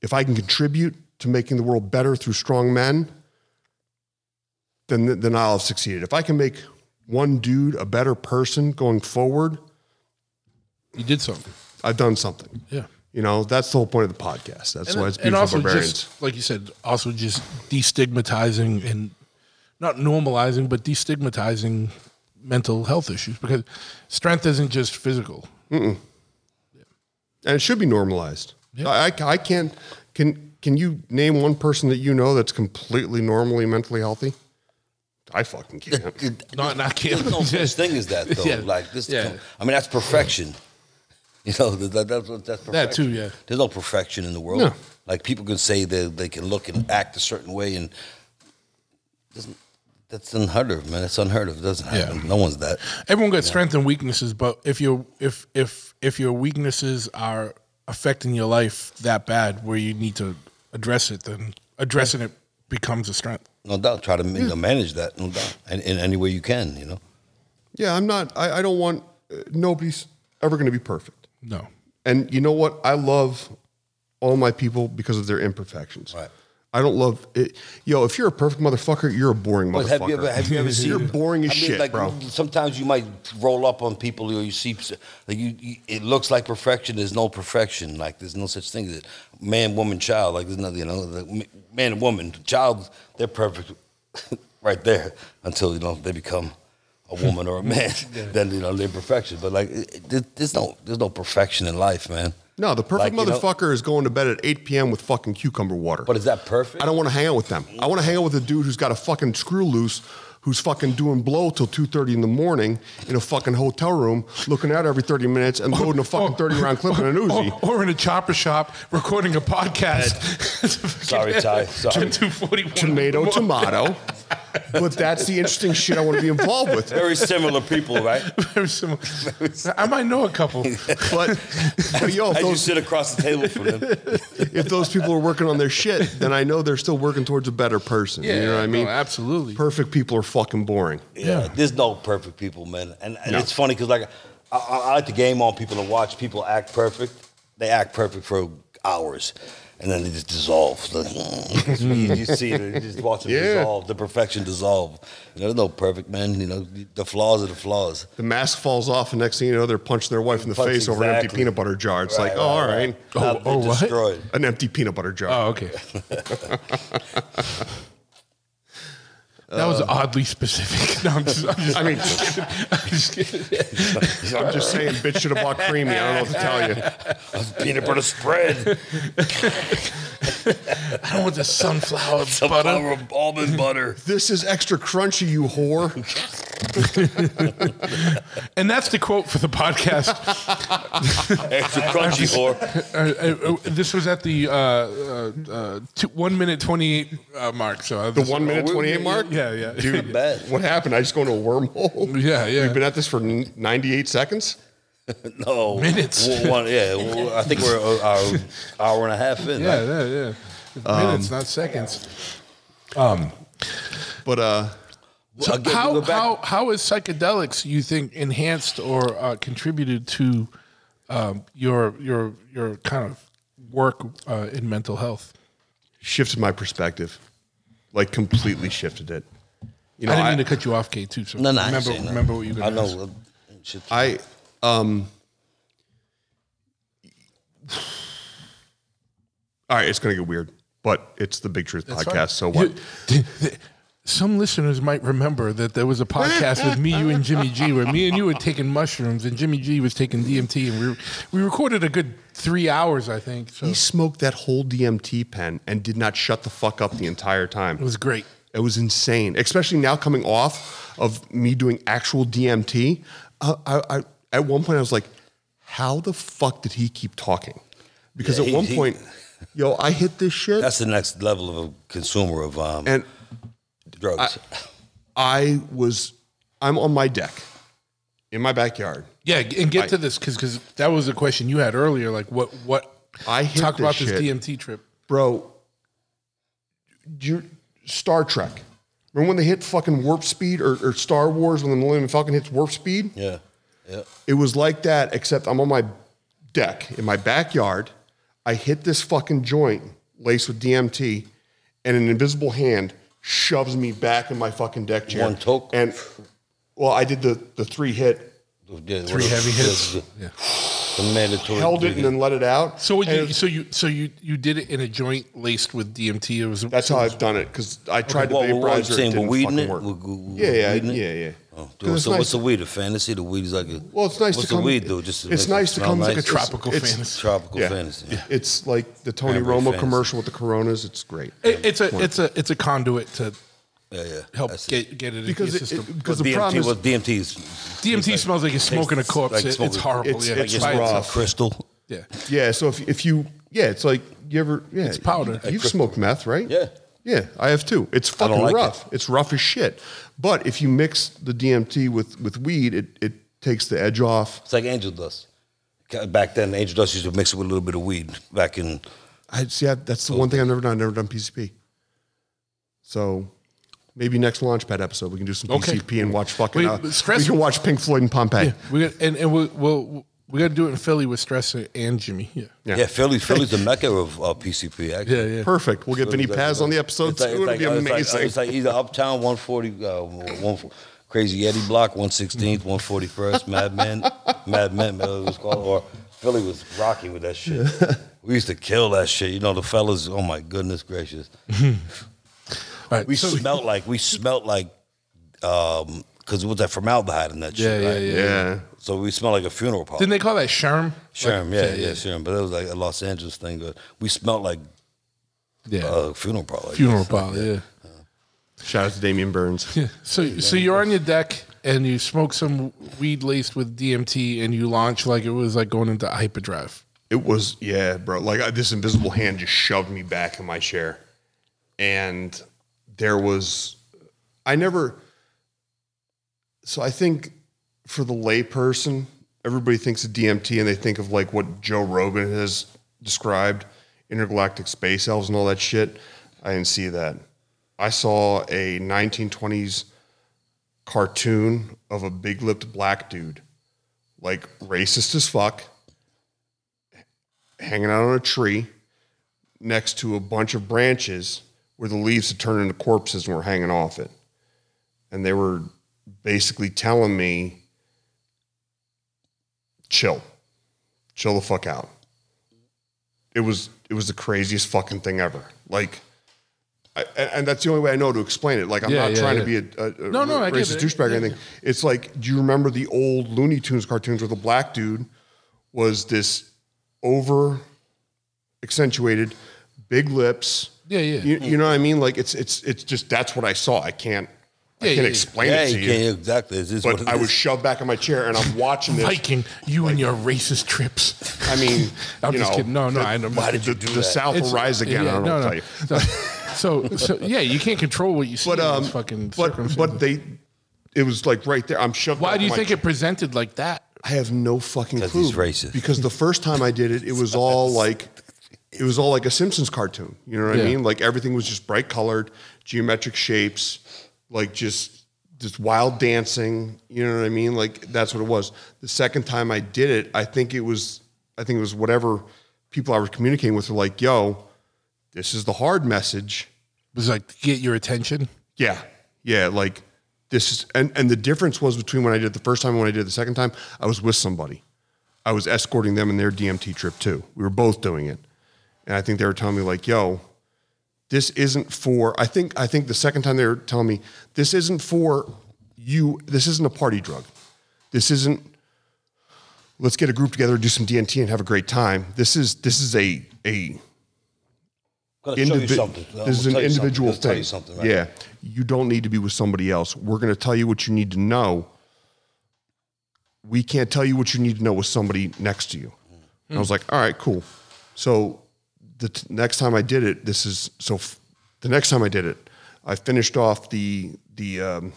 if I can contribute to making the world better through strong men, then, then I'll have succeeded. If I can make one dude a better person going forward, You did something. I've done something. Yeah. You know, that's the whole point of the podcast. That's why it's beautiful and also barbarians. just like you said, also just destigmatizing and not normalizing, but destigmatizing mental health issues because strength isn't just physical. And it should be normalized. I, I, I can't. Can can you name one person that you know that's completely normally mentally healthy? I fucking can't. Not not There's no such thing as that, though. Yeah. Like this, Yeah. I mean, that's perfection. You know, that, that, that's that's perfection. That too, yeah. There's no perfection in the world. No. Like people can say that they can look and act a certain way, and doesn't that's unheard of, man. It's unheard of. It doesn't happen. Yeah. No one's that. Everyone got strengths and weaknesses, but if your if if if your weaknesses are affecting your life that bad where you need to address it, then addressing it becomes a strength. No doubt. Try to you know, manage that. No doubt. And in any way you can. You know. yeah, I'm not. I, I don't want. Uh, nobody's ever going to be perfect. No. And you know what? I love all my people because of their imperfections. Right. I don't love it. Yo, if you're a perfect motherfucker, you're a boring But motherfucker. have you ever have you ever seen? You're boring as I mean, shit, like, bro. Sometimes you might roll up on people, or you see, like you, you, it looks like perfection. There's no perfection. Like there's no such thing as man, woman, child. Like there's nothing. You know, man and woman, child, they're perfect right there until you know they become a woman or a man. Then you know they're perfection. But like, it, it, there's no there's no perfection in life, man. No, the perfect Like, you know- motherfucker is going to bed at 8 p.m. with fucking cucumber water. But is that perfect? I don't want to hang out with them. I want to hang out with a dude who's got a fucking screw loose, who's fucking doing blow till 2.30 in the morning in a fucking hotel room, looking out every 30 minutes and loading a oh, fucking 30 round clip in an oh, Uzi. Or, or in a chopper shop recording a podcast. Sorry, Ty. Sorry. 241. Tomato, tomato. But that's the interesting shit I want to be involved with. Very similar people, right? Very similar. I might know a couple. But, but yo, if As you those, sit across the table from them. if those people are working on their shit, then I know they're still working towards a better person. you know what I no, mean? absolutely. Perfect people are fucking boring. Yeah, there's no perfect people, man. And, and it's funny because like I, I I like to game on people and watch people act perfect. They act perfect for hours, and then it just dissolves. You, you see it, you just watch it Yeah. dissolve, the perfection dissolve. You know, there's no perfect man. You know, the flaws are the flaws. The mask falls off, and next thing you know, they're punching their wife in the Punch face over an empty peanut butter jar. It's like, Right, oh, all right, right, right. Oh, oh, they're what? destroyed. an empty peanut butter jar. Oh, okay. that was um, oddly specific. No, I'm just, I'm just, I mean, I'm just kidding. I'm just saying, bitch should have bought creamy. I don't know what to tell you. Peanut butter spread, I don't want the sunflower butter. sunflower almond butter. This is extra crunchy, you whore. And that's the quote for the podcast. Extra crunchy whore. Uh, uh, uh, this was at the uh, two, one minute twenty eight uh, mark. So The one minute twenty eight mark. Yeah, yeah, dude. Bad. What happened? I just go into a wormhole. Yeah, yeah. We've been at this for ninety eight seconds. No Minutes. One, yeah, I think we're an hour, hour and a half in. yeah, right? yeah, yeah. Minutes, not seconds. Um, But uh, So I'll how go back- how how is psychedelics you think enhanced or uh, contributed to um, your your your kind of work uh, in mental health? shifted my perspective, like completely shifted it. You know, I didn't I, mean to cut you off, K. Too. So No, no, I ain't remember saying remember what you were I going to know. Shit. I um. All right, it's gonna get weird, but it's the Big Truth podcast. So what? You- some listeners might remember that there was a podcast with me, you, and Jimmy G, where me and you were taking mushrooms, and Jimmy G was taking DMT, and we we recorded a good three hours, I think. So He smoked that whole DMT pen and did not shut the fuck up the entire time. It was great. It was insane, especially now coming off of me doing actual DMT. Uh, I, I, at one point, I was like, "How the fuck did he keep talking?" Because Yeah, at he- one he- point, yo, I hit this shit, That's the next level of a consumer of um, and drugs. I was, I'm on my deck in my backyard. Yeah, and get I- to this because because that was the question you had earlier. Like, what what? I hit talk this about this. DMT trip. bro. You Star Trek. Remember when they hit fucking warp speed, or, or Star Wars when the Millennium Falcon hits warp speed? yeah, yeah. It was like that, except I'm on my deck in my backyard. I hit this fucking joint laced with DMT, and an invisible hand shoves me back in my fucking deck chair. One toke? And well, I did the the three hit, yeah Three heavy hits. The, Yeah. The mandatory. held it, and then let it out. So would you? it- So you? So you? You did it in a joint laced with DMT. It was. that's how I've done it because I tried What, to what, what you vaporize it. saying? it But didn't weed in fucking it? work. With- with- Yeah, yeah, weed it? yeah, yeah. Oh, 'Cause dude, it's so what's the weed? A fantasy? The weed is like a. Well, it's nice What's to come. the weed do? Just it's make it nice to smell come nice? like a tropical it's- fantasy. Tropical Yeah. fantasy. Yeah. It's like the Tony Cranberry Romo fantasy. commercial with the Coronas. It's great. It, it's a. It's a. It's a conduit to Yeah, yeah. help That's it. get get it Because into it, your it- system. because But the problem DMT, is what DMT is. DMT smells like you're smoking a corpse. like It- it's horrible. it's- yeah, it's by raw. itself. crystal. Yeah. yeah. So if if you yeah, it's like you ever yeah, it's powder. You, have smoked meth, right? Yeah. Yeah, I have too. It's fucking like rough. It's rough as shit. But if you mix the DMT with with weed, it it takes the edge off. It's like angel dust. Back then, angel dust used to mix it with a little bit of weed. Back in I see. I, that's the one thing I've never done. I've never done PCP. So maybe next Launchpad episode we can do some Okay. PCP and watch fucking. Wait, uh, stress- we can watch Pink Floyd and Pompeii. We got, and and we'll, we'll we got to do it in Philly with Stress and Jimmy. Yeah. Yeah. yeah, Philly, Philly's the mecca of uh, PCP. Actually. Yeah. Yeah. Perfect. We'll get Vinnie It's like- Paz on the episode it's like- too. it's It'll like- be it's like- amazing. It's like, either Uptown 140, uh, one, Crazy Eddie Block, 116th, 141st, Madman, Madman, it was called, or Philly was rocking with that shit. we used to kill that shit. You know, the fellas, oh my goodness gracious. All right. We so- smelt like, we smelt like, um, because it was that formaldehyde in that yeah, shit, yeah, right? yeah, yeah. So we smelled like a funeral parlor. Didn't they call that Sherm? Sherm, Like- yeah, yeah, Sherm. But it was like a Los Angeles thing. But we smelled like Yeah. a funeral parlor. Funeral parlor. Yeah. Shout out to Damian Burns. Yeah. So so you're on your deck and you smoke some weed laced with DMT and you launch like it was like going into hyperdrive. It was yeah, bro. Like I, this invisible hand just shoved me back in my chair, and there was, I never. So I think for the layperson, everybody thinks of DMT and they think of like what Joe Rogan has described, intergalactic space elves and all that shit. I didn't see that. I saw a 1920s cartoon of a big lipped black dude, like racist as fuck, hanging out on a tree, next to a bunch of branches where the leaves had turned into corpses and were hanging off it. And they were basically telling me, chill, chill the fuck out. It was it was the craziest fucking thing ever. Like, I, and that's the only way I know to explain it. Like, I'm Yeah, not yeah, trying yeah. to be a, a, a No, no, racist douchebag or anything. It's like, do you remember the old Looney Tunes cartoons where the black dude was this over accentuated, big lips? Yeah, yeah. You, you know what I mean? Like, it's it's it's just that's what I saw. I can't I Yeah, can't yeah, explain Yeah, it you to you. can't exactly. It's just what But it I is. was shoved back in my chair and I'm watching this. Viking, you and your racist trips. I mean, I'm you just know, kidding. No, no, the- I know. Why did you the, do the that? South It's- will rise again. yeah, I don't know no, what to tell you. So, so, so, yeah, you can't control what you see. But in um, those fucking but circumstances. but they, it was like right there. I'm shoved. Why back do in you my think it presented like that? I have no fucking 'Cause clue. he's racist. Because the first time I did it, it was all like, it was all like a Simpsons cartoon. You know what Yeah. I mean? Like everything was just bright colored, geometric shapes, like just just wild dancing. You know what I mean? Like that's what it was. The second time I did it, I think it was, I think it was whatever people I was communicating with were like, "Yo, this is the hard message." It was like get your attention. Yeah. Yeah. Like this is, and, and the difference was between when I did it the first time and when I did it the second time, I was with somebody. I was escorting them in their DMT trip too. We were both doing it. And I think they were telling me like, yo, this isn't for, I think, I think the second time they were telling me, this isn't for you. This isn't a party drug. This isn't, let's get a group together, do some DMT and have a great time. This is, this is a a. gonna show you indivi- something. This is an individual I'm gonna tell thing. you right? Yeah, you don't need to be with somebody else. We're going to tell you what you need to know. We can't tell you what you need to know with somebody next to you. And I was like, all right, cool. So the t- next time I did it, this is so. F- the next time I did it, I finished off the the um,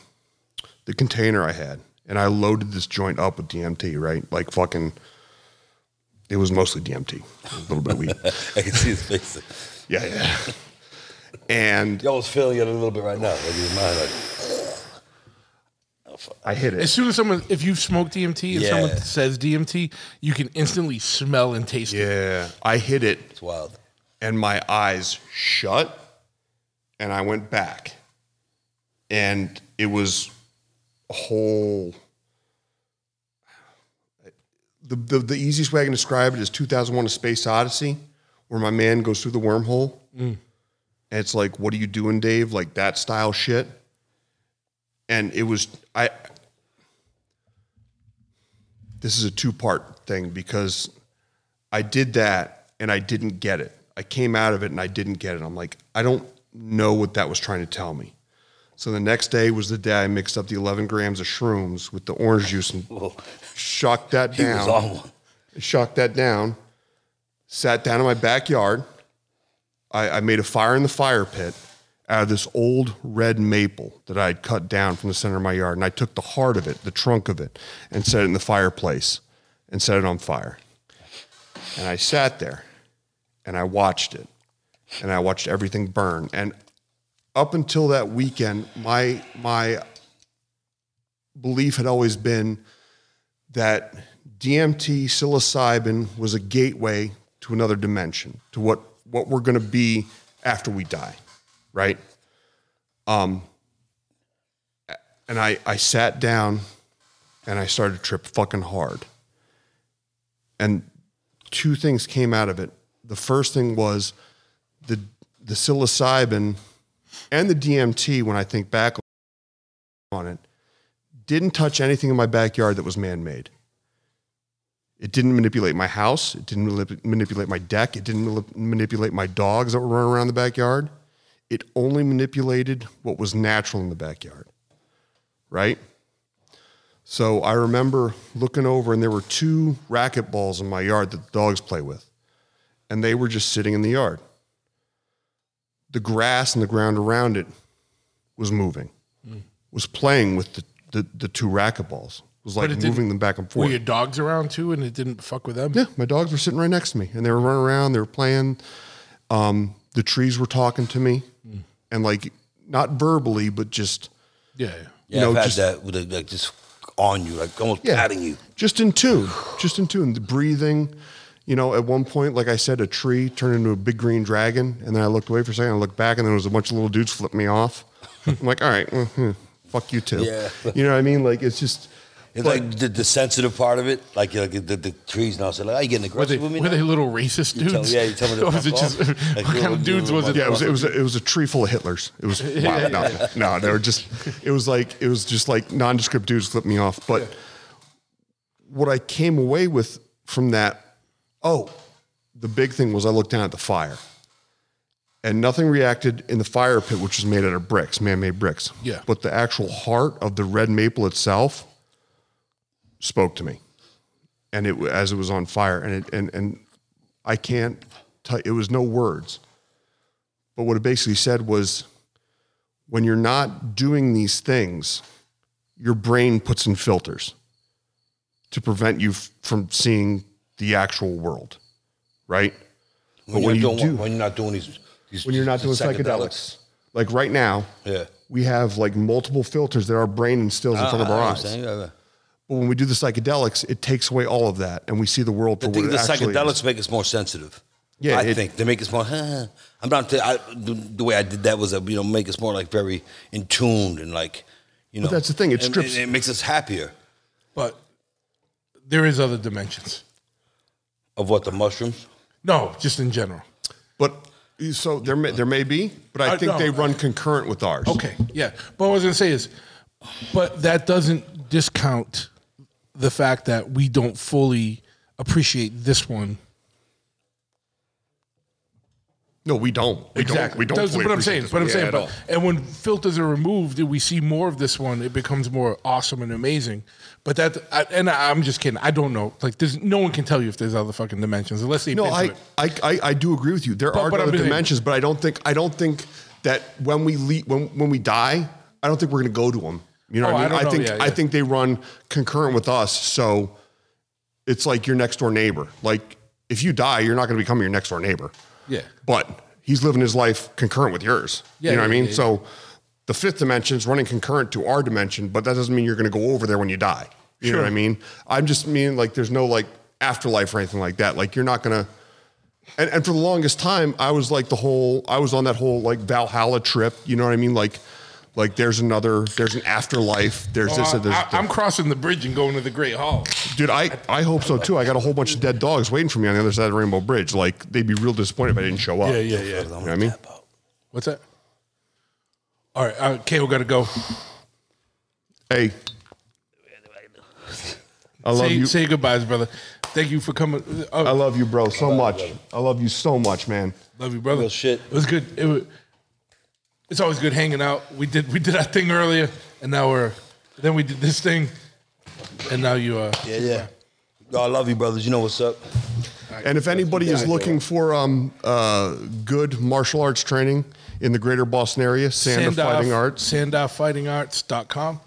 the container I had, and I loaded this joint up with DMT. Right, like fucking. It was mostly DMT, a little bit of weed. I can see his face. Yeah, yeah. And Y'all was feeling it a little bit right now. Like in your mind, like, I hit it. As soon as someone, if you've smoked DMT and Yeah. someone says DMT, you can instantly smell and taste it. Yeah, I hit it, it's wild. And my eyes shut, and I went back, and it was a whole. The, the, the easiest way I can describe it is 2001: A Space Odyssey, where my man goes through the wormhole, mm. and it's like, "What are you doing, Dave?" Like that style shit. And it was I. This is a two part thing because I did that and I didn't get it. I came out of it and I didn't get it. I'm like, I don't know what that was trying to tell me. So the next day was the day I mixed up the 11 grams of shrooms with the orange juice and shocked that down. He was down. on one. Shocked that down. Sat down in my backyard. I, I made a fire in the fire pit out of this old red maple that I had cut down from the center of my yard. And I took the heart of it, the trunk of it, and set it in the fireplace and set it on fire. And I sat there and I watched it and I watched everything burn. And up until that weekend, my my belief had always been that DMT psilocybin was a gateway to another dimension, to what what we're going to be after we die, right? Um, and I I sat down and I started to trip fucking hard. And two things came out of it. The first thing was the the psilocybin and the DMT. When I think back on it, didn't touch anything in my backyard that was man made. It didn't manipulate my house. It didn't manip- manipulate my deck. It didn't manip- manipulate my dogs that were running around the backyard. It only manipulated what was natural in the backyard. Right? So I remember looking over, and there were two racquetballs in my yard that the dogs play with, and they were just sitting in the yard. The grass and the ground around it was moving, was playing with the, the, the two racquetballs, was like it moving them back and forth. Were forth. your dogs around too, and it didn't fuck with them? Yeah, my dogs were sitting right next to me, and they were running around. They were playing. Um, the trees were talking to me, and like not verbally, but just yeah. yeah. Yeah, know, I've had just- that with a, like just on you, like almost yeah, patting you. just in tune, just in tune. The breathing, you know, at one point, like I said, a tree turned into a big green dragon, and then I looked away for a second. I looked back, and then there was a bunch of little dudes flip me off. I'm like, all right, well, hmm, fuck you too. Yeah. You know what I mean? Like it's just. It's but- like the, the sensitive part of it, like like the, the trees now. So like, are you getting Were they, aggressive with me? were now? they little racist You tell- dudes? yeah, you tell me to Or was it just off? Like what kind of dudes dudes was it? Yeah, it was, it was a, it was a tree full of Hitlers. It was wow, no, no, they were just it was like it was just like nondescript dudes flipped me off. But what I came away with from that, oh, the big thing was I looked down at the fire, and nothing reacted in the fire pit, which was made out of bricks, man-made bricks. Yeah. but the actual heart of the red maple itself spoke to me, and it as it was on fire, and it and and I can't. tell it was no words. But what it basically said was when you're not doing these things, your brain puts in filters to prevent you f- from seeing the actual world, right? when, but when you're you doing, do- when you're not doing these, these When you're not doing these psychedelics, like right now, Yeah. we have like multiple filters that our brain instills in front of I- our eyes. understand, yeah, yeah. But when we do the psychedelics, it takes away all of that and we see the world for I what think it the actually psychedelics is. make us more sensitive. Yeah, I it- think they make us more. Huh. I'm not. T- I, the, the way I did that was, uh, you know, make us more like very in tuned and like, you know. that's the thing, it and- strips- and it makes us happier But there is other dimensions. Of what the mushrooms. No, just in general. But so there may, there may be, but I I think know. they run concurrent with ours. Okay, yeah. But what I was gonna say is, but that doesn't discount the fact that we don't fully appreciate this one. No, we don't. We don't. We don't. That's fully what I'm saying. this But I'm one. saying, but, all. and when filters are removed and we see more of this one, it becomes more awesome and amazing. But that, I, and I, I'm just kidding. I don't know. Like, there's no one can tell you if there's other fucking dimensions unless they. No, I, I, I, I do agree with you. There are but I'm other dimensions, but I don't think I don't think that when we le- when when we die, I don't think we're going to go to them. You know Oh, what I I mean? don't know. think Yeah, I think they run concurrent with us. So it's like your next door neighbor. Like if you die, you're not going to become your next door neighbor. Yeah. But he's living his life concurrent with yours. Yeah, you know what yeah, I mean? yeah, yeah. So the fifth dimension is running concurrent to our dimension, but that doesn't mean you're going to go over there when you die. You know what I mean? I'm just meaning like there's no like afterlife or anything like that. Like you're not going to. And, and for the longest time, I was like the whole, I was on that whole like Valhalla trip. You know what I mean? Like, like there's another, there's an afterlife. There's this. Uh, and there's, I, am crossing the bridge and going to the Great Hall. dude, I, I hope so too. I got a whole bunch of dead dogs waiting for me on the other side of the Rainbow Bridge. Like they'd be real disappointed if I didn't show up. Yeah, yeah, yeah. You know what I mean? What's that? All right, uh, Kale, got to go. Hey, I love Say, you. say goodbyes, brother. Thank you for coming. Uh, I love you, bro, so much. I love you so much, man. Love you, brother. Real shit. It was good. It was, it's always good hanging out. We did we did our thing earlier, and now we're then we did this thing, and now you uh Yeah, yeah. Yo, I love you, brothers. You know what's up. And if anybody is looking for um, uh, good martial arts training in the greater Boston area, Sanda Sandoff- Fighting Arts. SandoffFightingarts.com.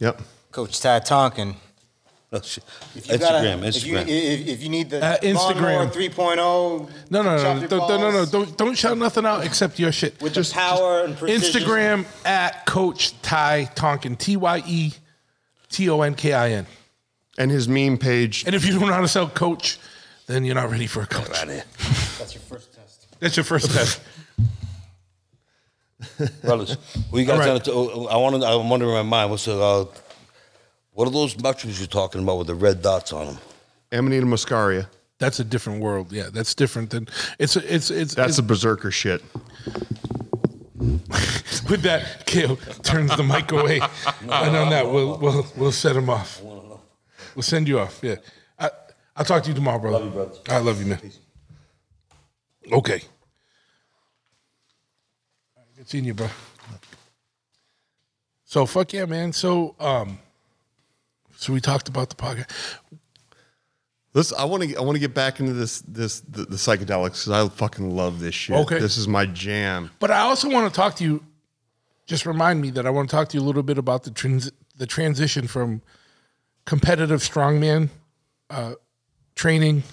Yep. Coach Tye Tonkin. Oh, shit. If you gotta- Instagram, If you, Instagram. if, if you need the Uh, Instagram. 3.0, No, no, no, no, don't, no, no, no, don't don't shout nothing out except your shit. with the power and precision. Instagram at Coach Tye Tonkin T Y E T O N K I N. And his meme page. And if you don't know how to sell Coach, then you're not ready for a coach. That's your first test. That's your first test. Brothers. What you guys right. to, oh, I want to. I'm wondering in my mind. What's the? Uh, what are those mushrooms you're talking about with the red dots on them? Amanita muscaria. That's a different world. Yeah, that's different than it's it's it's That's it's, a berserker shit. with that. Kale turns the mic away, and on that we'll we'll we'll set him off. We'll send you off. Yeah, I, I'll talk to you tomorrow, brother. Love you, brother. I love you, man. Okay. Seeing you, bro. So fuck yeah, man. So um, so we talked about the podcast. Listen, I want to I want to get back into this this the, the psychedelics because I fucking love this shit. Okay. This is my jam. But I also want to talk to you. Just remind me that I want to talk to you a little bit about the trans- the transition from competitive strongman uh, training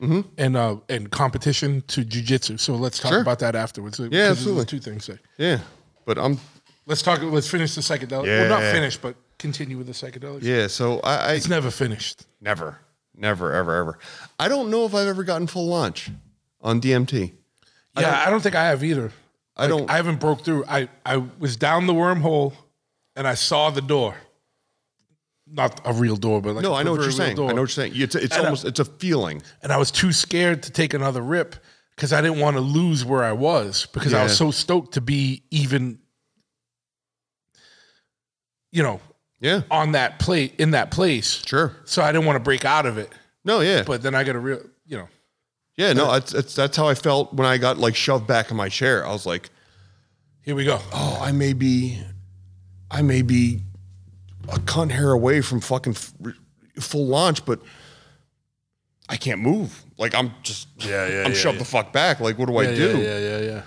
and uh, and competition to jujitsu. So let's talk Mm-hmm. Sure. about that afterwards. Yeah, absolutely. Two things. There. Yeah. But I'm Let's talk. Let's finish the psychedelic. Well, not Yeah. finish, but continue with the psychedelics. yeah. So I, I It's never finished. never Never, ever, ever. I don't know if I've ever gotten full launch on DMT. Yeah, I don't think I have either. I don't- I haven't broke through. I I was down the wormhole, and I saw the door. Not a real door, but like No, I I know what you're saying. I know what you're saying. It's, it's And, almost it's a feeling. and I was too scared to take another rip because I didn't want to lose where I was because I was so stoked to be even, you know, Yeah, on that plate in that place. sure. So I didn't want to break out of it. No, yeah, But then I got a real, you know, yeah. No, that's, it's that's how I felt when I got like shoved back in my chair. I was like, here we go. oh, I may be, I may be a cunt hair away from fucking f- full launch, but I can't move. Like I'm just, Yeah, yeah, I'm yeah, shoved yeah. the fuck back. Like what do I do? Yeah, yeah, yeah,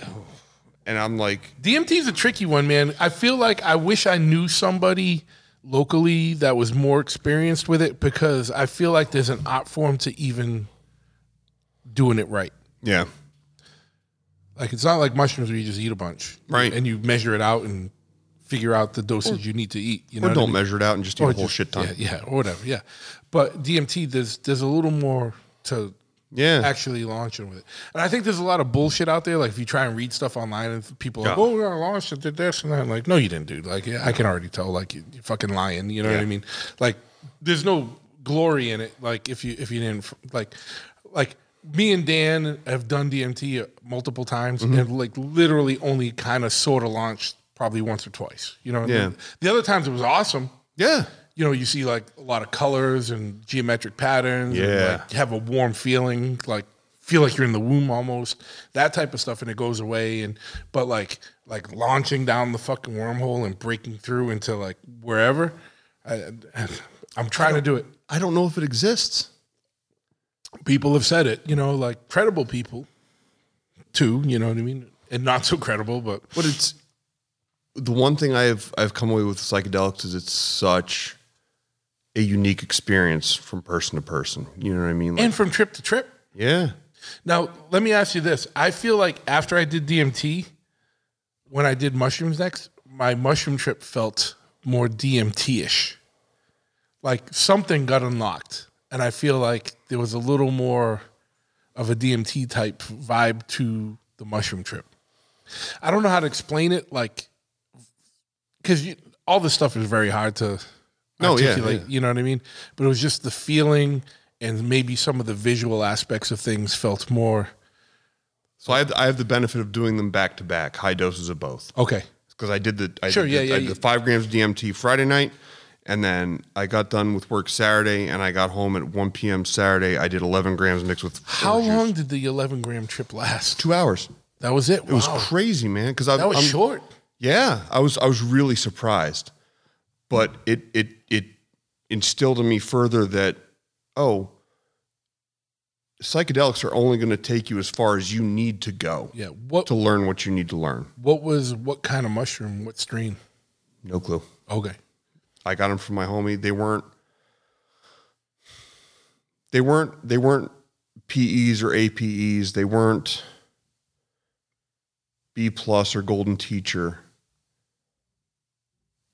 yeah. And I'm like, DMT is a tricky one, man. I feel like I wish I knew somebody locally that was more experienced with it because I feel like there's an art form to even doing it right. yeah, Like it's not like mushrooms where you just eat a bunch, Right. And you measure it out and figure out the dosage you need to eat. You know, or don't mean? measure it out and just eat Or a whole just- shit ton. Yeah, yeah, or whatever. Yeah, but DMT there's there's a little more to Yeah. actually launching with it, and I think there's a lot of bullshit out there. Like if you try and read stuff online and people are like, Yeah. oh, we're gonna launch it, did this and that. Like, no, you didn't, dude. Like, yeah, I can already tell. Like, you, you're fucking lying. You know what I mean? Like, there's no glory in it. Like, if you if you didn't like, like. Me and Dan have done DMT multiple times, Mm-hmm. and like literally only kind of sort of launched probably once or twice. You know, what I Yeah. mean? The other times it was awesome Yeah. you know, you see like a lot of colors and geometric patterns. and, Yeah. like, you have a warm feeling, like feel like you're in the womb almost. That type of stuff, and it goes away. And but like like launching down the fucking wormhole and breaking through into like wherever. I, I'm trying to do it. I don't know if it exists. People have said it. You know, like credible people, too. You know what I mean? And not so credible, but But it's the one thing I've I've come away with psychedelics is it's such a unique experience from person to person. You know what I mean? Like, and from trip to trip. yeah. Now, let me ask you this. I feel like after I did DMT, when I did mushrooms next, my mushroom trip felt more DMT ish. Like something got unlocked. And I feel like there was a little more of a DMT type vibe to the mushroom trip. I don't know how to explain it. Like, because all this stuff is very hard to oh, No, articulate. yeah. You know what I mean? But it was just the feeling and maybe some of the visual aspects of things felt more So I have I have the benefit of doing them back to back, high doses of both. okay. Because I did the I Sure, did yeah, the, yeah, I did yeah. the five grams of DMT Friday night, and then I got done with work Saturday, and I got home at one p.m. Saturday. I did eleven grams mixed with How juice. long did the 11 gram trip last? Two hours. That was it. It was crazy, man. Because I That was I'm, short. Yeah, I was I was really surprised, but it it it instilled in me further that oh, psychedelics are only going to take you as far as you need to go Yeah. What to learn what you need to learn. what was what kind of mushroom? What strain? No clue. Okay. I got them from my homie. They weren't. They weren't. They weren't PEs or APEs. They weren't B plus or Golden Teacher.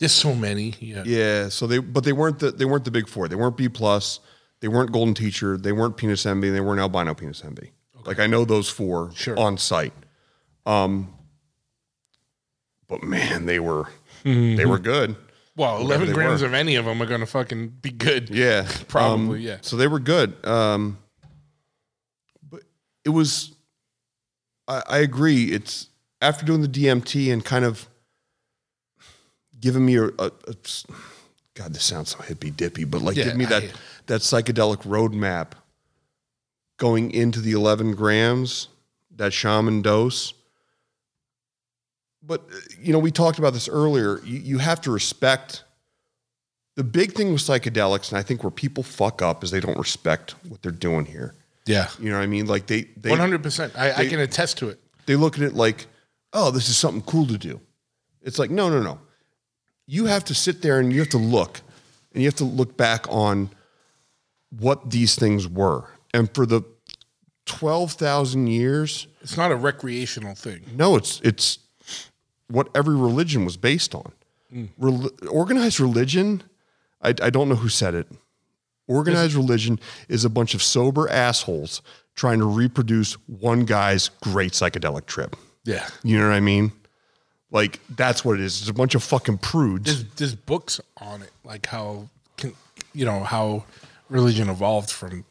There's so many. Yeah. Yeah. So they, but they weren't the they weren't the big four. They weren't B plus. They weren't Golden Teacher. They weren't Penis Envy. They weren't albino Penis Envy. Like I know those four Sure. on sight. Um. But man, they were they were good. Well, 11 grams were. of any of them are going to fucking be good. Yeah, Probably, Um, yeah. So they were good. Um, but it was. I, I agree. It's after doing the DMT and kind of giving me a, a, a God. This sounds so hippy dippy, but like Yeah, give me that hear. that psychedelic roadmap going into the eleven grams, that shaman dose. But uh, you know, we talked about this earlier. You, you have to respect the big thing with psychedelics, and I think where people fuck up is they don't respect what they're doing here. Yeah. You know what I mean? Like they they 100%. I, I can attest to it. they look at it like, oh, this is something cool to do. It's like, no, no, no. You have to sit there and you have to look, and you have to look back on what these things were. And for the twelve thousand years, It's not a recreational thing. no, it's it's what every religion was based on. Mm. Rel- organized religion, I, I don't know who said it. Organized religion is a bunch of sober assholes trying to reproduce one guy's great psychedelic trip. Yeah. You know what I mean? Like that's what it is. It's a bunch of fucking prudes. There's, there's books on it, like how, can, you know, how religion evolved from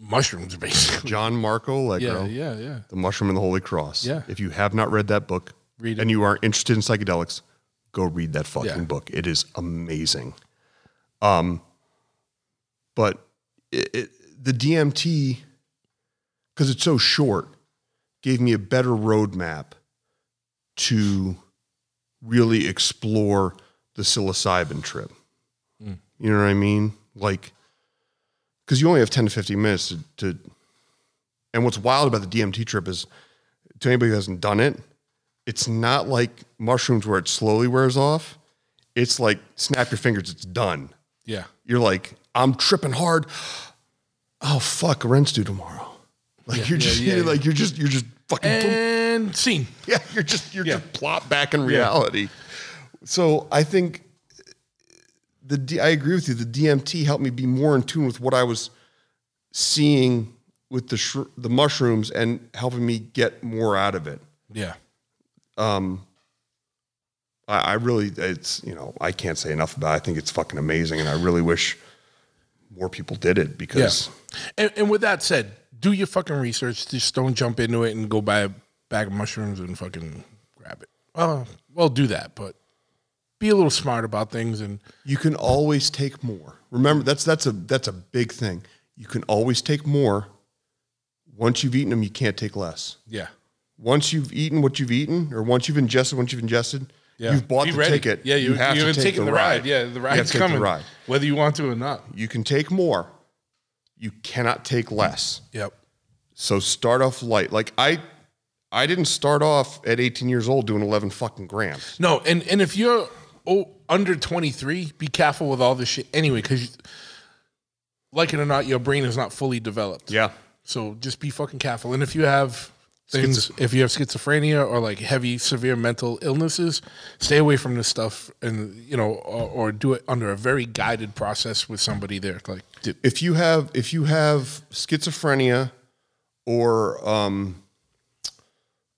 mushrooms, basically. John Marco Allegro, Yeah, yeah, yeah. The Mushroom and the Holy Cross. Yeah. If you have not read that book Read it. and you are interested in psychedelics, go read that fucking Yeah. book. It is amazing. Um, but it, it, the DMT, because it's so short, gave me a better roadmap to really explore the psilocybin trip. Mm. You know what I mean? Like, because you only have 10 to 15 minutes to, to and what's wild about the DMT trip is to anybody who hasn't done it, it's not like mushrooms where it slowly wears off. It's like snap your fingers, it's done. Yeah. You're like, I'm tripping hard. Oh fuck, rent's due tomorrow. Like you're yeah, just yeah, you're yeah. like you're just you're just fucking boom. And scene. yeah, you're just you're Yeah. just plop back in reality. So I think the D, I agree with you. The DMT helped me be more in tune with what I was seeing with the sh- the mushrooms and helping me get more out of it. Yeah. Um. I, I really, it's you know, I can't say enough about. it. I think it's fucking amazing, and I really wish more people did it Yeah. because And, and with that said, do your fucking research. Just don't jump into it and go buy a bag of mushrooms and fucking grab it. Well, well, do that, but be a little smart about things. And you can always take more. Remember, that's that's a that's a big thing. You can always take more. Once you've eaten them, you can't take less. yeah, Once you've eaten what you've eaten, or once you've ingested what you've ingested, yeah. you've bought Be the ready. ticket. Yeah, you, have you're to take taking the, the ride. ride. Yeah, the You ride's coming, The ride. whether you want to or not. You can take more. You cannot take less. Yep. So start off light. Like I, I didn't start off at 18 years old doing 11 fucking grams. No, and and if you're oh, under 23, be careful with all this shit anyway, because like it or not, your brain is not fully developed. Yeah. So just be fucking careful. And if you have things, if you have schizophrenia or like heavy, severe mental illnesses, stay away from this stuff, and you know, or, or do it under a very guided process with somebody there. Like, if you have if you have schizophrenia or um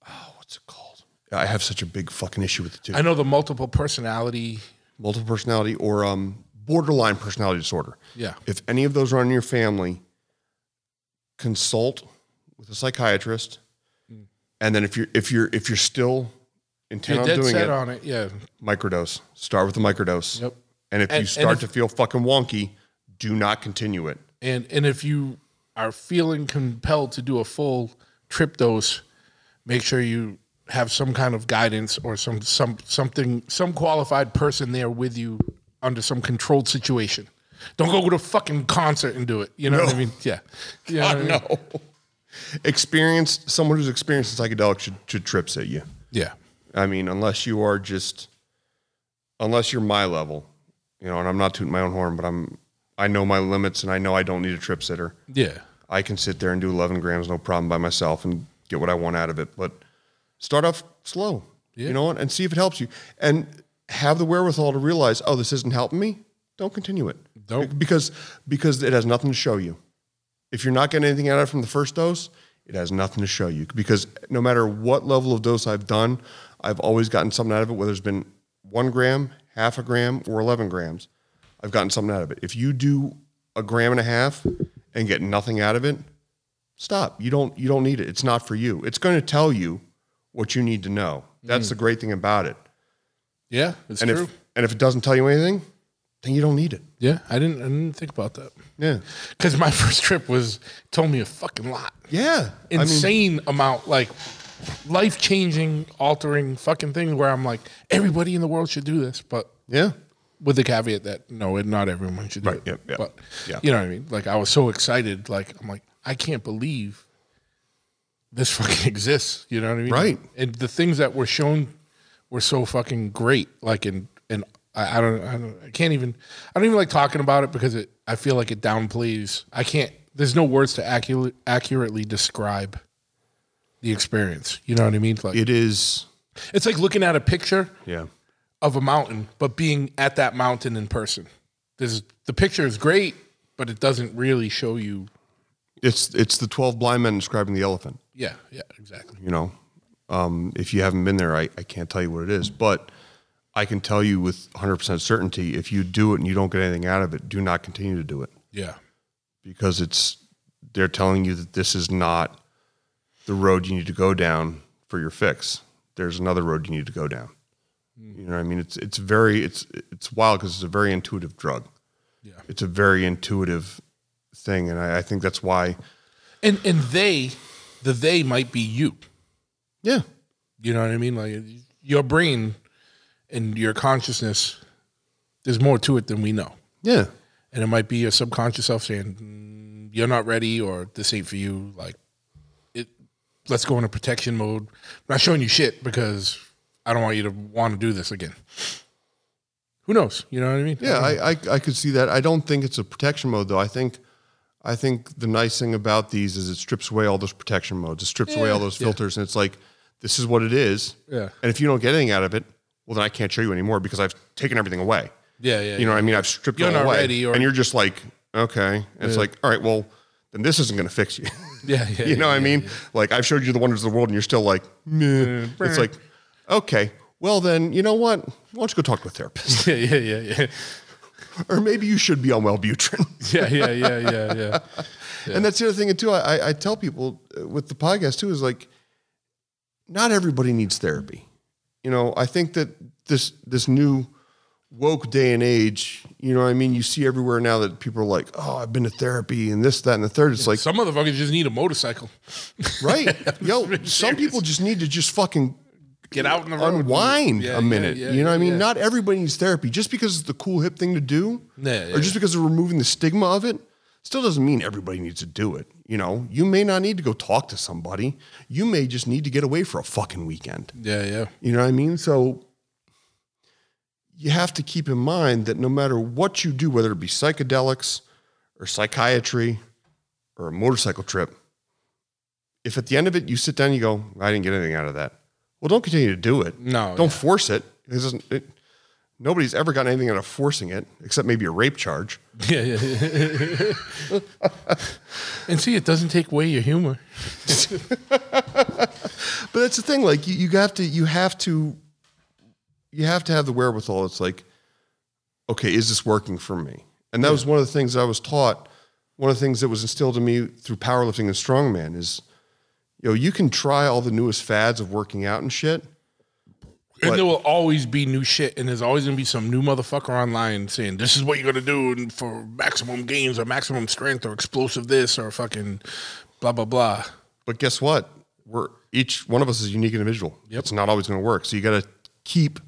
oh, what's it called? I have such a big fucking issue with it too. I know the multiple personality. Multiple personality or um borderline personality disorder. Yeah. If any of those are in your family, consult with a psychiatrist. And then if you're if you're if you're still intent You're on doing it, on it. Yeah. microdose. Start with the microdose. Yep. And if And- you start if- to feel fucking wonky, do not continue it. And and if you are feeling compelled to do a full trip dose, make sure you have some kind of guidance or some some something some qualified person there with you under some controlled situation. Don't go to a fucking concert and do it. You know what I mean? Yeah. You know I mean? no. Experienced someone who's experienced psychedelics should, should trip sit you. Yeah. I mean, unless you are just, unless you're my level, you know, and I'm not tooting my own horn, but I'm, I know my limits and I know I don't need a trip sitter. Yeah. I can sit there and do 11 grams, no problem by myself and get what I want out of it. But start off slow, Yeah. you know and see if it helps you. And have the wherewithal to realize, oh, this isn't helping me. Don't continue it. Don't. Because, because it has nothing to show you. If you're not getting anything out of it from the first dose, it has nothing to show you. Because no matter what level of dose I've done, I've always gotten something out of it, whether it's been one gram, half a gram, or 11 grams. I've gotten something out of it. If you do a gram and a half and get nothing out of it, stop. You don't you don't need it. It's not for you. It's going to tell you what you need to know. That's mm. the great thing about it. Yeah. It's And true. if and if it doesn't tell you anything, then you don't need it. yeah. I didn't I didn't think about that. Yeah. Because my first trip was told me a fucking lot. Yeah. I mean, insane amount, like life changing, altering fucking thing where I'm like, everybody in the world should do this, but yeah. With the caveat that no, not everyone should do Right, it. yep, yep, But yeah. you know what I mean? Like I was so excited, like I'm like, I can't believe this fucking exists. You know what I mean? Right. And the things that were shown were so fucking great. Like in and I, I don't I don't I can't even I don't even like talking about it because it I feel like it downplays. I can't. There's no words to accurate, accurately describe the experience. You know what I mean? Like It is it's like looking at a picture yeah. Of a mountain, but being at that mountain in person. There's the picture is great, but it doesn't really show you. It's it's the twelve blind men describing the elephant. Yeah, yeah, exactly. You know, um, if you haven't been there, I, I can't tell you what it is, but I can tell you with 100 percent certainty if you do it and you don't get anything out of it, do not continue to do it Yeah, because it's they're telling you that this is not the road you need to go down for your fix. There's another road you need to go down. You know what I mean? It's it's very it's it's wild because it's a very intuitive drug. yeah. It's a very intuitive thing, and I, I think that's why. And and they, the they might be you. Yeah, You know what I mean? Like your brain and your consciousness. There's more to it than we know. yeah, and it might be your subconscious self saying "Mm, you're not ready or this ain't for you like it let's go into protection mode i'm not showing you shit because i don't want you to want to do this again who knows you know what i mean yeah. I, I I could see that. I don't think it's a protection mode though. I think. I think the nice thing about these is it strips away all those protection modes. It strips away all those Yeah. filters, and it's like, this is what it is. Yeah. And if you don't get anything out of it, well, then I can't show you anymore because I've taken everything away. yeah yeah You know what I mean? I've stripped You're it away. ready or- and you're just like, okay. And it's like, all right, well, then this isn't going to fix you. yeah yeah you know what I yeah, mean? Like I've showed you the wonders of the world, and you're still like, Meh. it's like, okay, well then, you know what? Why don't you go talk to a therapist, yeah yeah yeah yeah or maybe you should be on Wellbutrin. yeah yeah yeah yeah yeah And that's the other thing too. I, I- tell people uh, with the podcast too is like, not everybody needs therapy. You know, I think that this this new woke day and age, you know, what I mean, you see everywhere now that people are like, oh, I've been to therapy and this, that, and the third. It's like, some motherfuckers just need a motorcycle right, yo, some people just need to just fucking get out in the road unwind Yeah, a minute. yeah, you know what I mean? yeah. Not everybody needs therapy. Just because it's the cool hip thing to do, Yeah, yeah, or just because of removing the stigma of it, still doesn't mean everybody needs to do it. You know, you may not need to go talk to somebody. You may just need to get away for a fucking weekend. yeah yeah You know what I mean? So you have to keep in mind that no matter what you do, whether it be psychedelics or psychiatry or a motorcycle trip, if at the end of it you sit down and you go, I didn't get anything out of that, well, don't continue to do it. No, Don't yeah. force it. It doesn't, it, nobody's ever gotten anything out of forcing it except maybe a rape charge. yeah yeah, yeah. and see it doesn't take away your humor But that's the thing. Like you, you have to, you have to, you have to have the wherewithal. It's like, okay, is this working for me? And that was one of the things I was taught. One of the things that was instilled in me through powerlifting and strongman is, you know, you can try all the newest fads of working out and shit. And there will always be new shit, and there's always gonna be some new motherfucker online saying this is what you're gonna do for maximum gains or maximum strength or explosive this or fucking blah blah blah. But guess what? We're each one of us is a unique individual. It's not always going to work. So you got to keep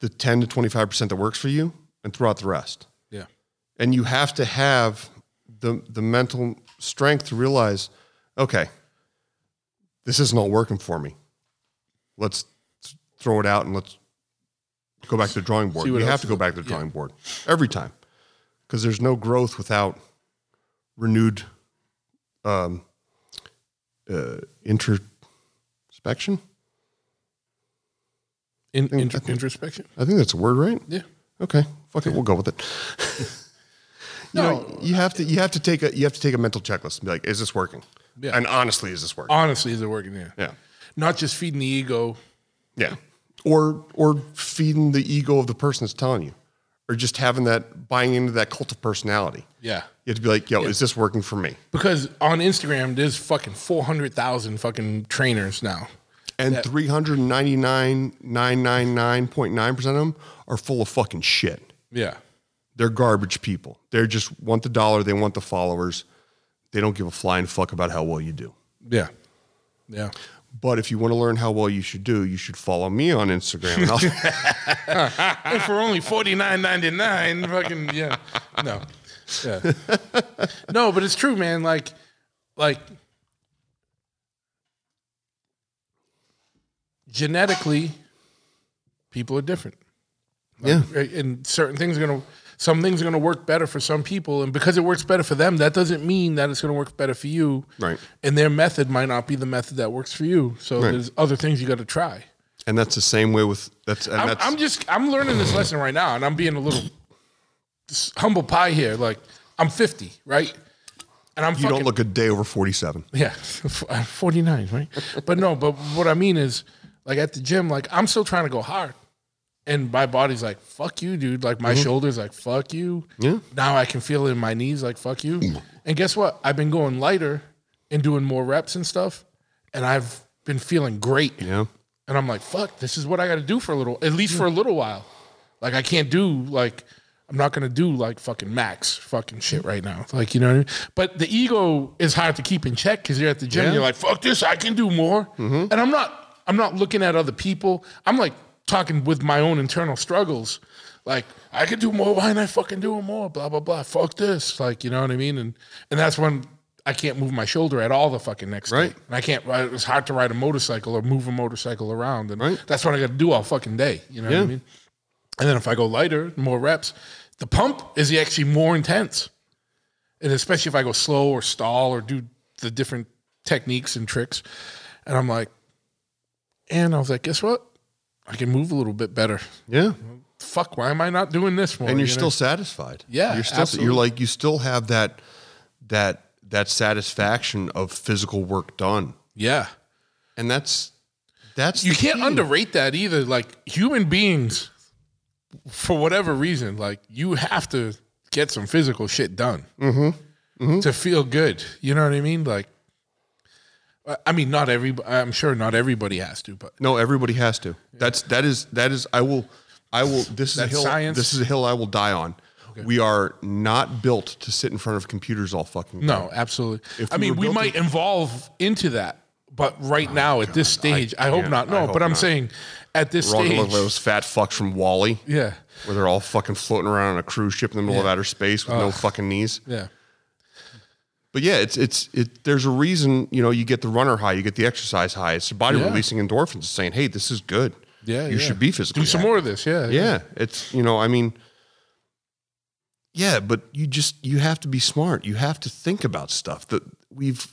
the 10 to 25% that works for you and throw out the rest. Yeah, and you have to have the the mental strength to realize, okay, this isn't working for me. Let's throw it out and let's go back to the drawing board. You have to go back to the yeah. drawing board every time because there's no growth without renewed um, uh, introspection. In, think- intro- I think- introspection. I think that's a word, right? Yeah, Okay, fuck it, we'll go with it. you No. know, you have to you have to take a you have to take a mental checklist and be like, is this working? Yeah. And honestly, is this working? honestly, is it working? Yeah, yeah, not just feeding the ego. yeah. Or or feeding the ego of the person that's telling you, or just having that buying into that cult of personality. Yeah, You have to be like, yo, is this working for me? because on Instagram there's fucking four hundred thousand fucking trainers now. And three hundred ninety nine nine nine nine point nine percent of them are full of fucking shit. Yeah, They're garbage people. They just want the dollar. They want the followers. They don't give a flying fuck about how well you do. yeah, yeah. But if you want to learn how well you should do, you should follow me on Instagram. And for only forty nine ninety nine, fucking yeah, no, yeah, no, but it's true, man. Like, like genetically, people are different. yeah, eh, and certain things are gonna some things are gonna work better for some people and because it works better for them that doesn't mean that it's gonna work better for you Right. and their method might not be the method that works for you so Right. there's other things you got to try and that's the same way with that's and I'm, that's I'm just i'm learning this lesson right now and i'm being a little humble pie here like I'm 50, right? And I'm You fucking don't look a day over 47. yeah, 49, right? But no, but what I mean is, like at the gym, like I'm still trying to go hard, and my body's like, "Fuck you, dude!" Like my mm-hmm. shoulders, like "Fuck you." Yeah. Now I can feel it in my knees, like "Fuck you." Mm. And guess what? I've been going lighter and doing more reps and stuff, and I've been feeling great. Yeah. And I'm like, "Fuck, this is what I got to do for a little, at least for a little while." Like I can't do like. I'm not gonna do like fucking max fucking shit right now. Like you know what I mean? But the ego is hard to keep in check because you're at the gym. Yeah. You're like, fuck this, I can do more. Mm-hmm. And I'm not. I'm not looking at other people. I'm like talking with my own internal struggles. Like I could do more. Why not I fucking do more? Blah blah blah. Fuck this. Like you know what I mean? And and that's when I can't move my shoulder at all the fucking next Right. day. And I can't. It's hard to ride a motorcycle or move a motorcycle around. And Right. that's what I got to do all fucking day. You know what I mean? And then if I go lighter, more reps, the pump is actually more intense. And especially if I go slow or stall or do the different techniques and tricks. And I'm like, and I was like, guess what? I can move a little bit better. Yeah. Fuck, why am I not doing this more? and you're you still know? satisfied. Yeah, you're still absolutely. you're like you still have that that that satisfaction of physical work done, Yeah. and that's that's You can't key. underrate that either. Like human beings, for whatever reason, like you have to get some physical shit done Mm-hmm. to feel good. You know what I mean? Like, I- I mean, not every. I'm sure not everybody has to, but No, everybody has to. That's that is that is. I will. I will. This is That's a hill. science. This is a hill I will die on. We are not built to sit in front of computers all fucking. day. no, absolutely. If I we mean, we might evolve into that, but right oh, now at this stage, I, hope not. No, hope but I'm not. saying at this stage, those fat fucks from WALL-E, yeah, where they're all fucking floating around on a cruise ship in the middle of outer space with no fucking knees. yeah, But yeah, it's it's it. There's a reason you know you get the runner high, you get the exercise high. It's your body Yeah. releasing endorphins, saying, "Hey, this is good. yeah. you yeah. should be physical. do some active." more of this. Yeah, Yeah, it's you know, I mean, yeah, but you just you have to be smart. You have to think about stuff. That we've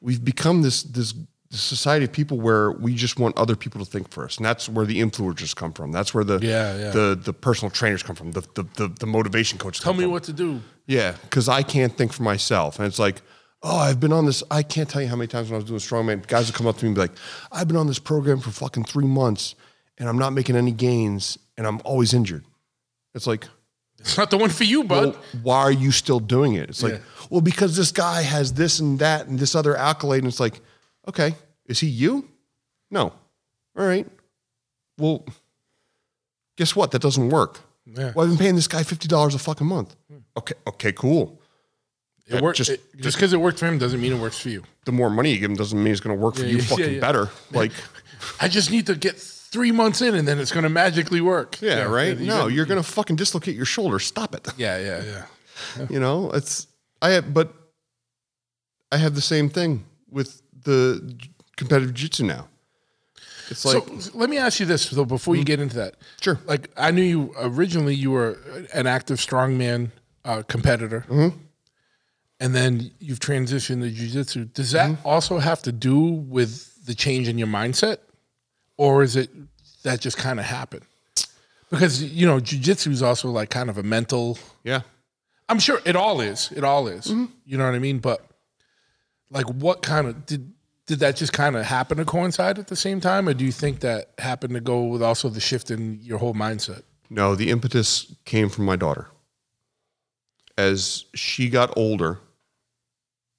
we've become this this society of people where we just want other people to think for us, and that's where the influencers come from. That's where the Yeah, yeah. the the personal trainers come from. The the the, the motivation coach. Tell me from. what to do. Yeah, because I can't think for myself. And it's like, oh, I've been on this. I can't tell you how many times when I was doing strongman, guys would come up to me and be like, I've been on this program for fucking three months and I'm not making any gains and I'm always injured. It's like, It's not the one for you, bud. well, why are you still doing it? It's like, Yeah. well, because this guy has this and that and this other accolade. And it's like, okay, is he you? No. All right. Well, guess what? That doesn't work. Yeah. Well, I've been paying this guy fifty dollars a fucking month. Hmm. Okay, okay, cool. It worked, just- just just because it worked for him doesn't mean it works for you. The more money you give him doesn't mean it's going to work for Yeah, you yeah, fucking yeah. better. Like, I just need to get three months in, and then it's going to magically work. yeah, right? you No, got- you're going to fucking dislocate your shoulder. Stop it. Yeah, yeah, yeah. You know, it's I have, but I have the same thing with the j- competitive jiu-jitsu now. It's like, Mm-hmm. so let me ask you this though, before you get into that. Sure. Like I knew you originally. You were an active strongman uh, competitor, Mm-hmm. and then you've transitioned to jujitsu. Does that Mm-hmm. also have to do with the change in your mindset, or is it that just kind of happened? Because you know, jujitsu is also like kind of a mental. yeah, I'm sure it all is. It all is. Mm-hmm. You know what I mean? But like, what kind of did did that just kind of happen to coincide at the same time, or do you think that happened to go with also the shift in your whole mindset? no, the impetus came from my daughter. As she got older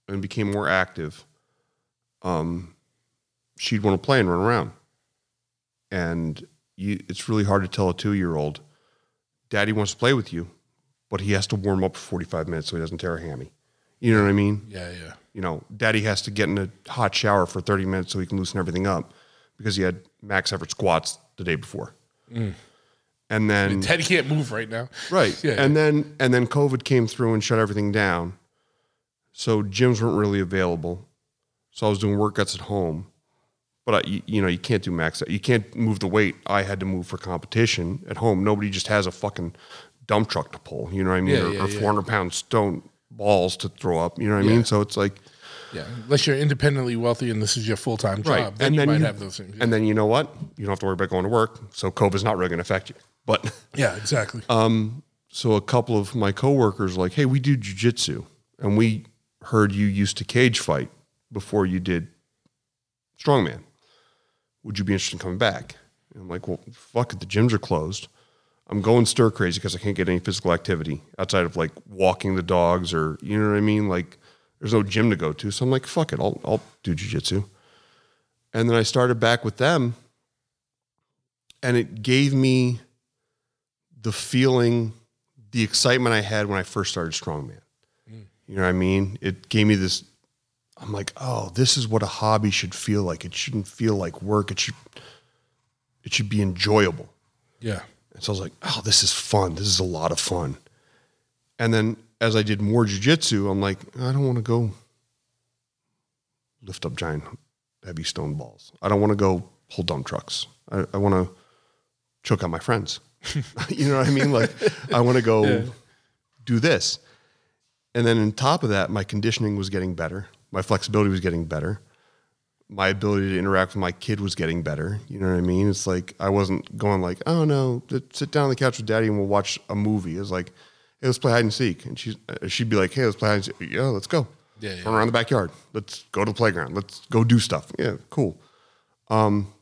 and became more active, um, she'd want to play and run around. And you, it's really hard to tell a two year old, Daddy wants to play with you, but he has to warm up for 45 minutes so he doesn't tear a hammy. You know what I mean? Yeah, yeah, You know, Daddy has to get in a hot shower for 30 minutes so he can loosen everything up because he had max effort squats the day before. Mm. And then Teddy can't move right now. Right. Yeah. And then and then COVID came through and shut everything down. So gyms weren't really available. So I was doing workouts at home. But I, you, you know, you can't do max. You can't move the weight. I had to move for competition at home. Nobody just has a fucking dump truck to pull. You know what I mean? Yeah, or, yeah, or yeah. 400 pound stone balls to throw up. You know what I mean? So it's like Yeah, unless you're independently wealthy and this is your full time job, right. then you might have those things. And then you know what? You don't have to worry about going to work. So COVID's not really going to affect you. But yeah, exactly. Um, so a couple of my coworkers like, hey, we do jujitsu, and we heard you used to cage fight before you did strongman. Would you be interested in coming back? And I'm like, well, fuck it. The gyms are closed. I'm going stir crazy because I can't get any physical activity outside of like walking the dogs or you know what I mean. Like, there's no gym to go to, so I'm like, fuck it. I'll I'll do jujitsu. And then I started back with them, and it gave me the feeling, the excitement I had when I first started strongman. Mm. You know what I mean? It gave me this. I'm like, oh, this is what a hobby should feel like. It shouldn't feel like work. It should. It should be enjoyable. Yeah. And so I was like, oh, this is fun. This is a lot of fun. And then as I did more jujitsu, I'm like, I don't want to go lift up giant heavy stone balls. I don't want to go pull dump trucks. I, I want to choke out my friends. you know what I mean? Like, I want to go do this. And then on top of that, my conditioning was getting better. My flexibility was getting better. My ability to interact with my kid was getting better. You know what I mean? It's like I wasn't going like, oh no, sit down on the couch with daddy and we'll watch a movie. It was like, hey, let's play hide and seek. And she, uh, she'd be like, hey, let's play hide and seek. Yeah, let's go. Yeah, yeah. Run around the backyard. Let's go to the playground. Let's go do stuff. Yeah, cool. Um,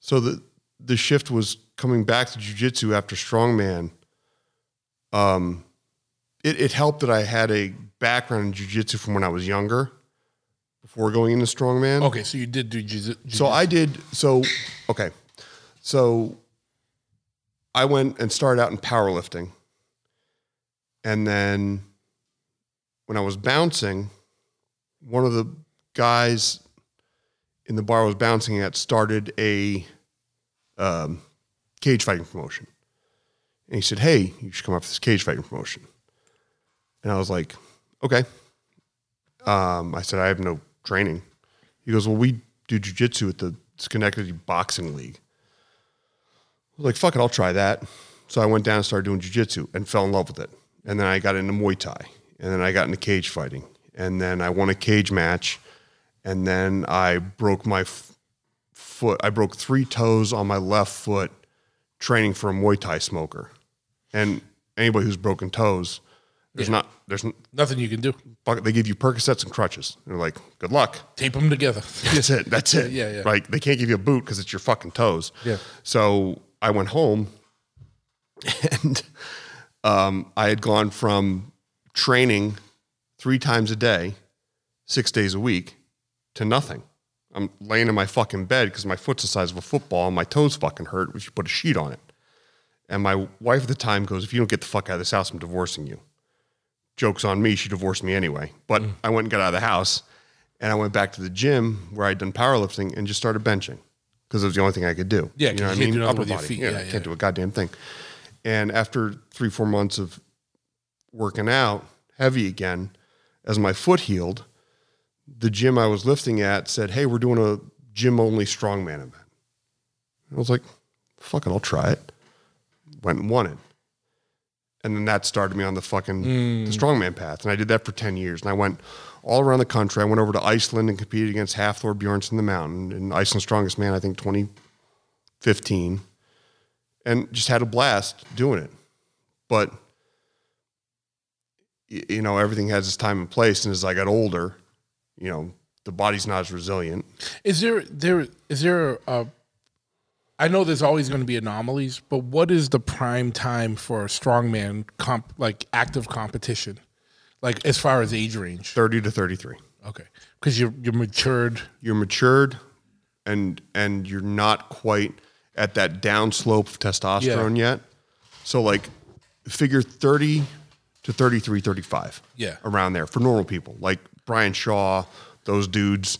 so the the shift was coming back to jujitsu after strongman. Um, it, it helped that I had a background in jujitsu from when I was younger, before going into strongman. Okay, so you did do jiu- jitsu? So I did. So okay, so I went and started out in powerlifting, and then when I was bouncing, one of the guys in the bar I was bouncing at started a um, cage fighting promotion, and he said, "Hey, you should come up for this cage fighting promotion." And I was like, "Okay." Um, I said, "I have no training." He goes, Well, we do jujitsu at the Schenectady Boxing League. I was like, Fuck it, I'll try that. So I went down and started doing jujitsu and fell in love with it. And then I got into Muay Thai. And then I got into cage fighting. And then I won a cage match. And then I broke my f- foot. I broke three toes on my left foot training for a Muay Thai smoker. And anybody who's broken toes, there's not, there's, n- Nothing you can do. fuck they give you Percocets and crutches. They're like, good luck. Tape them together. That's it. That's it. Yeah, yeah. Like they can't give you a boot because it's your fucking toes. Yeah. So I went home, and um, I had gone from training three times a day, six days a week, to nothing. I'm laying in my fucking bed because my foot's the size of a football and my toes fucking hurt. We should put a sheet on it. And my wife at the time goes, "If you don't get the fuck out of this house, I'm divorcing you." Joke's on me. She divorced me anyway. But Mm. I went and got out of the house, and I went back to the gym where I'd done powerlifting and just started benching because it was the only thing I could do. Yeah, you know what I mean. Upper body. feet. Yeah, Yeah, I yeah. can't do a goddamn thing. And after three, four months of working out heavy again, as my foot healed, the gym I was lifting at said, "Hey, we're doing a gym only strongman event." I was like, "Fuck it, I'll try it." Went and won it, and then that started me on the fucking the mm. strongman path. And I did that for ten years. And I went all around the country. I went over to Iceland and competed against Hafthor Bjornsson the Mountain and Iceland's Strongest Man. I think twenty fifteen, and just had a blast doing it. But you know, everything has its time and place. And as I got older, you know, the body's not as resilient. Is there there is there a I know there's always going to be anomalies, but what is the prime time for a strongman comp like active competition? Like as far as age range? 30 to 33. Okay. Cuz you're you're matured. You're matured and and you're not quite at that downslope of testosterone yet. So like figure 30 to 33, 35. Yeah. Around there for normal people. Like Brian Shaw, those dudes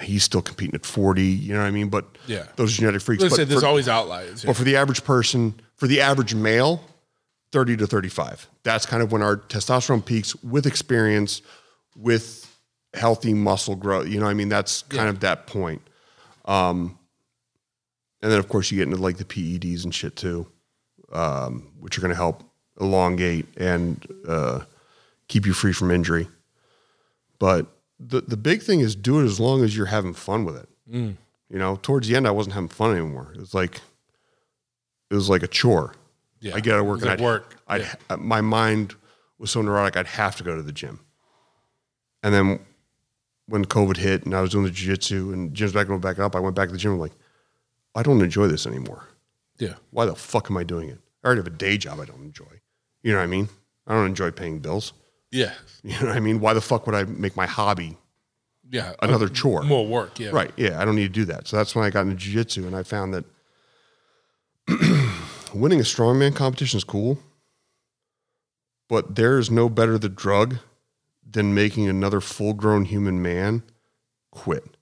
he's still competing at 40, you know what I mean? But Yeah. those genetic freaks. Listen, but there's for- always outliers. But for the average person, for the average male, 30 to 35. That's kind of when our testosterone peaks with experience, with healthy muscle growth. You know, what I mean, that's kind of that point. Um, and then, of course, you get into like the PEDs and shit too, um, which are going to help elongate and uh, keep you free from injury. But the, the big thing is do it as long as you're having fun with it. Mm. You know, towards the end, I wasn't having fun anymore. It was like, it was like a chore. Yeah. I get out of work and I'd, work. I'd, Yeah. my mind was so neurotic, I'd have to go to the gym. And then when COVID hit and I was doing the jiu-jitsu and gym's back going back up, I went back to the gym. I'm like, I don't enjoy this anymore. Yeah. Why the fuck am I doing it? I already have a day job I don't enjoy. You know what I mean? I don't enjoy paying bills. Yeah. You know what I mean? Why the fuck would I make my hobby Yeah. Uh, another chore? More work. Yeah. Right. Yeah. I don't need to do that. So that's when I got into jiu-jitsu and I found that winning a strongman competition is cool, but there is no better the drug than making another full-grown human man quit.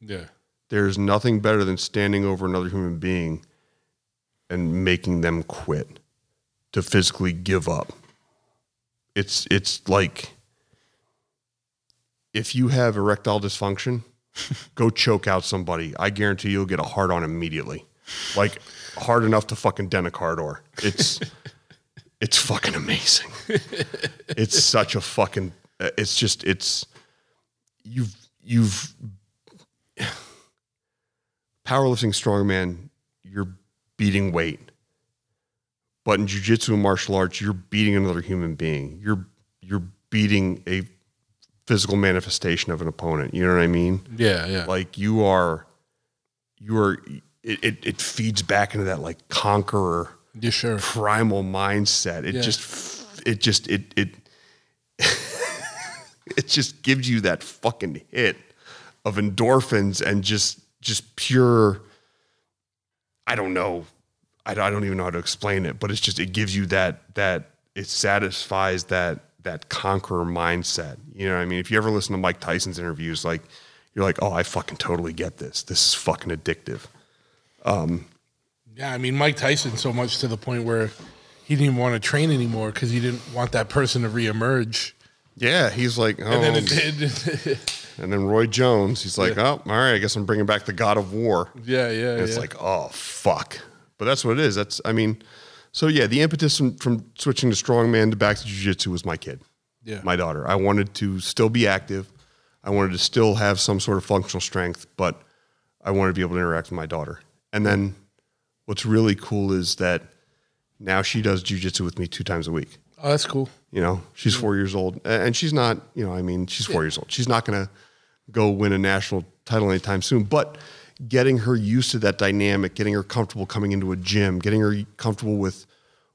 Yeah. There's nothing better than standing over another human being and making them quit to physically give up. It's it's like if you have erectile dysfunction, go choke out somebody. I guarantee you'll get a hard on immediately. Like hard enough to fucking dent a car door. It's it's fucking amazing. It's such a fucking it's just it's you've you've powerlifting strongman, you're beating weight. But in jujitsu and martial arts, you're beating another human being. You're you're beating a physical manifestation of an opponent. You know what I mean? Yeah. Yeah. Like you are you are it, it, it feeds back into that like conqueror yeah. Sure. primal mindset. It Yeah. just it just it it it just gives you that fucking hit of endorphins and just just pure I don't know. I don't, I don't even know how to explain it, but it's just it gives you that that it satisfies that that conqueror mindset. You know what I mean? If you ever listen to Mike Tyson's interviews, like you're like, oh, I fucking totally get this. This is fucking addictive. Um, yeah. I mean, Mike Tyson so much to the point where he didn't even want to train anymore because he didn't want that person to reemerge. Yeah, he's like, oh, And then it oh. did. And then Roy Jones, he's like, oh, all right, I guess I'm bringing back the God of War. yeah. Yeah. And it's yeah. like, oh, fuck. But that's what it is. That's, I mean, so yeah, the impetus from, from switching to strongman to back to jujitsu was my kid, yeah. my daughter. I wanted to still be active. I wanted to still have some sort of functional strength, but I wanted to be able to interact with my daughter. And then what's really cool is that now she does jujitsu with me two times a week. oh, that's cool. You know, she's four years old, and she's not. You know, I mean, she's four years old. She's not going to go win a national title anytime soon. But getting her used to that dynamic, getting her comfortable coming into a gym, getting her comfortable with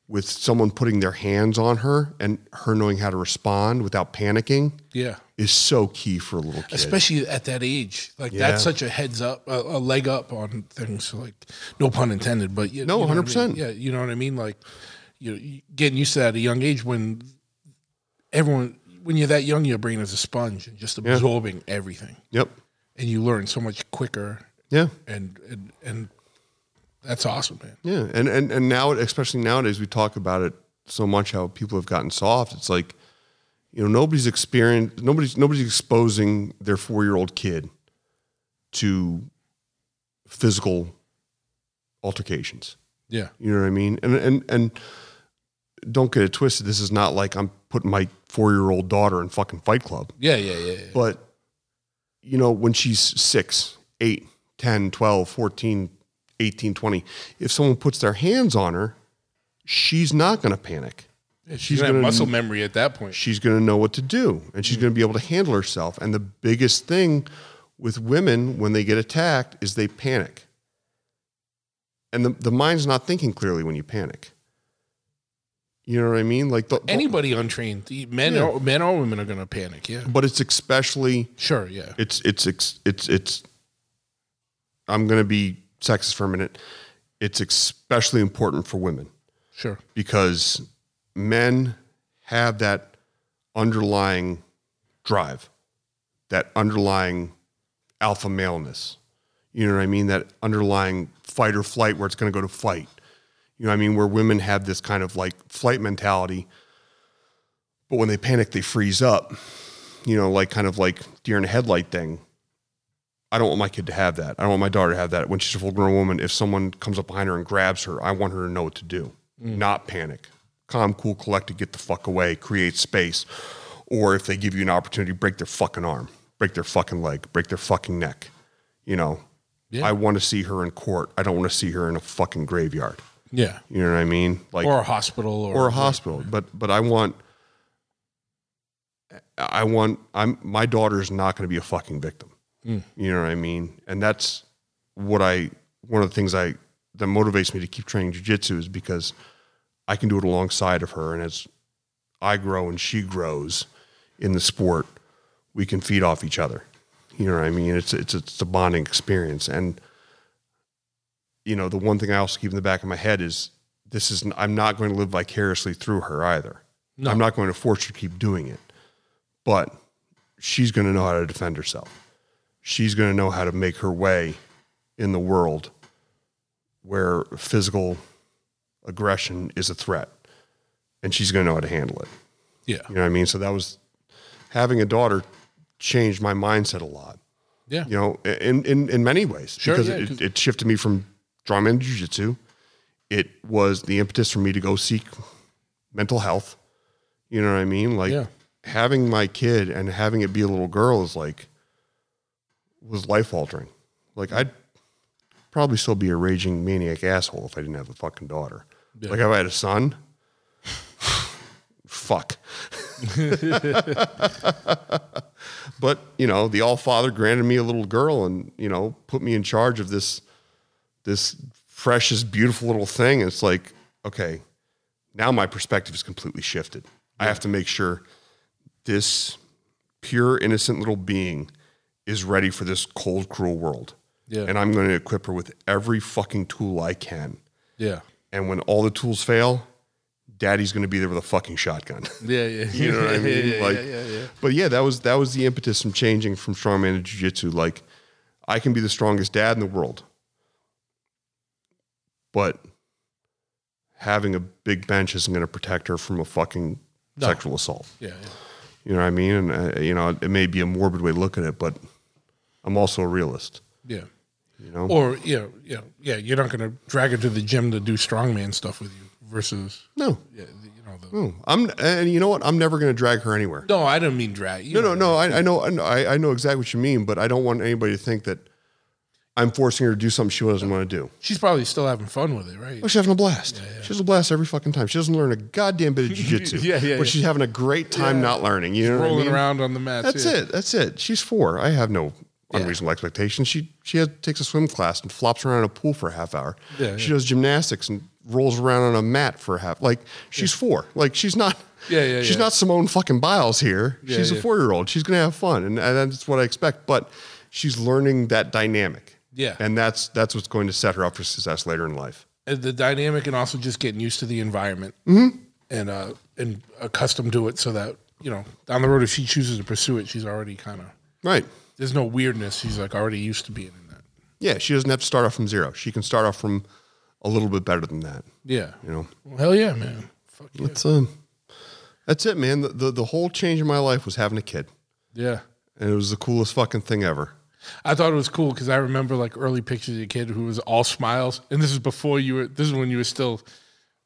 with someone putting their hands on her and her knowing how to respond without panicking Yeah. is so key for a little kid. Especially at that age, like Yeah. that's such a heads up, a, a leg up on things. Like, no pun intended, but you, No, you know what I mean? 100%. Yeah, you know what I mean. Like, you know, you- getting used to that at a young age when everyone, when you're that young, your brain is a sponge and just absorbing everything, yep. and you learn so much quicker. Yeah. And and and that's awesome, man. Yeah, and and and now, especially nowadays, we talk about it so much how people have gotten soft. It's like, you know, nobody's experienced, nobody's nobody's exposing their four year old kid to physical altercations. Yeah, You know what I mean? And and and don't get it twisted. This is not like I'm putting my four year old daughter in fucking Fight Club. yeah, yeah, yeah. yeah. But, you know, when she's six, eight, 10, 12, 14, 18, 20, if someone puts their hands on her, she's not going to panic. she's she's gonna have muscle memory at that point. She's going to know what to do and she's mm. going to be able to handle herself. And the biggest thing with women when they get attacked is they panic. And the, the mind's not thinking clearly when you panic. You know what I mean? Like the, the- Anybody untrained, the men Yeah. or men or women are gonna panic. Yeah, but it's especially sure. Yeah, it's it's it's it's, it's I'm going to be sexist for a minute. It's especially important for women sure. because men have that underlying drive, that underlying alpha maleness. You know what I mean? That underlying fight or flight where it's going to go to fight. You know what I mean? Where women have this kind of like flight mentality, but when they panic, they freeze up. You know, like kind of like deer in a headlight thing. I don't want my kid to have that. I don't want my daughter to have that. When she's a full grown woman, if someone comes up behind her and grabs her, I want her to know what to do, mm. not panic. Calm, cool, collected, get the fuck away, create space. Or if they give you an opportunity, break their fucking arm, break their fucking leg, break their fucking neck. You know, Yeah. I want to see her in court. I don't want to see her in a fucking graveyard. Yeah. You know what I mean? Like Or a hospital or, or a hospital. But but I want I want I'm my daughter's not going to be a fucking victim. Mm. You know what I mean? And that's what I one of the things I that motivates me to keep training jujitsu is because I can do it alongside of her, and as I grow and she grows in the sport, we can feed off each other. You know what I mean? It's it's it's a bonding experience, and you know the one thing I also keep in the back of my head is this is I'm not going to live vicariously through her either. No. I'm not going to force her to keep doing it, but she's going to know how to defend herself. She's going to know how to make her way in the world where physical aggression is a threat, and she's going to know how to handle it. Yeah. You know what I mean? So that was having a daughter changed my mindset a lot. Yeah. You know, in in, in many ways Sure, because yeah, it, it shifted me from to jiu-jitsu. It was the impetus for me to go seek mental health. You know what I mean? Like Yeah. having my kid and having it be a little girl is like was life altering. Like I'd probably still be a raging maniac asshole if I didn't have a fucking daughter. Like if I had a son, fuck. but you know, the All Father granted me a little girl, and you know, put me in charge of this this precious, beautiful little thing. And it's like, okay, now my perspective is completely shifted. I have to make sure this pure, innocent little being is ready for this cold, cruel world. Yeah. And I'm going to equip her with every fucking tool I can. Yeah. And when all the tools fail, daddy's going to be there with a fucking shotgun. Yeah. Yeah. You know what I mean? Yeah, like, yeah, yeah, yeah. but yeah, that was that was the impetus from changing from strongman to jiu-jitsu. Like, I can be the strongest dad in the world, but having a big bench isn't going to protect her from a fucking No. sexual assault. Yeah. yeah. You know what I mean? And uh, you know, it may be a morbid way to look at it, but I'm also a realist. Yeah. You know? Or you know, you know, yeah, you're not going to drag her to the gym to do strongman stuff with you versus no, yeah, the- you know the. no. I'm and you know what? I'm never going to drag her anywhere. No, I don't mean drag. You No, know, no, no. I, I know, I know, I I know exactly what you mean, but I don't want anybody to think that I'm forcing her to do something she doesn't want to do. She's probably still having fun with it, right? Oh, she's having a blast. She has a blast every fucking time. She doesn't learn a goddamn bit of jujitsu. Yeah, yeah, But yeah. she's having a great time not learning. You know what I Rolling mean? around on the mat. That's yeah. it. That's it. She's four. I have no unreasonable expectations. She she has, takes a swim class and flops around in a pool for a half hour. Yeah, she yeah. does gymnastics and rolls around on a mat for a half. Like she's four. Like she's not. Yeah, yeah, She's yeah. not Simone fucking Biles here. Yeah, she's yeah. a four year old. She's gonna have fun, and, and that's what I expect. But she's learning that dynamic. Yeah. and that's that's what's going to set her up for success later in life. And the dynamic and also just getting used to the environment Mm-hmm. and uh and accustomed to it so that you know down the road if she chooses to pursue it she's already kind of Right. there's no weirdness she's like already used to being in that Yeah, she doesn't have to start off from zero. She can start off from a little bit better than that. yeah You know, well, hell yeah man fuck yeah it's um, that's it, man. The, the the whole change in my life was having a kid, yeah and it was the coolest fucking thing ever. I thought it was cool because I remember like early pictures of your kid who was all smiles, and this is before you were. This is when you were still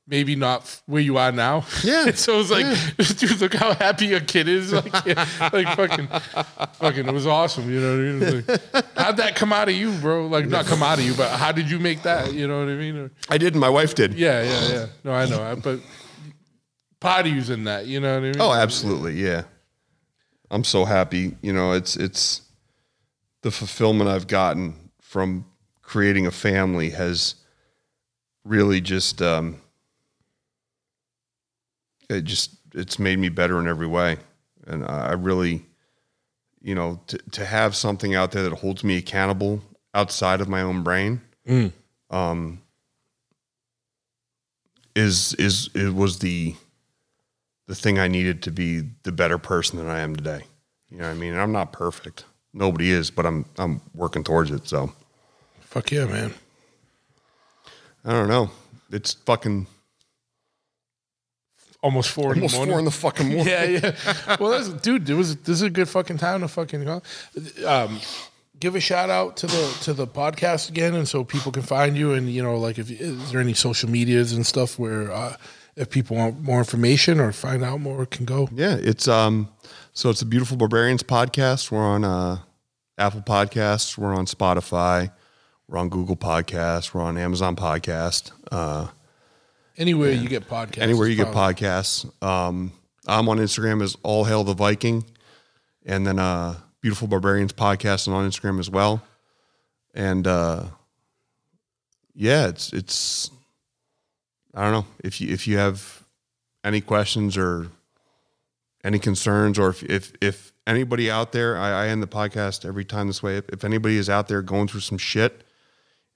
maybe not where you are now. Yeah, so it was like, dude, look how happy your kid is. Like, yeah, like fucking, fucking, it was awesome. You know what I mean? Like, how'd that come out of you, bro? Like, not come out of you, but how did you make that? You know what I mean? Or- I did, and my wife did. yeah, yeah, yeah. No, I know, but part of you's in that. You know what I mean? Oh, absolutely. Yeah. I'm so happy. You know, it's it's the fulfillment I've gotten from creating a family has really just um it just it's made me better in every way. And I really you know, to, to have something out there that holds me accountable outside of my own brain, um, is is it was the the thing I needed to be the better person than I am today. You know what I mean? And I'm not perfect. Nobody is, but I'm I'm working towards it. So Fuck yeah, man. I don't know. It's fucking Almost four almost in the morning. four in the fucking morning. yeah, yeah. Well, that's, dude, it was this is a good fucking time to fucking go. Um, give a shout out to the to the podcast again, and so people can find you. And you know, like, if is there any social medias and stuff where uh, if people want more information or find out more, can go. Yeah, it's um so it's a beautiful barbarians podcast. We're on uh Apple Podcasts, we're on Spotify, we're on Google Podcasts, we're on Amazon Podcast. Uh Anywhere you get podcasts. Anywhere you get probably- podcasts. Um, I'm on Instagram as All Hail the Viking, and then uh, Beautiful Barbarians podcast and on Instagram as well. And uh, yeah, it's it's I don't know if you if you have any questions or any concerns, or if if if anybody out there, I, I end the podcast every time this way. If, if anybody is out there going through some shit,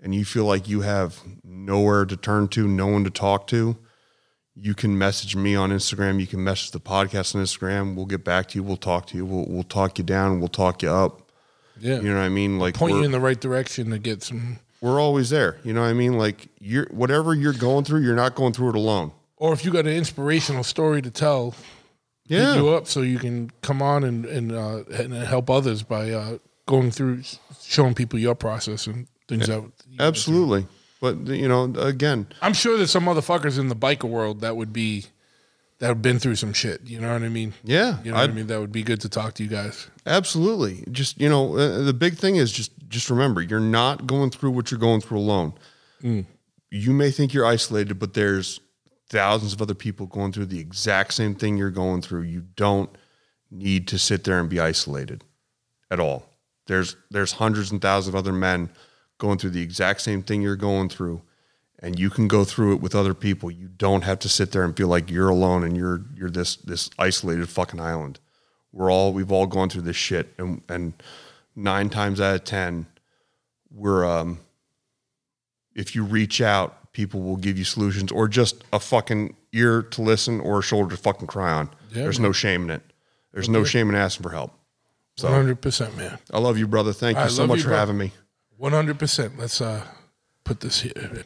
and you feel like you have nowhere to turn to, no one to talk to, you can message me on Instagram. You can message the podcast on Instagram. We'll get back to you. We'll talk to you. We'll we'll talk you down. We'll talk you up. Yeah. You know what I mean? Like Point you in the right direction to get some. we're always there. You know what I mean? Like you're whatever you're going through, you're not going through it alone. Or if you got an inspirational story to tell, Yeah. you up so you can come on and and, uh, and help others by uh, going through, showing people your process and things that. Absolutely. But you know, again, I'm sure there's some motherfuckers in the biker world that would be that have been through some shit. You know what I mean? yeah, You know what I mean? That would be good to talk to you guys. Absolutely. Just you know, uh, the big thing is just just remember, you're not going through what you're going through alone. You may think you're isolated, but there's thousands of other people going through the exact same thing you're going through. You don't need to sit there and be isolated at all. There's there's hundreds and thousands of other men going through the exact same thing you're going through and you can go through it with other people. You don't have to sit there and feel like you're alone and you're you're this this isolated fucking island. We're all we've all gone through this shit, and and nine times out of ten, we're um. If you reach out, people will give you solutions, or just a fucking ear to listen, or a shoulder to fucking cry on. Yeah, There's man. no shame in it. There's no shame in asking for help. So 100 percent, man. I love you, brother. Thank you I so much you, for bro. having me. 100 percent. Let's uh put this here.